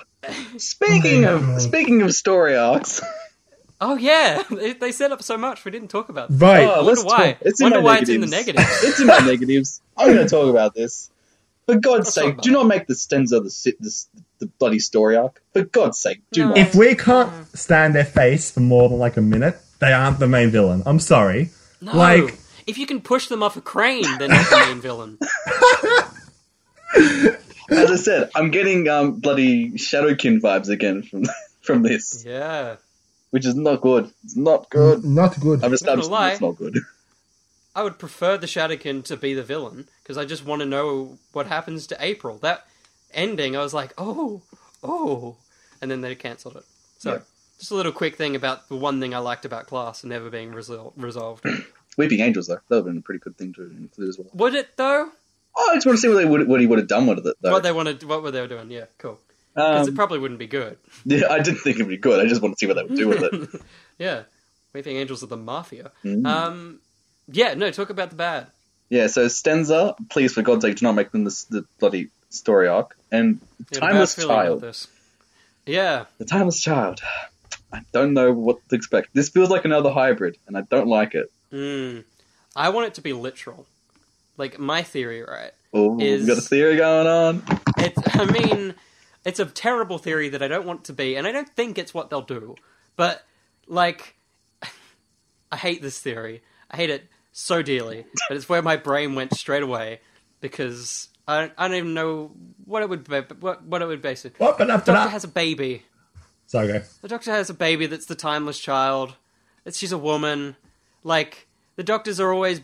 speaking of oh speaking of story arcs, Oh yeah, they, they set up so much we didn't talk about. That. Right. Oh, I wonder why. talk- It's in wonder my why it's in the negatives. negatives. it's in my negatives. I'm going to talk about this. For God's Let's talk sake, do not make the Stenza the, the, the bloody story arc. For God's sake, do No. not. if we can't stand their face for more than like a minute, they aren't the main villain. I'm sorry. No, Like- if you can push them off a crane, they're not the main villain. As I said, I'm getting um, bloody Shadowkin vibes again from from this, Yeah, which is not good. It's not good. Not good. I've established lie. it's not good. I would prefer the Shadowkin to be the villain because I just want to know what happens to April. That ending, I was like, oh, oh, and then they cancelled it. So, Yeah. just a little quick thing about the one thing I liked about Class never being resol- resolved. Weeping Angels, though, that would have been a pretty good thing to include as well. Would it though? Oh, I just want to see what, they would, what he would have done with it, though. What they wanted, what were they doing? Yeah, cool. Because Um, it probably wouldn't be good. yeah, I didn't think it would be good. I just want to see what they would do with it. Yeah, Weeping Angels of the Mafia. Mm. Um, yeah, no, talk about the bad. Yeah, so Stenza, please for God's sake, do not make them the, the bloody story arc. And Yeah, Timeless bad feeling about Child. This. Yeah, The Timeless Child. I don't know what to expect. This feels like another hybrid, and I don't like it. mm. I want it to be literal. Like my theory, right? Oh, Is- we got a theory going on. It's, I mean, it's a terrible theory that I don't want to be, and I don't think it's what they'll do. But like, I hate this theory. I hate it so dearly. But it's where my brain went straight away because I don't, I don't even know what it would be, what what it would base it. What? But after Doctor that, has a baby. sorry. The Doctor has a baby that's the timeless child. It's she's a woman. Like the Doctors are always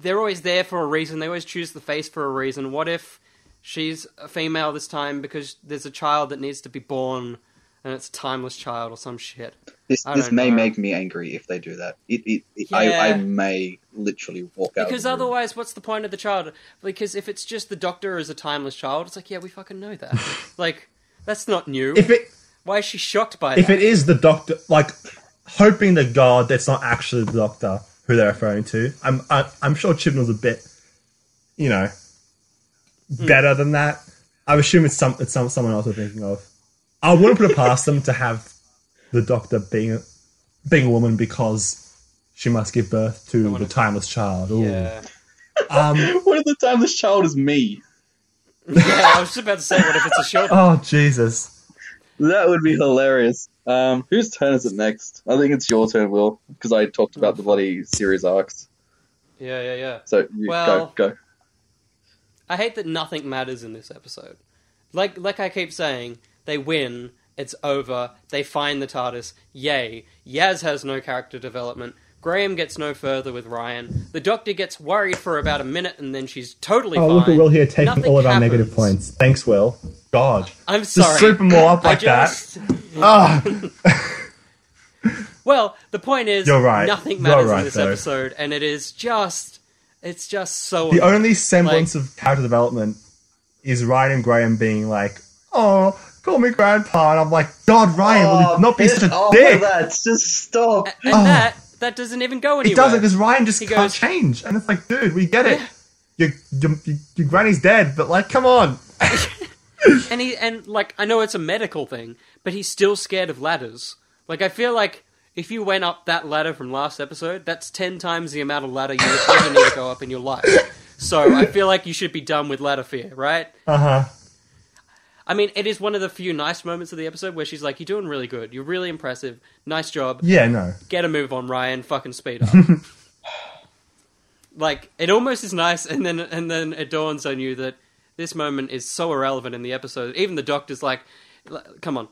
they're always there for a reason. They always choose the face for a reason. What if she's a female this time because there's a child that needs to be born and it's a timeless child or some shit? This this may know. make me angry if they do that. It, it, it Yeah. I, I may literally walk out. Because of the room. otherwise, what's the point of the child? Because if it's just the Doctor as a timeless child, it's like, yeah, we fucking know that. like, that's not new. If it Why is she shocked by if that? If it is the doctor, like hoping to God that's not actually the doctor who they're referring to. I'm I, I'm sure Chibnall's a bit, you know, better than that. I assume it's some it's some someone else we're thinking of. I wouldn't put it past them to have the doctor being a, being a woman because she must give birth to the timeless child. Ooh. yeah. Um, what if the timeless child is me? yeah, I was just about to say, what if it's a show? oh Jesus! That would be hilarious. Um, whose turn is it next? I think it's your turn, Will, because I talked about the bloody series arcs. Yeah, yeah, yeah. So you Well- go, go. I hate that nothing matters in this episode. Like like I keep saying, they win, it's over, they find the TARDIS, yay. Yaz has no character development. Graham gets no further with Ryan. The Doctor gets worried for about a minute and then she's totally Oh, fine. look at Will here taking Nothing all of our happens. negative points. Thanks, Will. God, I'm just sorry. swoop them all up like that. just... Ah. Well, the point is, You're right. nothing matters right, in this though. episode, and it is just, it's just so. The annoying. only semblance of character development is Ryan and Graham being like, "Oh, call me Grandpa," and I'm like, "God, Ryan, will you oh, not be such a dick?" that. Just stop. and Oh. that that doesn't even go anywhere. It doesn't because Ryan just He can't goes- change, and it's like, dude, we get it. Yeah. Your, your, your, your granny's dead, but like, come on. and he and like I know it's a medical thing, but he's still scared of ladders. Like I feel like if you went up that ladder from last episode, that's ten times the amount of ladder you would ever need to go up in your life. So I feel like you should be done with ladder fear, right? Uh huh. I mean, it is one of the few nice moments of the episode where she's like, "You're doing really good. You're really impressive. Nice job. Yeah, no. Get a move on, Ryan. Fucking speed up." like it almost is nice, and then and then it dawns on you that this moment is so irrelevant in the episode. Even the doctor's like, "Come on,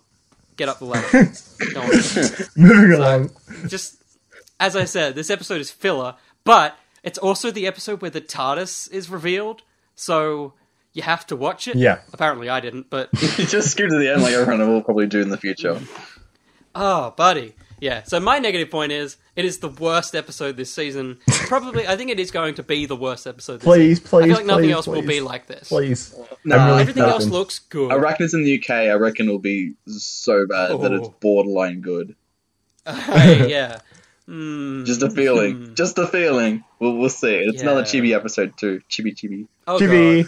get up the ladder." Go on. Moving along. Just as I said, this episode is filler, but it's also the episode where the TARDIS is revealed, so you have to watch it. Yeah. Apparently, I didn't, but You just skip to the end like everyone will probably do in the future. Oh, buddy. Yeah. So my negative point is it is the worst episode this season. Probably, I think it is going to be the worst episode. This Please, season. please, I feel like nothing please, else will be like this. Please. No, I'm really Everything else looks good. Arachnids in the UK. I reckon it'll be so bad that it's Oh. borderline good. Hey, yeah. Mm. Just a feeling. Just a feeling. We'll, we'll see. It's another Yeah. chibi episode too. Chibi chibi. Oh, Chibi.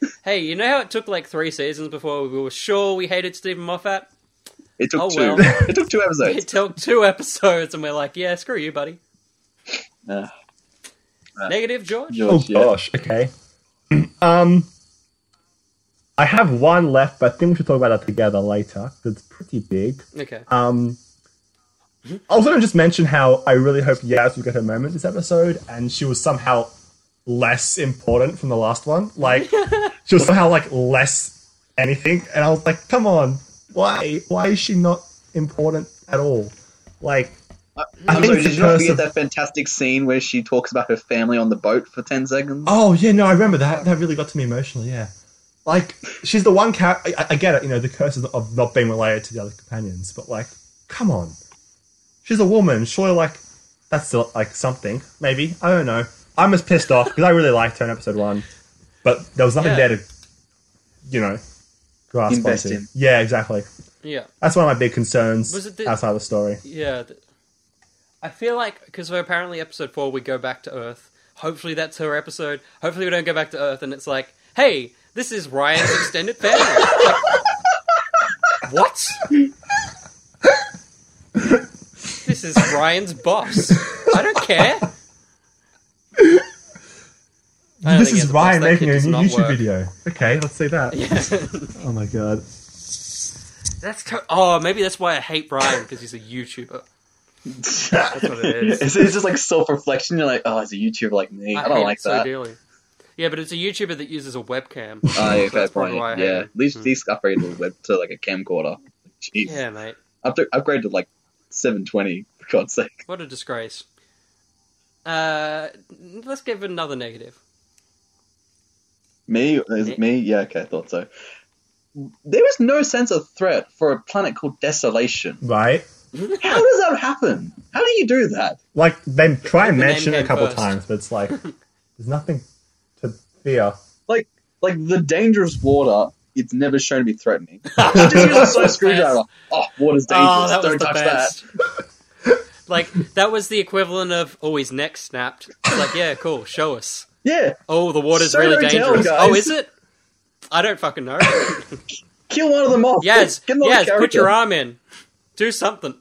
God. Hey, you know how it took like three seasons before we were sure we hated Steven Moffat? It took Oh, two. well. It took two episodes. It episodes. took two episodes, and we're like, yeah, screw you, buddy. Uh, Negative, George. Oh George, yeah. gosh. Okay. um, I have one left, but I think we should talk about that together later. 'cause It's pretty big. Okay. Um, I was going to just mention how I really hope Yaz would get her moment this episode, and she was somehow less important from the last one. Like she was somehow like less anything, and I was like, "Come on, why? Why is she not important at all?" Like, uh, I I'm think sorry, did you not curse forget of- that fantastic scene where she talks about her family on the boat for 10 seconds? Oh yeah, no, I remember that. That really got to me emotionally. Yeah, like she's the one character. I, I get it, you know, the curse of, of not being related to the other companions, but like, come on, she's a woman. Surely, like, that's still like something. Maybe I don't know. I'm as pissed off because I really liked her in episode one, but there was nothing Yeah. there to, you know, grasp Invest onto. in. Yeah, exactly. Yeah. That's one of my big concerns Was it the- outside the story. Yeah. th- I feel like because we're apparently episode four we go back to Earth. Hopefully that's her episode. Hopefully we don't go back to Earth and it's like, hey, this is Ryan's extended family. Like, what? this is Ryan's boss. I don't care. I This is as a boss, Ryan making a new YouTube work. video. Okay, let's see that. Yeah. Oh my god. that's to- oh maybe that's why I hate Ryan because he's a YouTuber. That's what it is. It's, it's just like self reflection. You're like, oh, it's a YouTuber like me. I, don't hate like it so that. dearly. Yeah, but it's a YouTuber that uses a webcam. Oh, yeah, So fair that's probably point. why Yeah, at least, at least upgrade to, web, to like a camcorder. Jeez. Yeah, mate. Up to, upgrade to like 720, for God's sake. What a disgrace. Uh, let's give another negative. Me? Is it me? Yeah, okay, I thought so. There is no sense of threat for a planet called Desolation. Right. How does that happen? How do you do that? Like they try and the mention it a couple first. times, but it's like there's nothing to fear. Like, like the dangerous water, it's never shown to be threatening. She just uses a screwdriver. Oh, water's oh, dangerous. Oh, that Don't touch best. like that was the equivalent of oh his neck snapped. It's like yeah, cool, show us. That. Yeah, Oh, the water's Show really don't dangerous. guys. oh, is it? I don't fucking know. kill one of them off. yes, Get another yes, put your arm in. Do something.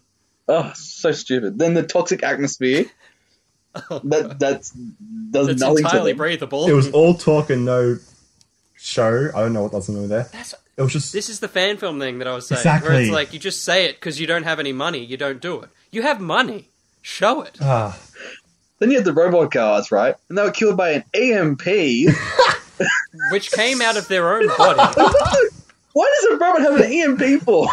Oh, so stupid. Then the toxic atmosphere. that that's does It's nothing to entirely them. breathable. It was all talk and no show. I don't know what was going on there. That's, It was just this is the fan film thing that I was saying. Exactly. Where it's like you just say it because you don't have any money. You don't do it. You have money. Show it. ah, Then you had the robot guards, right? And they were killed by an EMP. Which came out of their own body. Why does a robot have an EMP for?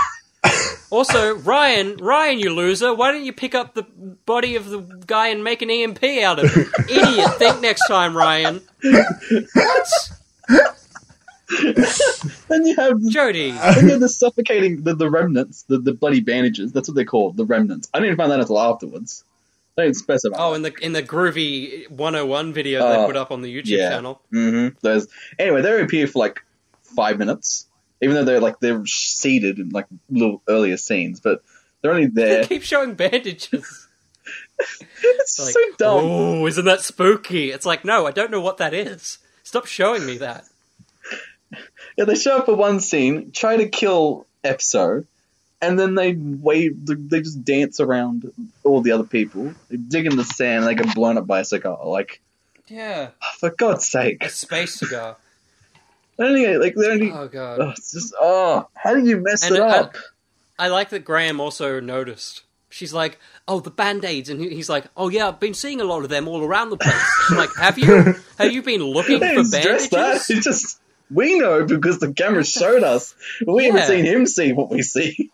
Also, Ryan, Ryan, you loser, why don't you pick up the body of the guy and make an EMP out of it? Idiot, think next time, Ryan. What? then you have Jodie. then you have the suffocating the, the remnants, the, the bloody bandages. That's what they're called, the remnants. I didn't find that until afterwards. They didn't specify. Oh, in the in the groovy 101 video they Oh, put up on the YouTube yeah. channel. hmm Those anyway, they appear for like five minutes, even though they're like they're seated in like little earlier scenes, but they're only there. They keep showing bandages. it's Like, so dumb. oh, isn't that spooky? It's like, no, I don't know what that is. Stop showing me that. Yeah, they show up for one scene, try to kill Epzo, and then they wave. They just dance around all the other people. They dig in the sand, and they get blown up by a cigar. Like, Yeah, oh, for God's sake! a space cigar. Only like they only. Oh god. Oh, it's just oh, how do you mess And it up? I like that Graham also noticed. She's like, "Oh, the band-aids," and he's like, "Oh yeah, I've been seeing a lot of them all around the place." Like, "Have you? Have you been looking for that. bandages?" It's just we know because the camera showed us. We haven't seen him see what we see.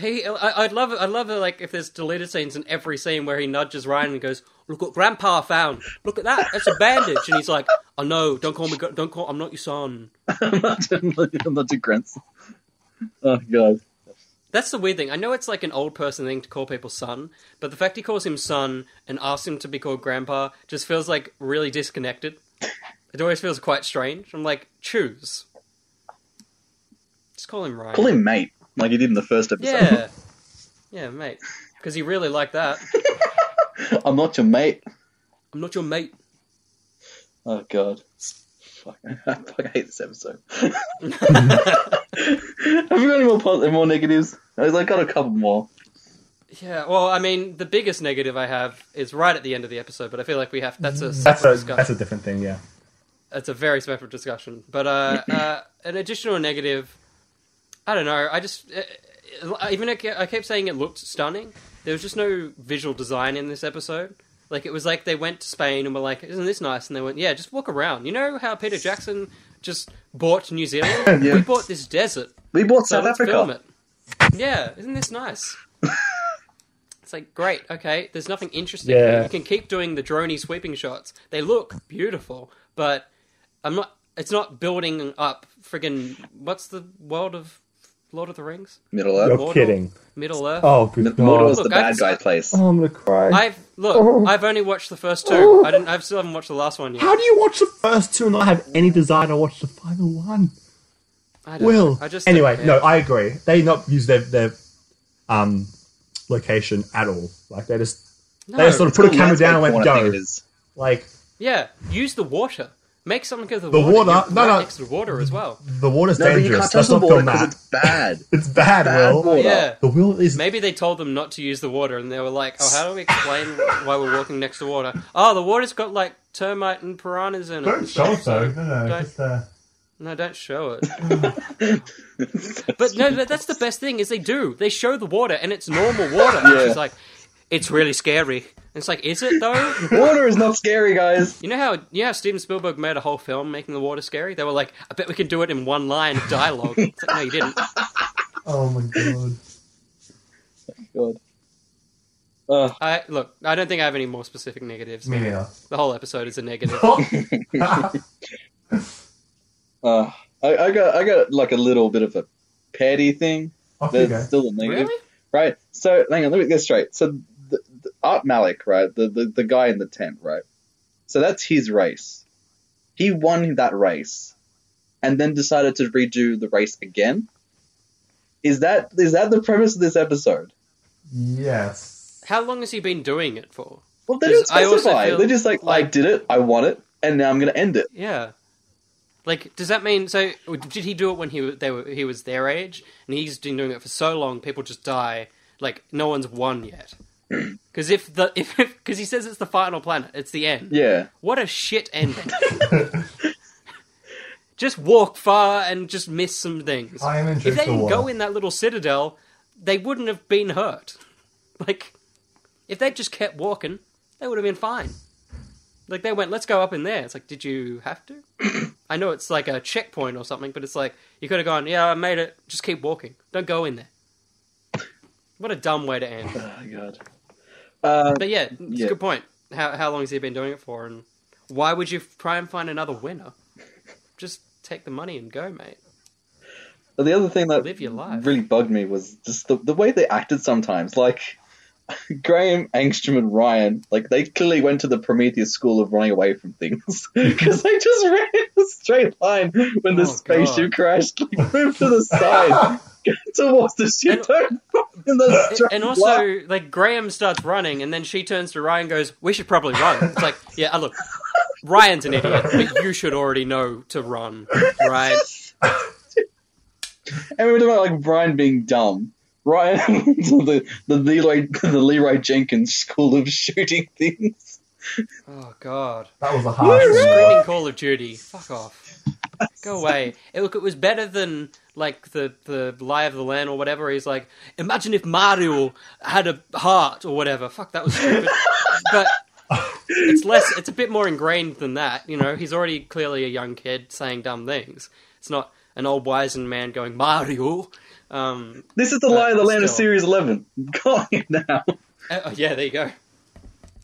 He, I, I'd love it. I'd love it. Like if there's deleted scenes in every scene where he nudges Ryan and goes, "Look what Grandpa found. Look at that. It's a bandage." And he's like, "Oh no, don't call me. Don't call. I'm not your son." I'm not, I'm not, I'm not too grunts. Oh god. That's the weird thing. I know it's like an old person thing to call people son, but the fact he calls him son and asks him to be called grandpa just feels like really disconnected. It always feels quite strange. I'm like, choose. Just call him Ryan. Call him mate, like he did in the first episode. Yeah. Yeah, mate. Because he really liked that. I'm not your mate. I'm not your mate. Oh god. Fuck. Fuck, I hate this episode. Have you got any more positive, more negatives? I was got a couple more. Yeah, well, I mean, the biggest negative I have is right at the end of the episode, but I feel like we have that's a That's a discussion. that's a different thing. Yeah. It's a very separate discussion. But uh, uh, an additional negative, I don't know. I just uh, even I ke- kept saying it looked stunning. There was just no visual design in this episode. Like it was like they went to Spain and were like, "Isn't this nice?" And they went, "Yeah, just walk around." You know how Peter Jackson just bought New Zealand? Yeah. We bought this desert. We bought So South let's Africa. film it. Yeah, isn't this nice? it's like great. Okay, there's nothing interesting. Yeah. here. You can keep doing the droney sweeping shots. They look beautiful, but I'm not. It's not building up. Friggin' what's the world of Lord of the Rings? Middle Earth. You're Mordor? kidding. Middle Earth. Oh, good M- Mordor's god. the Look, bad I've- guy place. Oh, I'm gonna cry. I've look. I've only watched the first two. I didn't. I still haven't watched the last one yet. How do you watch the first two and not have any desire to watch the final one? I don't Will. know. I just anyway, care. no, I agree. They not use their their um location at all. Like they just No. they just sort of It's put a camera landscape down and went porn, I think go. Like Yeah, use the water. Make something of the, The water. water? No, right no. next to the water as well. the water's No, but you dangerous. can't touch Let's the not water film because it's bad. It's bad, bad Will. water. Yeah. The will is Maybe they told them not to use the water, and they were like, "Oh, how do we explain why we're walking next to water? Oh, the water's got like termite and piranhas in it. don't show it. No, no, Don't- just uh, No, don't show it. but no, but that's the best thing is they do. They show the water, and it's normal water. Yeah. She's like, "It's really scary." And it's like, "Is it though?" Water is not scary, guys. You know how you know Steven Spielberg made a whole film making the water scary? They were like, "I bet we can do it in one line of dialogue." It's like, no, you didn't. oh my god. God. Uh, I look. I don't think I have any more specific negatives. Me neither. The whole episode is a negative. uh, I, I got I got like a little bit of a petty thing. Off That's still a negative, really? right? So hang on, let me get straight. So the, the Art Malik, right, the, the the guy in the tent, right? So that's his race. He won that race, and then decided to redo the race again. Is that is that the premise of this episode? Yes. How long has he been doing it for? Well, they don't 'Cause I also specify. feel They're just like, I did it, I won it, and now I'm going to end it. Yeah. Like, does that mean so? Did he do it when he they were he was their age, and he's been doing it for so long? People just die. Like, no one's won yet. Because if the if because he says it's the final planet, it's the end. Yeah. What a shit ending. just walk far and just miss some things. I am interested. if they to didn't go in that little citadel, they wouldn't have been hurt. Like, if they just kept walking, they would have been fine. Like they went, let's go up in there. It's like, did you have to? I know it's like a checkpoint or something, but it's like you could have gone, yeah, I made it. Just keep walking. Don't go in there. What a dumb way to end. Oh god. Uh, But yeah, it's Yeah. a good point. How how long has he been doing it for, and why would you try and find another winner? Just take the money and go, mate. The other thing that Live your life. really bugged me was just the, the way they acted sometimes. Like, Graham, Angstrom, and Ryan, like, they clearly went to the Prometheus school of running away from things. Because they just ran in a straight line when the Oh, spaceship God. crashed. Like, move to the side. Get towards the ship. Don't in the straight And line. also, like Graham starts running, and then she turns to Ryan, and goes, "We should probably run." It's like, yeah, uh, look, Ryan's an idiot, but you should already know to run, right? And we were talking about, like, Brian being dumb. Ryan, the, the, Leroy, the Leeroy Jenkins school of shooting things. Oh God. That was a harsh one. Screaming Call of Duty. Fuck off. Go away. It, look, it was better than like the the Lie of the Land or whatever. He's like, imagine if Mario had a heart or whatever. Fuck, that was stupid. but it's less. It's a bit more ingrained than that. You know, he's already clearly a young kid saying dumb things. It's not an old wizened man going Mario. Um, This is the lie of the land of. Series 11. Calling it now. uh, yeah, there you go.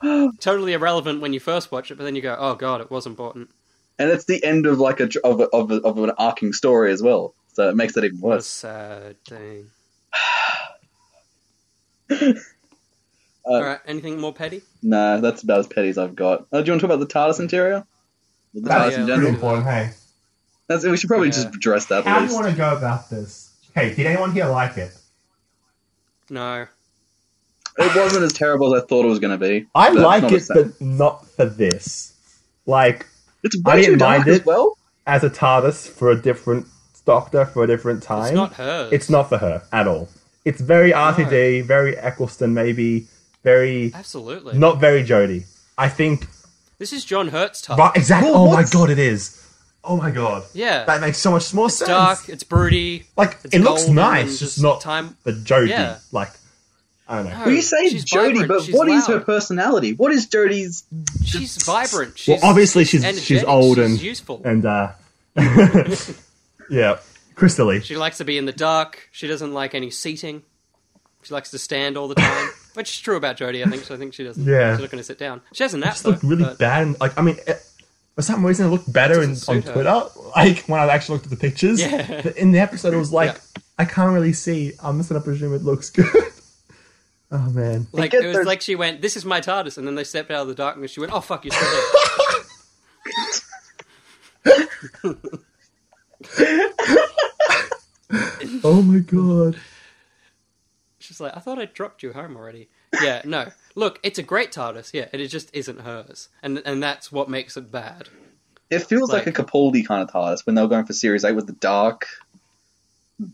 totally irrelevant when you first watch it, but then you go, oh god, it was important. And it's the end of like a of, a, of, a, of an arcing story as well, so it makes it even What a worse. sad thing. Uh, All right, anything more petty? Nah, that's about as petty as I've got. Uh, do you want to talk about the TARDIS interior? The That's TARDIS yeah, in general. important. Hey, That's, we should probably Yeah. just address that how at do you want to go about this? Hey, did anyone here like it? No. It wasn't as terrible as I thought it was going to be. I like it, as but not for this. Like, it's I didn't too dark mind as it. well. as a TARDIS for a different Doctor for a different time. It's not hers. It's not for her at all. It's very RTD, very Eccleston, maybe very Absolutely. not very Jodie. I think This is John Hurt's TARDIS. right exactly. Well, oh my god, it is. Oh my god. Yeah. that makes so much more sense. Dark. It's broody. Like It's it looks nice, and just just not time- the Jodie. Yeah. Like I don't know. No, Well, you say she's Jodie, vibrant, but she's what is her personality? What is Jodie's? She's vibrant. She's, well, obviously she's she's old she's and useful. and uh, yeah, crystally. She likes to be in the dark. She doesn't like any seating. She likes to stand all the time, which is true about Jodie. I think. So I think she doesn't. Yeah. she's not going to sit down. She has a nap just though. looked really but- bad. And, like I mean, it, for some reason, it looked better in, on her. Twitter. Like when I actually looked at the pictures. Yeah. But in the episode, it was like Yeah. I can't really see. I'm just gonna presume it looks good. oh man. Like it was their- like she went, "This is my TARDIS," and then they stepped out of the darkness. She went, "Oh fuck, you're still. Oh my god. She's like, "I thought I dropped you home already." Yeah, no. Look, it's a great TARDIS. Yeah, and it just isn't hers, and and that's what makes it bad. It feels like, Like- a Capaldi kind of TARDIS when they were going for Series Eight with the dark.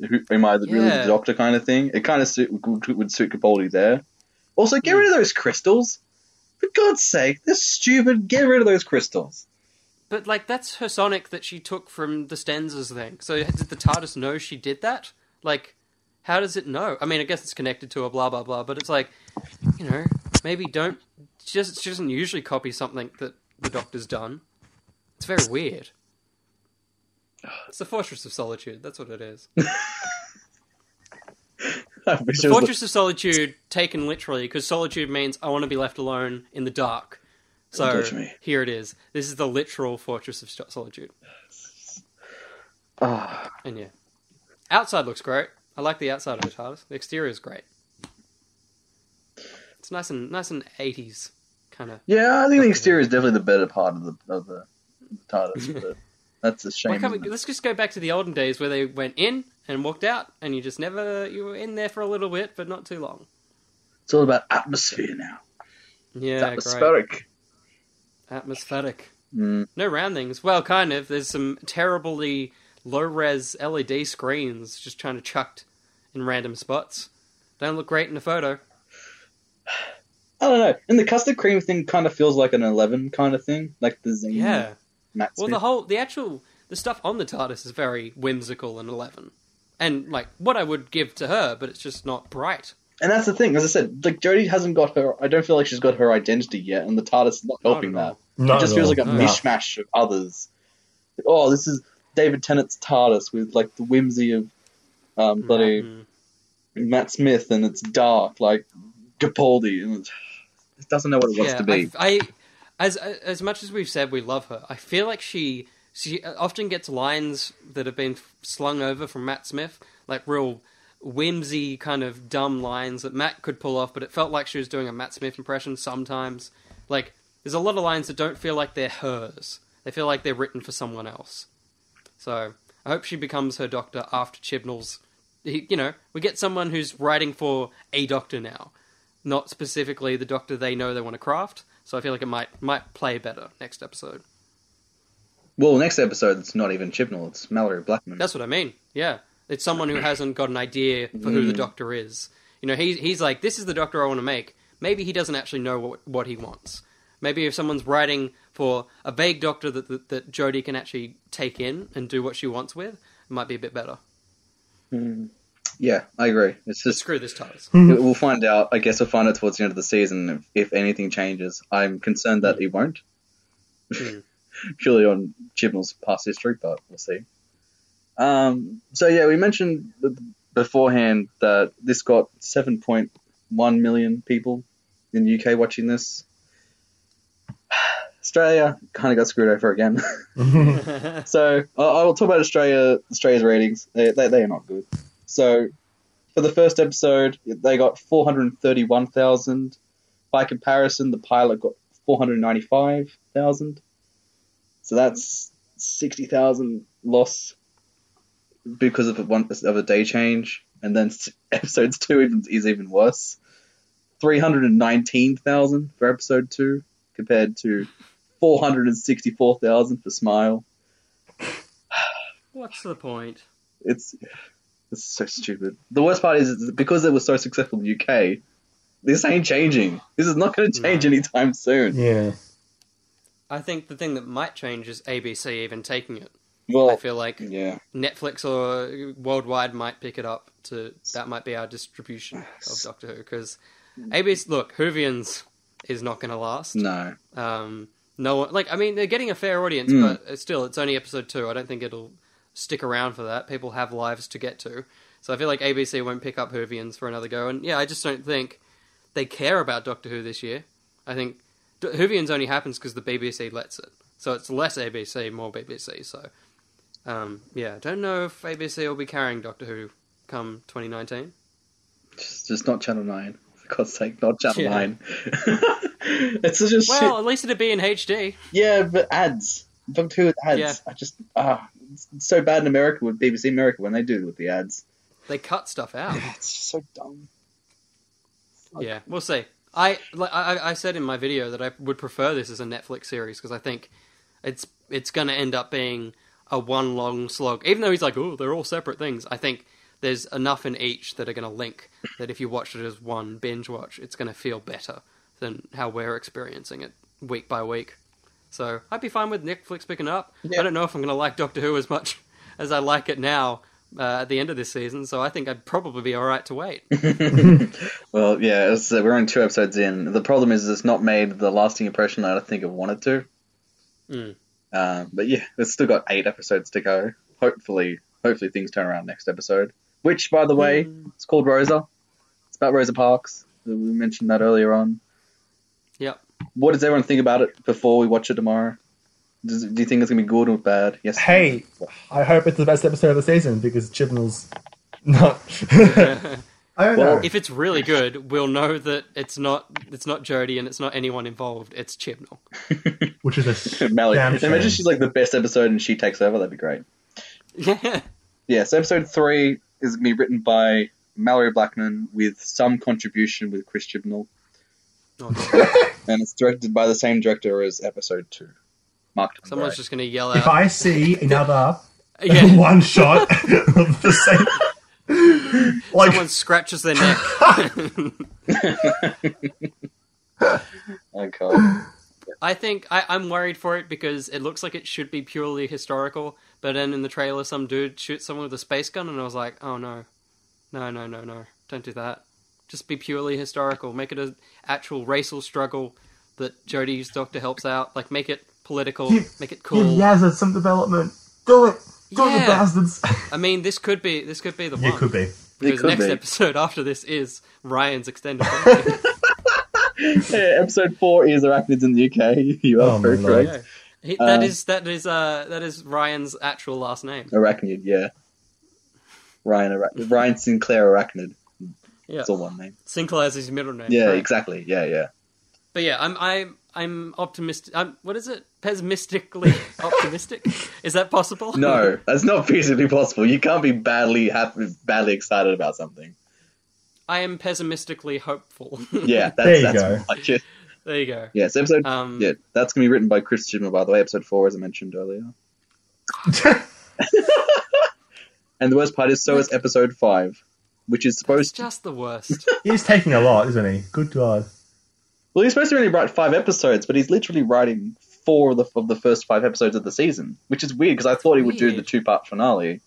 Who am I the really the Doctor kind of thing? It kind of suit, would, would suit Capaldi there. Also, get rid of those crystals. For God's sake, they're stupid. Get rid of those crystals. But like that's her Sonic that she took from the Stenzas thing. So did the TARDIS know she did that? Like, how does it know? I mean, I guess it's connected to a blah blah blah. But it's like, you know, maybe don't. Doesn't, she doesn't usually copy something that the Doctor's done. It's very weird. It's the Fortress of Solitude. That's what it is. The Fortress of Solitude taken literally because solitude means I want to be left alone in the dark. So here it is. This is the literal Fortress of Solitude. Ah, And yeah, outside looks great. I like the outside of the TARDIS. The exterior is great. It's nice and nice and eighties kind of. yeah, I think the exterior is definitely the better part of the of the TARDIS. but that's a shame. We, let's just go back to the olden days where they went in and walked out, and you just never you were in there for a little bit, but not too long. It's all about atmosphere now. Yeah, it's great. atmospheric. Atmospheric. Mm. No roundings. Well, kind of. There's some terribly low res LED screens just trying to chucked in random spots. Don't look great in a photo. I don't know. And the custard cream thing kind of feels like an eleven kind of thing, like the zing. Yeah. Matt Well, Smith. the whole, the actual, the stuff on the TARDIS is very whimsical and eleven, and like what I would give to her, but it's just not bright. And that's the thing, as I said, like Jodie hasn't got her. I don't feel like she's got her identity yet, and the TARDIS is not Not helping at that. Not it just feels like a No. mishmash of others. Oh, this is David Tennant's TARDIS with like the whimsy of um, bloody Mm. Matt Smith, and it's dark like Capaldi, and it's, it doesn't know what it wants yeah, to be. I, I, as as much as we've said we love her, I feel like she she often gets lines that have been slung over from Matt Smith, like real whimsy kind of dumb lines that Matt could pull off, but it felt like she was doing a Matt Smith impression sometimes. Like there's a lot of lines that don't feel like they're hers; they feel like they're written for someone else. So I hope she becomes her doctor after Chibnall's. You know, we get someone who's writing for a doctor now, not specifically the doctor they know they want to craft. So I feel like it might might play better next episode. Well, next episode it's not even Chibnall; it's Malorie Blackman. That's what I mean. Yeah, it's someone who hasn't got an idea for who the mm. doctor is. You know, he, he's like, this is the doctor I want to make. Maybe he doesn't actually know what, what he wants. Maybe if someone's writing for a vague doctor that, that that Jodie can actually take in and do what she wants with, it might be a bit better. Hmm. Yeah, I agree. It's just Screw this TARDIS. we'll find out. I guess we'll find out towards the end of the season if, if anything changes. I'm concerned that it won't. Hmm. Purely on Chibnall's past history, but we'll see. Um, so yeah, we mentioned beforehand that this got 7.1 million people in the UK watching this. Australia kind of got screwed over again. so I I will talk about Australia. Australia's ratings. They, they, they are not good. So for the first episode, they got 431,000. By comparison, the pilot got 495,000. So that's 60,000 loss because of a, one of a day change. And then episodes two even, is even worse. 319,000 for episode two compared to 464,000 for Smile. What's the point? It's it's so stupid. The worst part is is because it was so successful in the UK. This ain't changing. This is not going to change anytime soon. Yeah. I think the thing that might change is ABC even taking it. Well, I feel like yeah, Netflix or worldwide might pick it up. To that might be our distribution of Doctor Who because ABC. Look, Whovians is not going to last. no. Um, no one like I mean they're getting a fair audience, Mm. but still it's only episode two. I don't think it'll stick around for that. People have lives to get to, so I feel like ABC won't pick up Whovians for another go. And yeah, I just don't think they care about Doctor Who this year. I think Whovians only happens because the BBC lets it, so it's less ABC, more BBC. So um, yeah, I don't know if ABC will be carrying Doctor Who come 2019. Just, just not Channel Nine. For God's sake, not Channel Yeah. Nine. it's just Well, shit. at least it'd be in HD. Yeah, but ads. Doctor Who with ads. Yeah. I just ah, so bad in America with BBC America when they do it with the ads. They cut stuff out. It's just so dumb. Yeah, we'll see. I, like, I I said in my video that I would prefer this as a Netflix series because I think it's it's going to end up being a one long slog. Even though he's like, oh, they're all separate things. I think there's enough in each that are going to link that if you watch it as one binge watch, it's going to feel better than how we're experiencing it week by week. So I'd be fine with Netflix picking up. Yeah. I don't know if I'm going to like Doctor Who as much as I like it now uh, at the end of this season. So I think I'd probably be all right to wait. Well, yeah, it's, uh, we're only two episodes in. The problem is it's not made the lasting impression that I think it wanted to. Mm. Um, but yeah, it's still got eight episodes to go. Hopefully, hopefully things turn around next episode. Which, by the way, it's called Rosa. It's about Rosa Parks. We mentioned that earlier on. Yep. What does everyone think about it before we watch it tomorrow? Does, do you think it's gonna be good or bad? Yes. Hey, I hope it's the best episode of the season because Chibnall's not. I don't Well, know. if it's really good, we'll know that it's not it's not Jodie and it's not anyone involved. It's Chibnall. Which is a sh- Melly. damn Imagine she's like the best episode and she takes over. That'd be great. Yeah. Yeah, so episode three is going to be written by Malorie Blackman with some contribution with Chris Chibnall, and it's directed by the same director as episode two, Mark. Someone's Twain. just gonna yell out. if. I see another Yeah. one shot of the same, like Someone scratches their neck. Oh god. I think I, I'm worried for it because it looks like it should be purely historical, but then in the trailer, some dude shoots someone with a space gun, and I was like, oh no, no, no, no, no, don't do that. Just be purely historical. Make it an actual racial struggle that Jodie's doctor helps out. Like make it political, Give- make it give cool. Yazard some development. Do it, do it, Yeah. you bastards. I mean, this could be this could be the you one. could be. because could next be. episode after this is Ryan's extended. family. yeah, episode four is Arachnids in the UK. You are Oh, very lord. correct. He, that Um, is that is uh that is Ryan's actual last name. Arachnid, yeah. Ryan Arachnid. Ryan Sinclair Arachnid. Yeah, It's all one name. Sinclair is his middle name. Yeah, Right. exactly. Yeah, yeah. But yeah, I'm I'm I'm optimistic. I'm, what is it? Pessimistically optimistic? Is that possible? No, that's not feasibly possible. You can't be badly happy, badly excited about something. I am pessimistically hopeful. Yeah, that's There you that's go. like it. there you go. Yeah, so episode Um, yeah, that's gonna be written by Chris Chibnall, by the way. Episode four, as I mentioned earlier. And the worst part is, so is episode five, which is It's supposed to. just the worst. He's taking a lot, isn't he? Good God. Well, he's supposed to only write five episodes, but he's literally writing four of the of the first five episodes of the season, which is weird because I thought he would do the two part finale,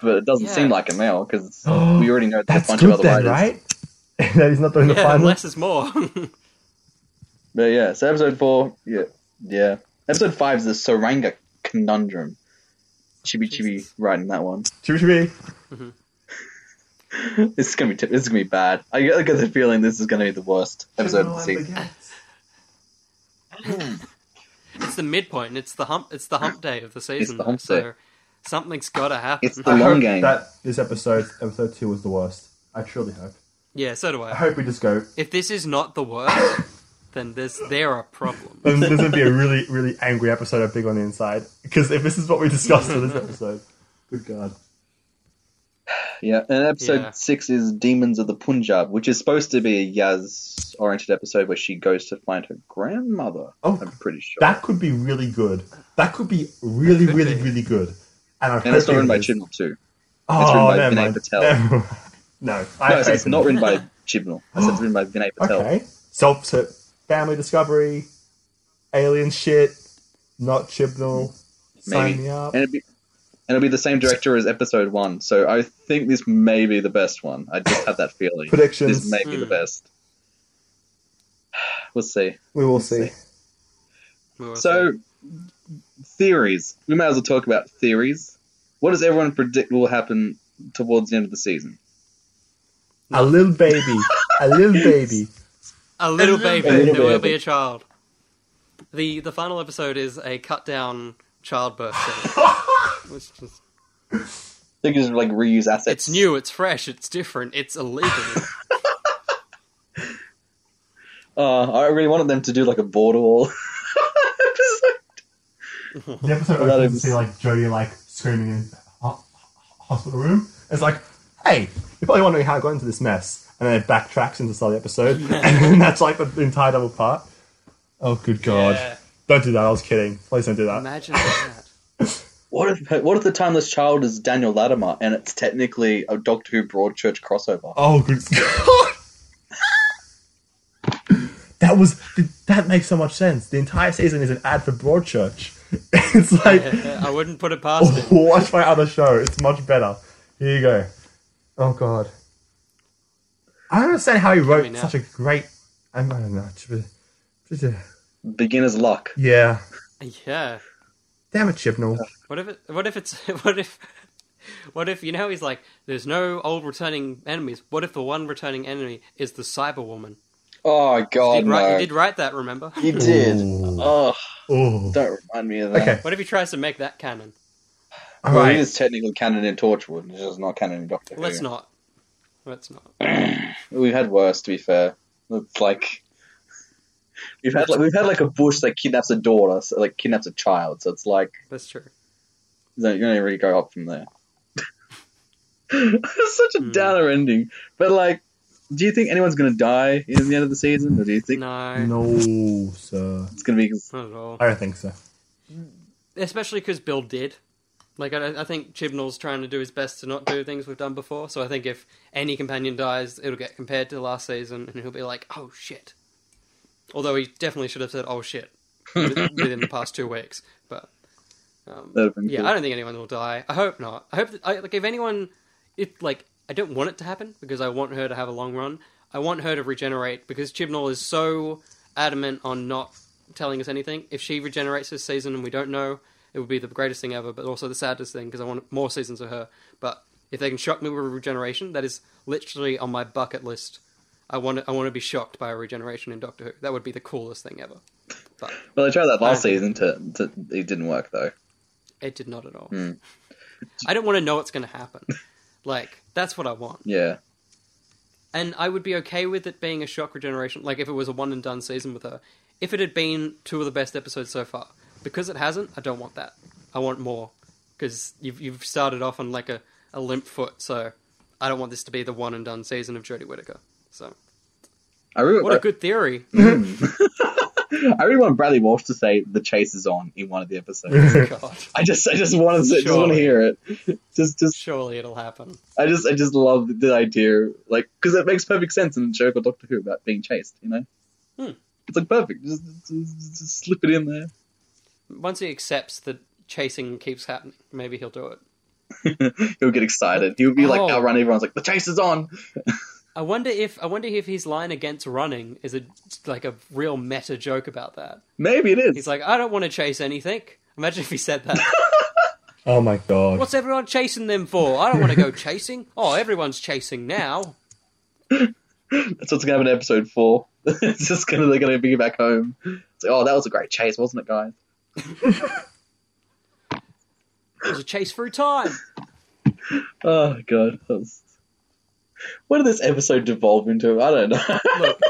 but it doesn't Yeah. seem like it now because oh, we already know there's a That's bunch good of other then, writers. right? that he's not doing the final. less is more. But yeah, so episode four, yeah, yeah. Episode five is the Tsuranga conundrum. Chibi Chibi Jesus. writing that one. Chibby chibby. Mm-hmm. This is gonna be t- this is gonna be bad. I get, I get the feeling this is gonna be the worst episode of the season. it's the midpoint. It's the hump. It's the hump day of the season. the hump so day. something's got to happen. It's the I long hope game. that this episode, episode two, was the worst. I truly hope. yeah, so do I I. hope we just go. If this is not the worst, then there's there are problems. Then there's gonna be a really, really angry episode of Big on the Inside. Because if this is what we discussed in this episode, good God. Yeah, and episode Yeah. six is Demons of the Punjab, which is supposed to be a Yaz oriented episode where she goes to find her grandmother. Oh, I'm pretty sure. That could be really good. That could be really, Could really, be. really good. And, I and it's not written by it is. Chibnall too. Oh, written by never Vinay mind. Patel. Never- no, I No, it's not written by Chibnall. I said it's written by Vinay Patel. Okay. So, so family discovery, alien shit, not Chibnall. Sign me up. And it'd be, and it'll be the same director as episode one. So I think this may be the best one. I just have that feeling. Predictions. This may be the hmm. best. We'll see. We will see. We will So, see. theories. We may as well talk about theories. What does everyone predict will happen towards the end of the season? A little baby. a little baby. a little A baby, little there will be a child. The the final episode is a cut down childbirth scene. Which is- They can just like reuse assets. it's new, it's fresh, it's different, it's illegal. Uh, I really wanted them to do like a border wall. episode. The episode Well, that opens to is- see like Jodie like screaming in the ho- hospital room. It's like, hey, you're probably wondering how I got into this mess, and then it backtracks into the start of the episode, and then that's like the entire double part. Oh, good god! Yeah. Don't do that. I was kidding. Please don't do that. Imagine that. What if what if the timeless child is Daniel Latimer and it's technically a Doctor Who Broadchurch crossover? Oh, good god! that was that makes so much sense. The entire season is an ad for Broadchurch. it's like. I wouldn't put it past him. Watch my other show. It's much better. Here you go. Oh god. I don't understand how he wrote now. such a great. I don't know. Beginner's luck. Yeah. Yeah. Damn it, Chibnall. What if it? What if it's? What if? What if you know he's like? There's no old returning enemies. What if the one returning enemy is the Cyber Woman? Oh He god, did, write, no. he did write that. Remember? You did. Ooh. Oh, Oh. don't remind me of that. Okay. What if he tries to make that canon? Well, right. it is technically canon in Torchwood. It's just not canon in Doctor Who. Let's not. Let's not. We've had worse, to be fair. It's like we've had like we've had like a bush that kidnaps a daughter, so, like kidnaps a child. So it's like That's true. you don't you don't really go up from there. it's such a Hmm. downer ending. But like, do you think anyone's gonna die in the end of the season, or do you think No, No, sir. it's gonna be? not at all. I don't think so. Especially because Bill did. Like I, I think Chibnall's trying to do his best to not do things we've done before. So I think if any companion dies, it'll get compared to last season, and he'll be like, "Oh shit." Although he definitely should have said, "Oh shit," within the past two weeks. But um, yeah, cool. I don't think anyone will die. I hope not. I hope that I, like if anyone, if like I don't want it to happen because I want her to have a long run. I want her to regenerate because Chibnall is so adamant on not telling us anything. If she regenerates this season and we don't know, it would be the greatest thing ever, but also the saddest thing because I want more seasons of her. But if they can shock me with a regeneration, that is literally on my bucket list. I want to, I want to be shocked by a regeneration in Doctor Who. That would be the coolest thing ever. But Well, they tried that last season to, to it didn't work though. it did not at all. Hmm. I don't want to know what's going to happen. Like that's what I want. Yeah, And I would be okay with it being a shock regeneration, like if it was a one and done season with her. If it had been two of the best episodes so far, because it hasn't, I don't want that. I want more because you've you've started off on like a, a limp foot, so I don't want this to be the one and done season of Jodie Whittaker. So I really, what a good theory! I really want Bradley Walsh to say the chase is on in one of the episodes. God, I just, I just want to, just want to hear it. Just, just, surely it'll happen. I just, I just love the idea, like, because it makes perfect sense in the show called Doctor Who about being chased. You know, Hmm. it's like perfect. Just, just, just slip it in there. Once he accepts that chasing keeps happening, maybe he'll do it. He'll get excited. He'll be like Oh. outrun everyone's like the chase is on. I wonder if I wonder if his line against running is a like a real meta joke about that. Maybe it is. He's like, I don't want to chase anything. Imagine if he said that. Oh my god. What's everyone chasing them for? I don't want to go chasing. Oh, everyone's chasing now. That's what's gonna happen in episode four. it's just gonna they're gonna bring it back home. It's like, oh, that was a great chase, wasn't it, guys? It was a chase through time. Oh god, that was... what did this episode devolve into? I don't know. Look,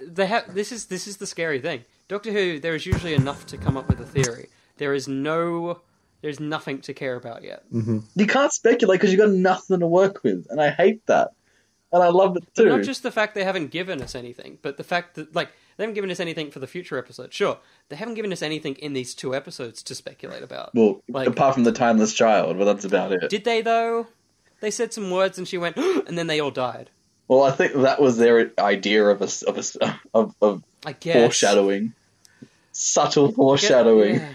they ha- this is this is the scary thing. Doctor Who, there is usually enough to come up with a theory. There is no, there's nothing to care about yet. Mm-hmm. you can't speculate because you've got nothing to work with, and I hate that. And I love it too. Not just the fact they haven't given us anything, but the fact that like they haven't given us anything for the future episodes. Sure, they haven't given us anything in these two episodes to speculate about. well, like- apart from the timeless child, but that's about it. Did they though? They said some words and she went, and then they all died. Well, I think that was their idea of a of a of, of guess foreshadowing, subtle foreshadowing. Yeah.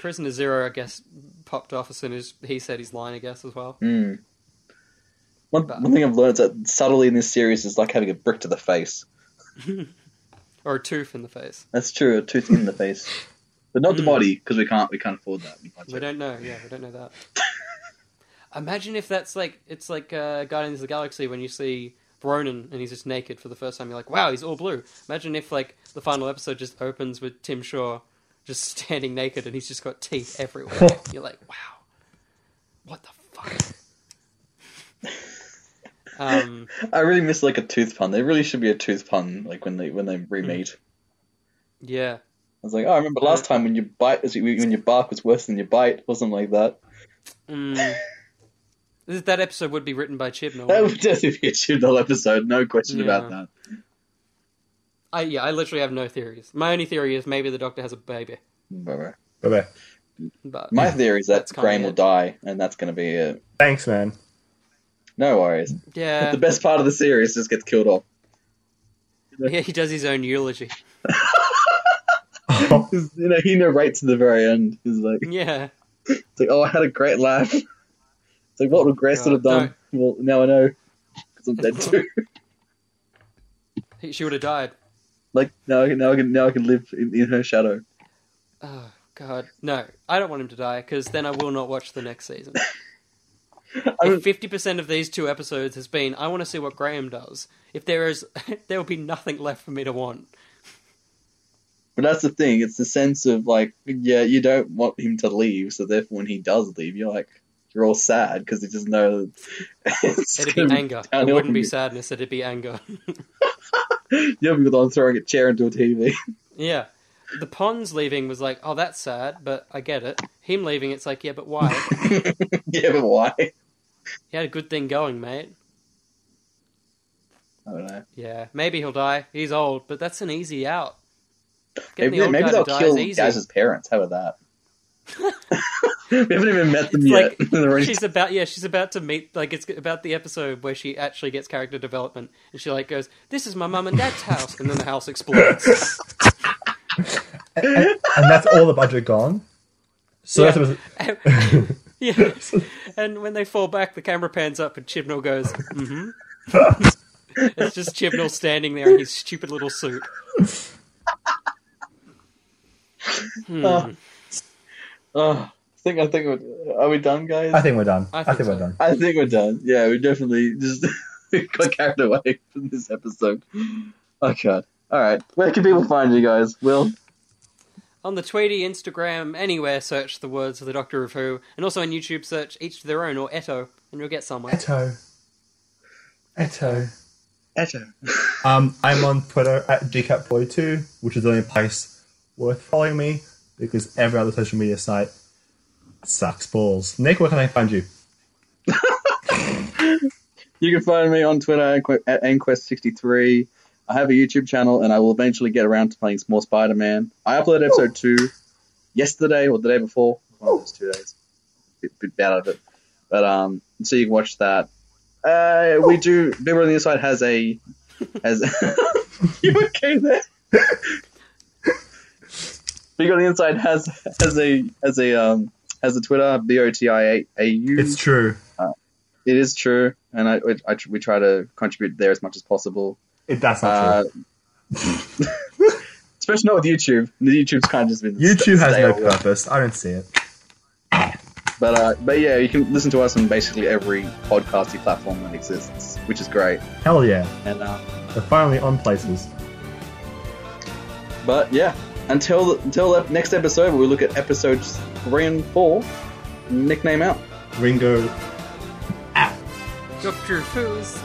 Prisoner Zero, I guess, popped off as soon as he said his line. I guess as well. Hmm. One, one thing I've learned is that subtly in this series is like having a brick to the face. Or a tooth in the face. That's true, a tooth in the face, but not the body because we can't we can't afford that. We don't know. Yeah, we don't know that. Imagine if that's like it's like uh, Guardians of the Galaxy when you see Ronan and he's just naked for the first time. You're like, wow, he's all blue. Imagine if like the final episode just opens with Tim Shaw just standing naked and he's just got teeth everywhere. You're like, wow, what the fuck? um, I really miss like a tooth pun. There really should be a tooth pun like when they when they re-meet. yeah, I was like, oh, I remember last time when your bite was when your bark was worse than your bite or something like that. mm. This- that episode would be written by Chibnall. That would definitely be a Chibnall episode, no question Yeah. about that. I yeah, I literally have no theories. My only theory is maybe the Doctor has a baby, Bye bye. bye. bye. but My theory is that That's Graham will die, and that's going to be it. Thanks, man. No worries. yeah, The best part of the series just gets killed off. yeah, he does his own eulogy. you know, he narrates at the very end. He's like, Yeah. it's like, oh, I had a great laugh. It's like, what would Grace God, have done? Well, now I know because I'm dead too. He, she would have died. like now, I can, now I can, now I can live in, in her shadow. Oh God, no! I don't want him to die because then I will not watch the next season. If fifty percent of these two episodes has been, I want to see what Graham does. If there is, there will be nothing left for me to want. But that's the thing. It's the sense of like, yeah, you don't want him to leave, so therefore, when he does leave, you're like, you're all sad because you just know it's it'd be anger. It wouldn't be sadness. It'd be anger. You'll be the throwing a chair into a TV. yeah. The Pons leaving was like, oh, that's sad, but I get it. Him leaving, it's like, yeah, but why? yeah, but why? he had a good thing going, mate. I don't know. Yeah, maybe he'll die. He's old, but that's an easy out. Getting Maybe, the maybe they'll kill easy. Yaz's parents. How about that? we haven't even met them It's yet. like she's about yeah she's about to meet like it's about the episode where she actually gets character development and she like goes this is my mum and dad's house and then the house explodes And that's all the budget gone. So Yeah. that's what- yeah and when they fall back the camera pans up and Chibnall goes mm-hmm it's just Chibnall standing there in his stupid little suit Hmm. I think I think we're, are we done, guys? I think we're done. I I think think, so. we're done. I think we're done. Yeah, we definitely just got carried away from this episode. Oh god. All right, where can people find you guys? Will on the Tweety Instagram anywhere search the words of the Doctor of Who and also on YouTube search each to their own or Eto and you'll get somewhere Eto. Eto. Eto. Um, I'm on Twitter at gcat42, which is the only place worth following me because every other social media site sucks balls. Nick, where can I find you? You can find me on Twitter at Anque- at Anquest63. I have a YouTube channel, and I will eventually get around to playing some more Spider-Man. I uploaded episode two yesterday or the day before. One of those two days. Bit, bit bad of it, but um, so you can watch that. Uh, we do. Bigger on the inside has a has. you okay there? Big on the inside has has a has a um has a Twitter b o t i a a u. It's true. It is true, and I, I, we try to contribute there as much as possible. It, that's not Uh, true. especially not with YouTube. The YouTube's kind of just been YouTube has no purpose. I don't see it. But uh, but yeah, you can listen to us on basically every podcasting platform that exists, which is great. Hell yeah. And uh, They're finally on places. but yeah, until until the next episode, where we look at episodes three and four. Nickname out. Ringo Doctor Who's